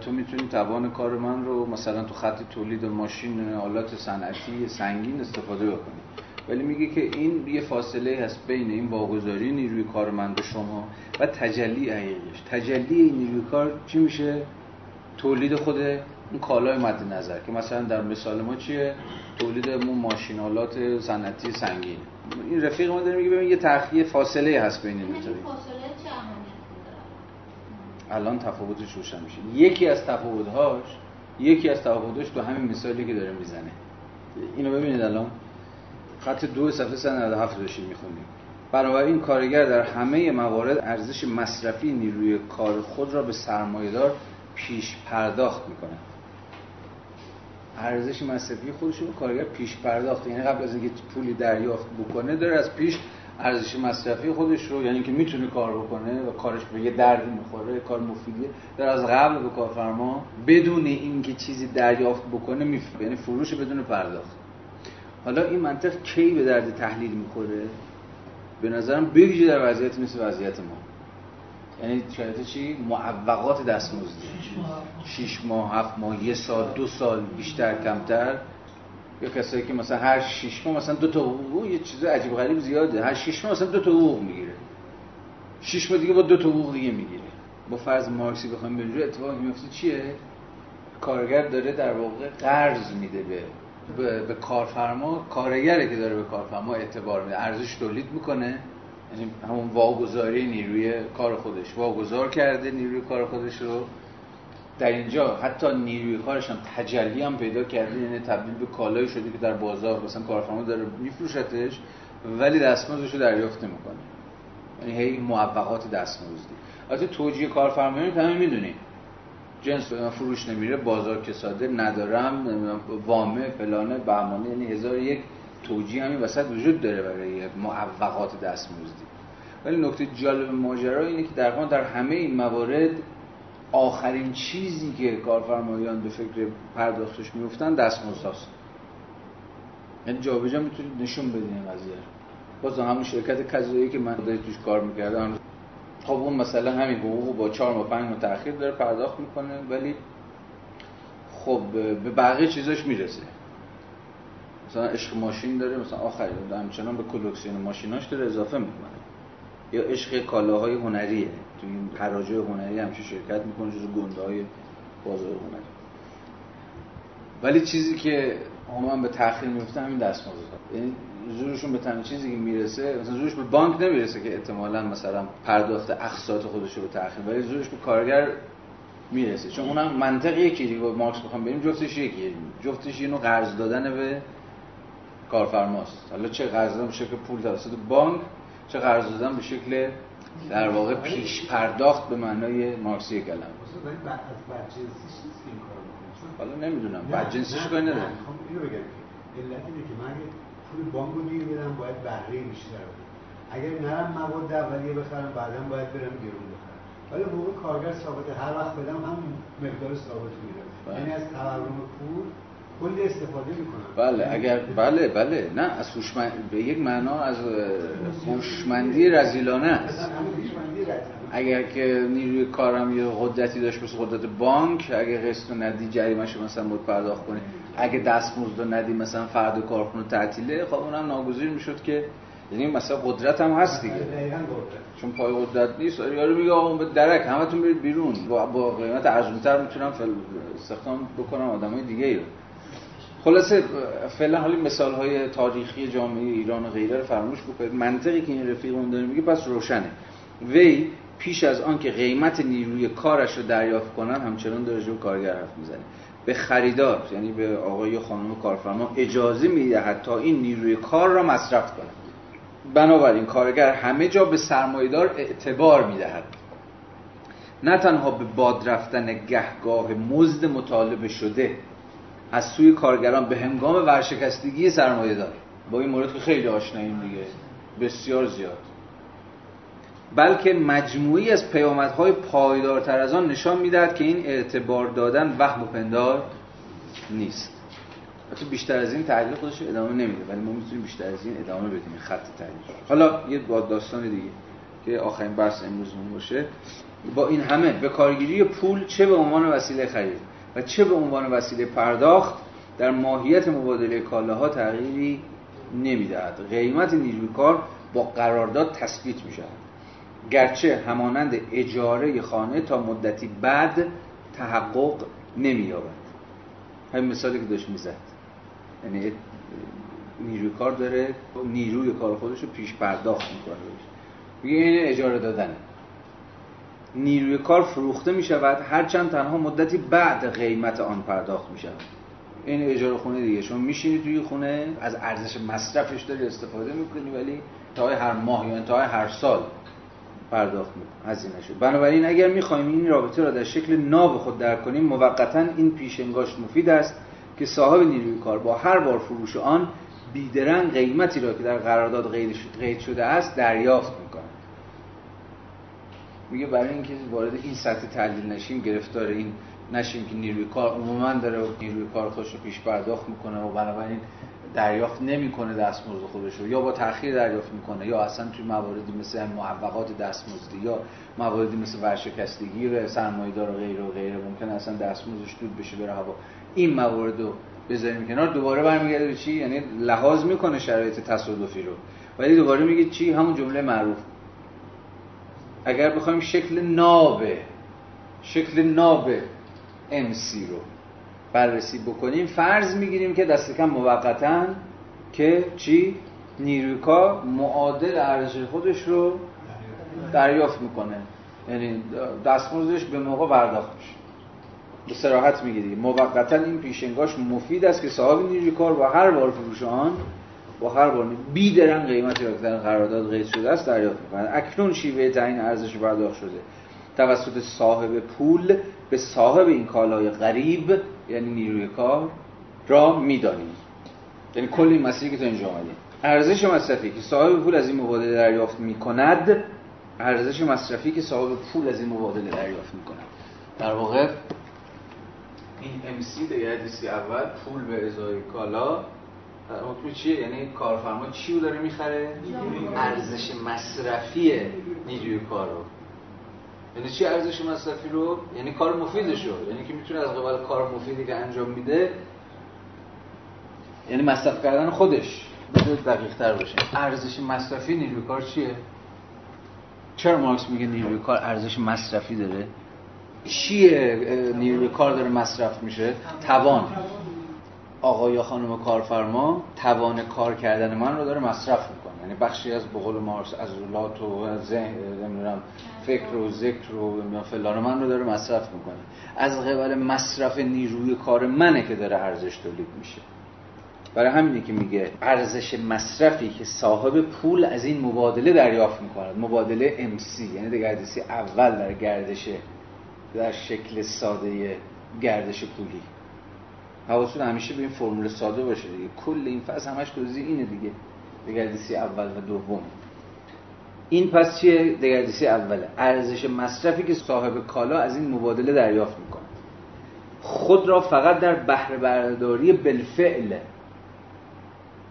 تو می‌تونی توان کار من رو مثلا تو خط تولید ماشین آلات صنعتی سنگین استفاده بکنی. ولی میگه که این یه فاصله هست بین این واگذاری نیروی کار من به شما و تجلی حقیقیش تجلی این نیروی کار چی میشه؟ تولید خود اون کالای مد نظر که مثلا در مثال ما چیه؟ تولید اون ماشینالات صنعتی سنگین. این رفیق ما داره میگه ببین یه تخیه فاصله هست بین این دو الان تفاوتش روشن میشه. یکی از تفاوتهاش یکی از تفاوتش تو همین مثالی که داره می‌زنه. اینو ببینید الان. خط دو صفحه 197 داشتیم می‌خونیم بنابراین کارگر در همه موارد ارزش مصرفی نیروی کار خود را به سرمایه‌دار پیش پرداخت می‌کنه. ارزش مصرفی خودش رو کارگر پیش پرداخت یعنی قبل از اینکه پولی دریافت بکنه داره از پیش ارزش مصرفی خودش رو یعنی که می‌تونه کار بکنه و کارش به یه دردی می‌خوره کار مفیدیه در از قبل به کارفرما بدون اینکه چیزی دریافت بکنه میفته یعنی فروش بدون پرداخت. حالا این منطق کی به درد تحلیل می‌خوره؟ به نظرم بگیجه در وضعیت مثل وضعیت ما. یعنی شاید چی؟ معوقات دستمزدی شیش ماه هفت ماه یه سال دو سال بیشتر کمتر. یا کسایی که مثلا هر شش ماه مثلا دو تا حقوق یه چیز عجیب غریب زیاده. هر شش ماه مثلا دو تا حقوق می‌گیره. شش ماه دیگه با دو تا حقوق دیگه می‌گیره. با فرض مارکسی بخوایم بجوری اتفاقی میفته چیه؟ کارگر داره در واقع قرض میده به به, به کارفرما. کارگره که داره به کارفرما اعتبار میده. ارزش تولید می‌کنه. یعنی همون واگذاری نیروی کار خودش. واگذار کرده نیروی کار خودش رو. در اینجا حتی نیروی کارش هم تجلی هم پیدا کرده یعنی تبدیل به کالایی شده که در بازار مثلا کارفرما داره میفروشتش ولی دستمزدش رو دریافت نمی‌کنه. یعنی هی موفقات دستمزدی. البته توجیه کارفرمایی همه می‌دونیم. جنس فروش نمیره بازار کساده ندارم وامه فلانه بهمانه یعنی هزار یک توجیه همین وسط وجود داره برای معوقات دستمزدی. ولی نکته جالب ماجرا اینه که در در همه این موارد آخرین چیزی که کارفرمایان به فکر پرداختش میفتن دستمزد هست یعنی جابجا می‌تونید نشون بدین این قضیه باز همون شرکت کذایی که من توش کار می‌کردم. خب اون مثلا همین حقوق با چهار ماه پنج تاخیر داره پرداخت می‌کنه ولی خب به بقیه چیزاش می‌رسه. مثلا عشق ماشین داره مثلا آخر همچنان به کلکسیون ماشیناش داره اضافه می‌کنه. یا عشق کالاهای هنریه. تو این حراجه هنری همیشه شرکت می‌کنه جزو گنده های بازار هنری. ولی چیزی که عموما به تأخیر میفته همین دستمزد یعنی زورشون به تنها چیزی که می‌رسه مثلا زورش به بانک نمی‌رسه که احتمالا مثلا پرداخت اقساط خودش رو به تأخیر ولی زورش به کارگر می‌رسه. چون اونم منطق یکی دیگه مارکس بخوام بریم جفتش یکیه. جفتش اینو قرض دادن به کارفرماست. حالا چه قرض دادن به شکل پول توسط بانک چه قرض دادن به شکل در واقع پیش پرداخت به معنای مارکسی کلمه. حالا نمی‌دونم بعد جنسیش نداره. خب اینو بگم. علت اینه که من پول بانک رو می‌گیرم باید بهره بیشتر اگر نرم مواد اولیه بخرم بعدا باید برم گرون بخرم. ولی حقوق کارگر ثابته هر وقت بدم هم مقدار ثابت میدم بله. یعنی از تورم پول کلی استفاده می‌کنم بله اگر بله بله. نه از هوشمند به یک معنا از هوشمندی رزیلانه است. اگر که نیروی کارم یه قدرتی داشت مثل قدرت بانک اگه قسط رو ندی جریمه‌شو مثلا باید پرداخت کنی. اگه دستمزد رو ندی مثلا فرد کارخونه تعطیله خب اونم ناگزیر می‌شد که یعنی مثلا قدرت هم هست دیگه. قدرت. چون پای قدرت نیست یارو میگه آقا به درک همتون برید بیرون. با, با قیمت ارزونتر می‌تونم. استخدام بکنم آدمای دیگه ای رو. خلاصه فعلا حالا مثال های تاریخی جامعه ایران و غیره رو فراموش بکنید منطقی که این رفیقمون داره میگه پس روشنه. وی پیش از آن که قیمت نیروی کارش رو دریافت کنن همچنان داره جو کارگر حرف می‌زنه. به خریدار یعنی به آقای خانم کارفرما اجازه می‌دهد تا این نیروی کار را مصرف کنه بنابراین کارگر همه جا به سرمایدار اعتبار می‌دهد. نه تنها به باد رفتن گهگاه مزد مطالبه شده از سوی کارگران به هنگام ورشکستگی سرمایه دار. با این مورد که خیلی آشناییم دیگه. بسیار زیاد. بلکه مجموعی از پیامدهای پایدارتر از آن نشان می‌دهد که این اعتبار دادن وهم و پندار نیست. حتی بیشتر از این تحلیل خودش ادامه نمیده ولی ما می‌تونیم بیشتر از این ادامه بدیم خط تحلیل. حالا یه با داستان دیگه که آخرین بحث امروزمون باشه. با این همه به کارگیری پول چه به عنوان وسیله خرید؟ و چه به عنوان وسیله پرداخت در ماهیت مبادله کالاها تغییری نمی‌دهد. قیمت نیروی کار با قرارداد تثبیت می شود گرچه همانند اجاره خانه تا مدتی بعد تحقق نمییابد. همین مثالی که داشت می‌زد. یعنی نیروی کار داره نیروی کار خودش رو پیش پرداخت می‌کنه. میگه این اجاره دادنه. نیروی کار فروخته می شود هرچند تنها مدتی بعد قیمت آن پرداخت می شود. این اجاره خونه دیگه. شما میشینی توی خونه از ارزش مصرفش داری استفاده می‌کنی ولی انتهای هر ماه یا انتهای هر سال پرداخت می‌کنی هزینه شد. بنابراین اگر می‌خوایم این رابطه را در شکل ناب خود درک کنیم موقتا این پیشنگاش مفید است که صاحب نیروی کار با هر بار فروش آن بیدرنگ قیمتی را که در قرارداد قید شده است دریافت می‌کنه میگه برای اینکه وارد این سطح تحلیل نشیم گرفتار این نشیم که نیروی کار عموما داره نیروی کار خودش رو پیش پرداخت می‌کنه و بنابراین دریافت نمی‌کنه دستمزد خودش رو. یا با تاخیر دریافت می‌کنه یا اصلا توی مواردی مثل معوقات دستمزدی یا مواردی مثل ورشکستگی و سرمایه‌دار و غیره و غیره ممکن اصلا دستمزدش دود بشه بره هوا. این موارد رو بذاریم کنار. دوباره برمیگرده به چی؟ یعنی لحاظ می‌کنه شرایط تصادفی رو. ولی دوباره میگه چی؟ همون جمله معروف. اگر بخوایم شکل ناب شکل ناب MC رو بررسی بکنیم فرض می‌گیریم که دست کم موقتا که چی؟ نیروی معادل ارزش خودش رو دریافت می‌کنه. یعنی دستمزدش به موقع پرداخت میشه. به صراحت میگه دیگه موقتا این پیشنگاش مفید است که صاحب نیروی کار با هر بار فروش آن با هر بار بیدرن قیمتی را که در قرارداد قید شده است دریافت می‌کنه اکنون شیوه تعیین ارزش پرداخت شده. توسط صاحب پول به صاحب این کالای غریب یعنی نیروی کار را می‌دانیم یعنی کل این مسیری که تو اینجا آمدیم ارزش مصرفی که صاحب پول از این مبادله دریافت می‌کند ارزش مصرفی که صاحب پول از این مبادله دریافت می‌کند. در واقع این MC حدیثی اول پول به ازای کالا حکم چیه؟ یعنی کارفرما چی رو داره می‌خره؟ ارزش مصرفی نیروی کار رو. یعنی چی ارزش مصرفی رو؟ یعنی کار مفیدش رو یعنی که می‌تونه از قبل کار مفیدی که انجام میده یعنی مصرف کردن خودش. بذار دقیق تر باشه. ارزش مصرفی نیروی کار چیه؟ چرا مارکس میگه نیروی کار ارزش مصرفی داره؟ چیه؟ نیروی کار داره مصرف میشه؟ توان. آقا یا خانم کارفرما توان کار کردن من رو داره مصرف می‌کنه. یعنی بخشی از بقول مارکس از رولات و ذهن نمی‌دونم فکر و ذکر و فلان من رو داره مصرف می‌کنه. از قبل مصرف نیروی کار منه که داره ارزش تولید میشه. برای همینه که میگه ارزش مصرفی که صاحب پول از این مبادله دریافت می‌کند. مبادله امسی یعنی دگردیسی اول در گردش در شکل ساده گردش پولی. حواستون همیشه به این فرمول ساده باشه دیگه. کل این فصل همش توضیح اینه دیگه. دگردیسی اول و دوم. این پس چیه؟ دگردیسی اوله. ارزش مصرفی که صاحب کالا از این مبادله دریافت می‌کنه. خود را فقط در بهره برداری بالفعل.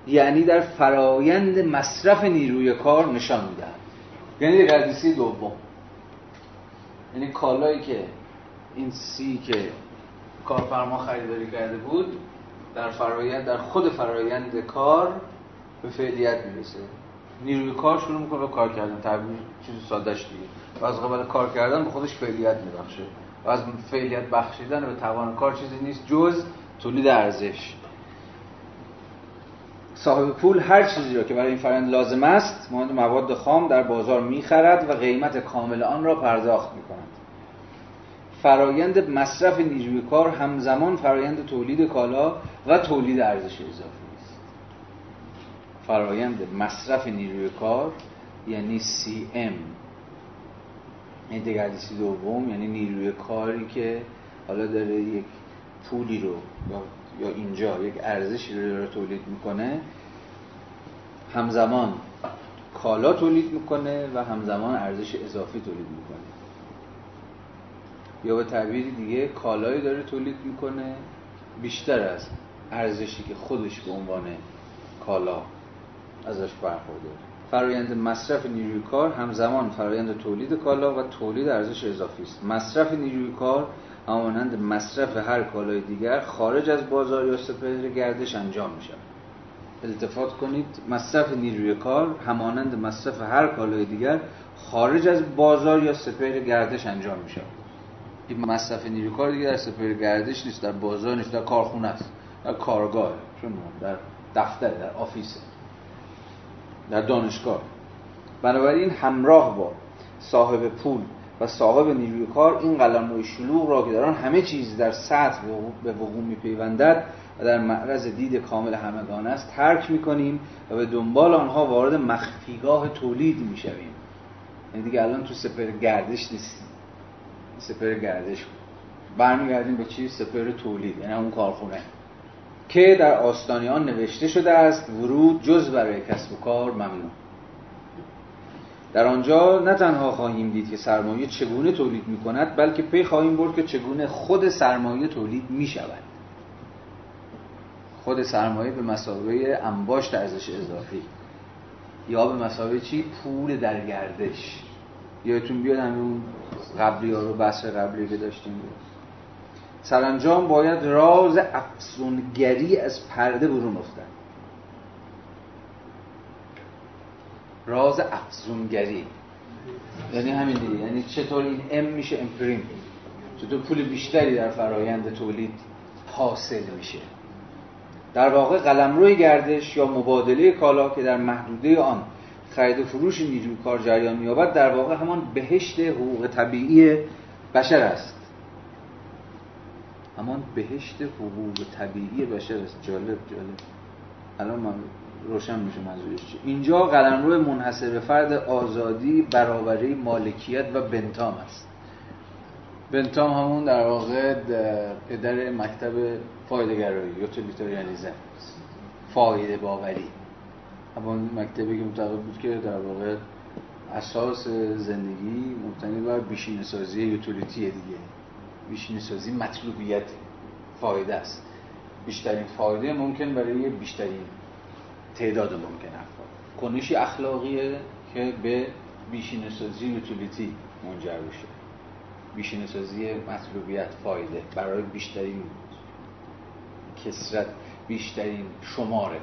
یعنی در فرایند مصرف نیروی کار نشان می‌دهد. یعنی دگردیسی دوم. یعنی کالایی که این سی که کارفرما خریداری کرده بود در فرایند در خود فرایند کار به فعلیت می‌رسه. نیروی کار شروع می‌کنه به کار کردن. تعبیر چیز سادهش دیگه. و از قبل کار کردن به خودش فعلیت میبخشه. و از فعلیت بخشیدن به توان کار چیزی نیست جز تولید ارزش. صاحب پول هر چیزی را که برای این فرآیند لازم است مانند مواد خام در بازار می‌خرد و قیمت کامل آن را پرداخت می‌کند. فرایند مصرف نیروی کار همزمان فرایند تولید کالا و تولید ارزش اضافی است. فرایند مصرف نیروی کار یعنی CM یعنی دگردیسی دوم یعنی نیروی کاری که حالا داره یک پولی رو یا اینجا یک ارزشی رو داره تولید می‌کنه همزمان کالا تولید می‌کنه و همزمان ارزش اضافی تولید می‌کنه. یا به تعبیری دیگه کالایی داره تولید می‌کنه. بیشتر از ارزشی که خودش به عنوان کالا ازش برخورده فرایند مصرف نیروی کار همزمان فرایند تولید کالا و تولید ارزش اضافی است. مصرف نیروی کار همانند مصرف هر کالای دیگر خارج از بازار یا سپهر گردش انجام می شود التفات کنید مصرف نیروی کار همانند مصرف هر کالای دیگر خارج از بازار یا سپهر گردش انجام می این مصرف نیروی کار دیگه در سپهر گردش نیست در بازار نیست در کارخونه است. در کارگاه چون در دفتر در office در دانشگاه. بنابراین همراه با صاحب پول و صاحب نیروی کار این قلمرو شلوغ را که در آن همه چیز در سطح به وقوع میپیوندد و در معرض دید کامل همگان است ترک می‌کنیم و به دنبال آنها وارد مخفیگاه تولید می‌شویم. یعنی دیگه الان تو سپر گردش نیستیم سپر گردش برمیگردیم به چی سپر تولید یعنی اون کارخونه. که در آستانیان نوشته شده است ورود جز برای کسب و کار ممنوع. در آنجا نه تنها خواهیم دید که سرمایه چگونه تولید می کند بلکه پی خواهیم برد که چگونه خود سرمایه تولید می شود خود سرمایه به مسابقه انباشت ارزش اضافی یا به مسابقه چی؟ پول در گردش. یادتون بیاد همین اون قبلی ها رو بحث قبلی که داشتیم. سرانجام باید راز افزونگری از پرده برون افتد. راز افزونگری یعنی همین دیگه. یعنی چطور این ام میشه امپریم چطور پول بیشتری در فرایند تولید حاصل میشه. در واقع قلمروی گردش یا مبادله کالا که در محدوده آن خرید و فروش نیروی کار جریان مییابد در واقع همان بهشت حقوق طبیعی بشر است. همان بهشت حقوق طبیعی بشر است. جالب جالب. الان من روشن میشه منظورش چی اینجا قلمرو منحصر به فرد آزادی برابری مالکیت و بنتام است. بنتام همون در واقع پدر مکتب فایده‌گرایی یوتیلیتاریانیزم. فایده باوری. همون مکتبی که معتقد بود که در واقع اساس زندگی مبتنی بر بیشینه سازی یوتیلیتی دیگه. بیشینه سازی مطلوبیت فایده است. بیشترین فایده ممکن برای بیشترین تعداد ممکن افراد. کنشی اخلاقیه که به بیشینه سازی یوتیلیتی منجر بشه. بیشینه سازی مطلوبیت فایده. برای بیشترین کسرت بیشترین شماره.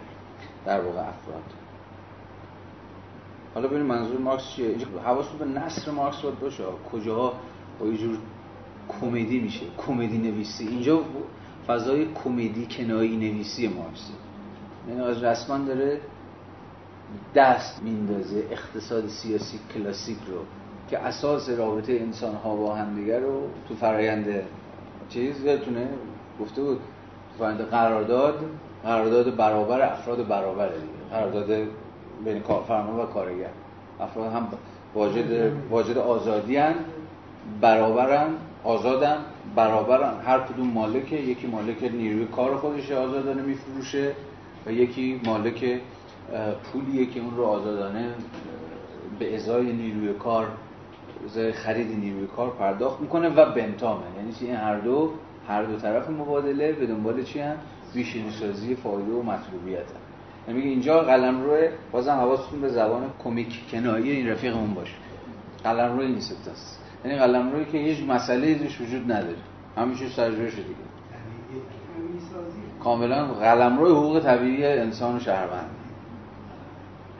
در واقع افراد. حالا ببینیم منظور مارکس چیه؟ اینجا حواستون به نصر مارکس باید باشه. کجاها با یه جور کمدی میشه. کمدی نویسی. اینجا فضای کمدی کنایی نویسی مارکس. یعنی از رسما داره دست میندازه اقتصاد سیاسی کلاسیک رو که اساس رابطه انسان ها با همدیگه رو تو فرایند چیز یادتونه؟ گفته بود. تو فرایند قرارداد قرارداد برابر افراد برابر قرارداد بین کارفرما و کارگر. افراد هم واجد واجد آزادی هن برابرن آزادن برابرن. هر کدوم مالک یکی مالک نیروی کار خودش آزادانه میفروشه و یکی مالک پولیه که اون رو آزادانه به ازای نیروی کار خرید نیروی کار پرداخت می‌کنه و بنتامه. یعنی این هر دو هر دو طرف مبادله به دنبال چی هم بیشینی سازی فایده و مطلوبیت هم. یعنی میگه اینجا قلم روی بازم حواستون به زبان کمیک کنایی این رفیقمون باشه. قلم روی نیست است یعنی قلم روی که هیچ مسئله ازش وجود نداره. همیشه سرجوش دیگه. کاملا قلم روی حقوق طبیعی انسان و شهروند.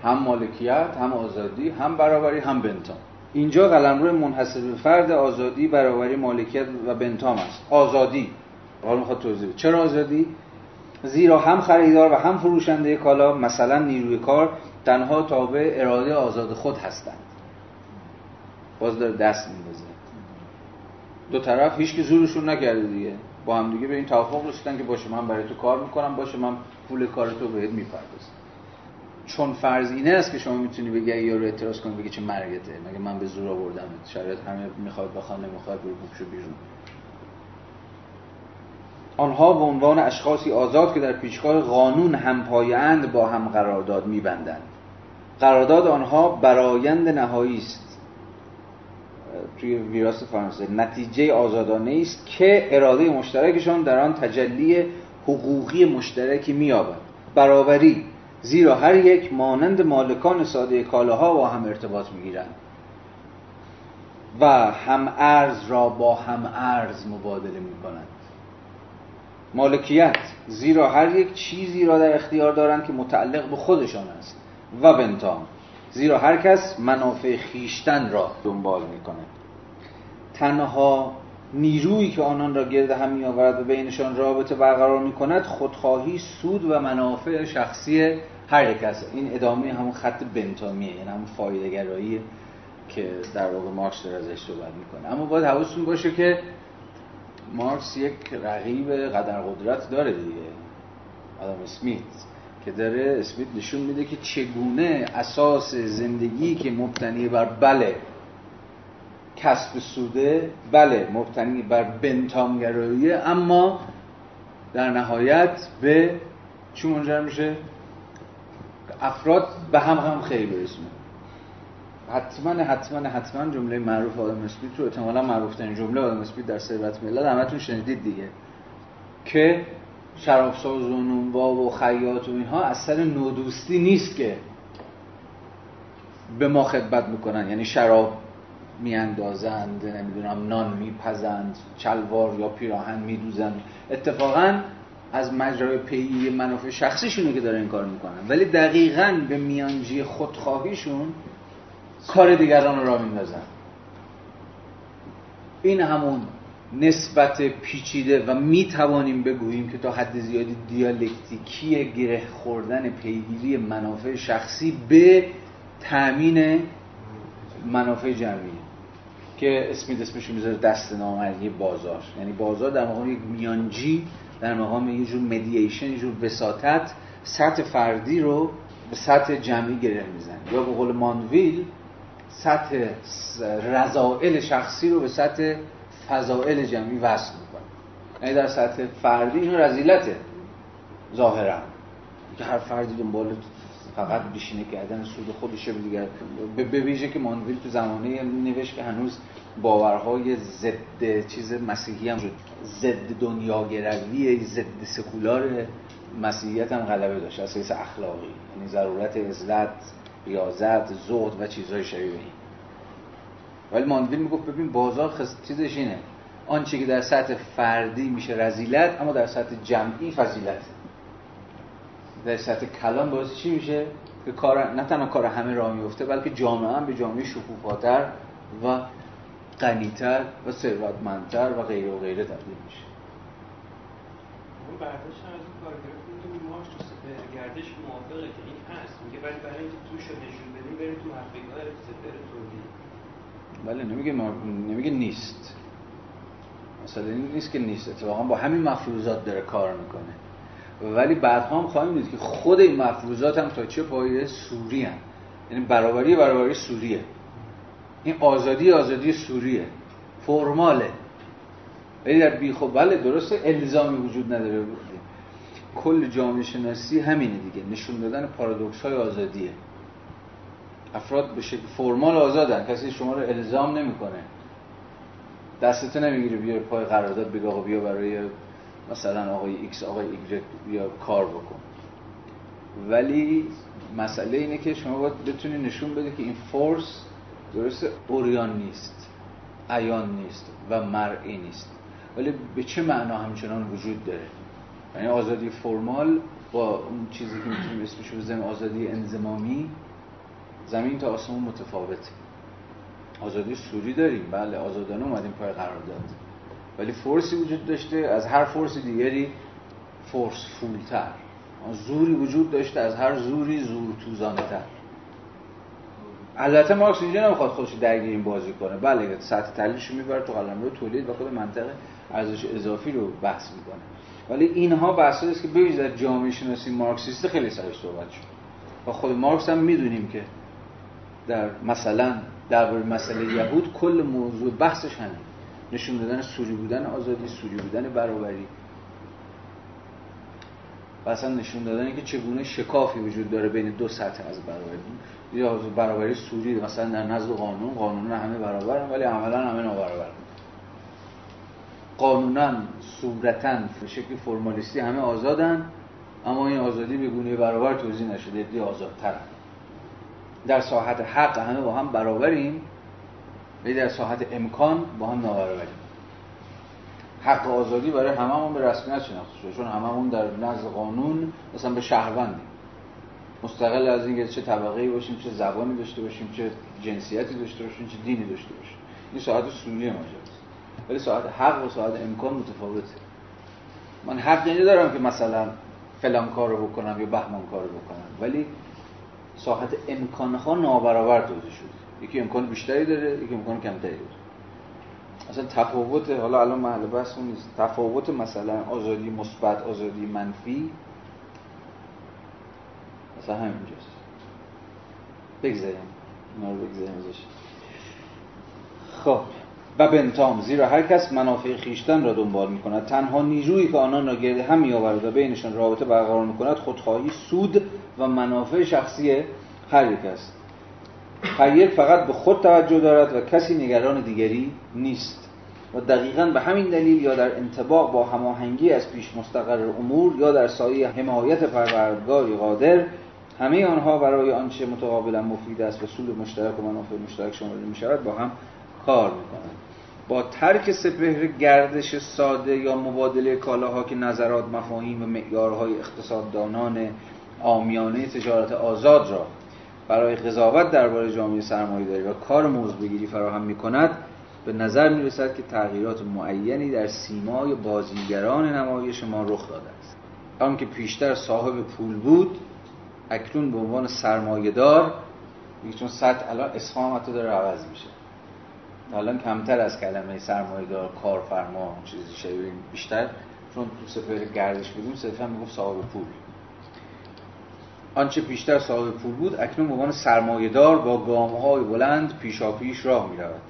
هم مالکیت هم آزادی هم برابری هم بنتام اینجا قلم روی منحصر به فرد آزادی برابری مالکیت و بنتام است آزادی. حالا می‌خواد توضیح چرا آزادی؟ زیرا هم خریدار و هم فروشنده کالا مثلا نیروی کار تنها تابع اراده آزاد خود هستند. باز داره دست میندازه. دو طرف هیچ که زورشون نکرده دیگه. با هم دیگه به این توافق رسیدن که باشه من برای تو کار می‌کنم باشه من پول کار تو بهت می‌پردازم. چون فرض اینه است که شما می‌تونی بگی یا رو اعتراض کنی بگی چه مرگته مگه من به زور آوردم شاید همه می‌خواد بخواد نمی‌خواد برو بیرون. آنها به عنوان اشخاصی آزاد که در پیشگاه قانون هم پایند با هم قرارداد میبندند. قرارداد آنها برایند نهایی است توی ویراس فرانسه. نتیجه آزادانه است که اراده مشترکشان در آن تجلی حقوقی مشترکی مییابد. برابری زیرا هر یک مانند مالکان ساده کالاها با هم ارتباط می‌گیرند. و هم ارز را با هم ارز مبادله می کنند مالکیت زیرا هر یک چیزی را در اختیار دارند که متعلق به خودشان است و بنتام زیرا هر کس منافع خیشتن را دنبال می کند تنها نیرویی که آنان را گرد هم می آورد و بینشان رابطه برقرار می کند خودخواهی سود و منافع شخصی هر یک است. این ادامه همون خط بنتامیه یعنی همون فایده که در واقع مارکس ازش صحبت می‌کنه. اما باید حواستون باشه که مارکس یک رقیب قدر قدرت داره دیگه. آدم اسمیت. که داره اسمیت نشون میده که چگونه اساس زندگی که مبتنی بر بله کسب سوده بله مبتنی بر بنتامگراییه اما در نهایت به چی منجر میشه؟ افراد به هم هم خیلی برسونه. حتما حتما حتما جمله معروف آدم اسمیت رو احتمالا معروف ترین جمله آدم اسمیت در ثروت ملت همتون شنیدید دیگه. که شرابساز و نونوا و خیاط و اینها اثر نودوستی نیست که به ما خدمت می‌کنن. یعنی شراب میاندازند نمی‌دونم نان میپزند چلوار یا پیراهن میدوزند اتفاقا از مجرای پیی منافع شخصیشونه که داره این کار می‌کنن ولی دقیقا به میانجی خودخواهیشون کار دیگران رو را میندازن. این همون نسبت پیچیده و می‌توانیم بگوییم که تا حد زیادی دیالکتیکی گره خوردن پیگیری منافع شخصی به تأمین منافع جمعی که اسمی اسمش می‌ذاره دست نامرئی بازار. یعنی بازار در مقام یک میانجی در مقام یه جور مدییشن یه جور وساطت سطح فردی رو به سطح جمعی گره می‌زنه. یا به قول مانویل سطح رضائل شخصی رو به سطح فضائل جمعی وصل می‌کنه. یعنی در سطح فردی این رزیلته ظاهرا. که هر فردی دنبال فقط بیشینه کردن سود خودشه به دیگر به ویژه که مانویل تو زمانه نوشت که هنوز باورهای ضد چیز مسیحی هم ضد دنیاگروی ضد سکولار مسیحیت هم غلبه داشت. از اخلاقی. یعنی ضرورت عزت. ریاضت زهد و چیزهای شبیه این. ولی ماندویل می‌گفت ببین بازار خس... چیزش اینه. آنچه که در سطح فردی میشه رزیلت اما در سطح جمعی فضیلت. در سطح کلان باعث چی میشه؟ که کار نه تنها کار همه راه میفته بلکه جامعه هم به جامعه شکوفاتر و غنیتر و ثروتمندتر و غیره و غیره تبدیل میشه. برداشت از کارگراف میگه مارکس تو گردش موافقه این برای اینکه توش رو نشون بدیم بریم تو تولید. بله نمیگه ما... نمیگه نیست. مثلا این نیست که نیست. اتفاقا با همین مفروضات داره کار می‌کنه. ولی بعدها هم خواهیم دید که خود این مفروضات هم تا چه پایه سوری هم. یعنی برابری برابری سوریه. این آزادی آزادی سوریه. فرماله. ولی در بی خب بله درسته الزامی وجود نداره. کل جامعه شناسی همینه دیگه. نشون دادن پارادوکس های آزادیه. افراد به شکل formal آزادن. کسی شما رو الزام نمی‌کنه. دستتو نمی‌گیره بیاره پای قرارداد بگه آقا بیا برای مثلا آقای ایکس آقای ایگرک بیا کار بکن. ولی مسئله اینه که شما باید بتونی نشون بده که این force درست اوریان نیست عیان نیست و مرئی نیست. ولی به چه معنا همچنان وجود داره؟ یعنی آزادی فرمال با اون چیزی که می‌تونیم اسمش بزنیم آزادی انزمامی زمین تا آسمون متفاوته آزادی سوری داریم بله آزادانه اومدیم پای قرار داد ولی فورسی وجود داشته از هر فورس دیگری فورس فولتر. زوری وجود داشته از هر زوری زور توزانتر البته مارکس اینجا نمی‌خواد خودش درگیر این بازی کنه. بله سطح تحلیلش می‌بره تو قلمرو تولید و خود منطق ارزش اضافی رو بحث می‌کنه. ولی اینها بحثایی است که به در جامعه شناسی مارکسیست خیلی سرش صحبت شد. و خود مارکس هم می‌دونیم که در مثلا در مسئله یهود کل موضوع بحثش همین نشون دادن سوری بودن آزادی سوری بودن برابری. و اصلا نشون دادن که چگونه شکافی وجود داره بین دو سطح از برابری. یا برابری سوری مثلا در نزد قانون قانون همه برابرن ولی عملا همه نابرابرن. قانونا صورتا به شکل فرمالیستی همه آزادن اما این آزادی به گونه برابر توضیح نشده دی آزادترن. در ساحت حق همه با هم برابریم ولی در ساحت امکان با هم نابرابریم. حق آزادی برای هممون به رسمیت شناخته شده چون هممون در نزد قانون مثلا به شهروندیم. مستقل از اینکه چه طبقه باشیم چه زبانی داشته باشیم چه جنسیتی داشته باشیم چه دینی داشته باشیم. این ساعت سوری ماجراست ولی ساعت حق و ساعت امکان متفاوته. من حق دارم که مثلا فلان کارو بکنم یا بهمان کارو بکنم ولی ساحت امکانها نابرابر توضیح شده. یکی امکان بیشتری داره یکی امکان کمتری داره. اصلا تفاوت حالا الان محل بحث نیست. تفاوت مثلا آزادی مثبت آزادی منفی مثلا همینجاست. بگذاریم. اینا رو بگذاریم ازش. خب. و بنتام زیرا هر کس منافع خیشتن را دنبال می کند تنها نیرویی که آنان را گرد هم می آورد و بینشان رابطه برقرار می کند خودخواهی سود و منافع شخصی هر یک است. هر فقط به خود توجه دارد و کسی نگران دیگری نیست. و دقیقا به همین دلیل یا در انتباق با هماهنگی از پیش مستقر امور یا در سایه حمایت پروردگاری قادر همه آنها برای آنچه متقابلا مفید است و سود مشترک و منافع مشترک شامل می شود با هم کار می کنند با ترک سپهر گردش ساده یا مبادله کالاها که نظرات مفاهیم و معیارهای اقتصاددانان آمیانه تجارت آزاد را برای قضاوت درباره جامعه سرمایه‌داری و کار موز بگیری فراهم می کند به نظر می رسد که تغییرات معینی در سیمای بازیگران نمایش ما رخ داده است. آنکه پیشتر صاحب پول بود اکنون به عنوان سرمایه‌دار چون سطح الان اسهام داره عوض میشه. الان کمتر از کلمه سرمایه‌دار کارفرما چیزی شبیه بیشتر چون تو سفر گردش بودیم صرفا می‌گفت صاحب پول. آنچه بیشتر صاحب پول بود اکنون به عنوان سرمایه‌دار با گام‌های بلند پیشاپیش راه می‌رود.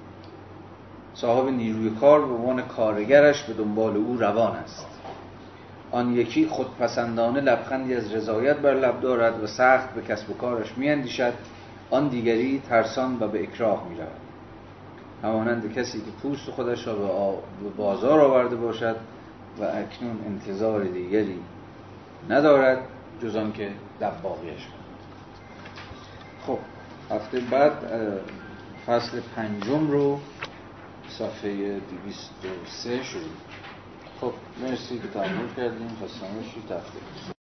صاحب نیروی کار به عنوان کارگرش به دنبال او روان است. آن یکی خودپسندانه لبخندی از رضایت بر لب دارد و سخت به کسب و کارش میاندیشد. آن دیگری ترسان و به اکراه می‌رود. همانند کسی که پوست خودش را به بازار آورده باشد و اکنون انتظار دیگری ندارد جز که دباغیش کند. خب هفته بعد فصل پنجم رو صفحه 203 شروع. خب مرسی که تحمل کردیم. رو تفته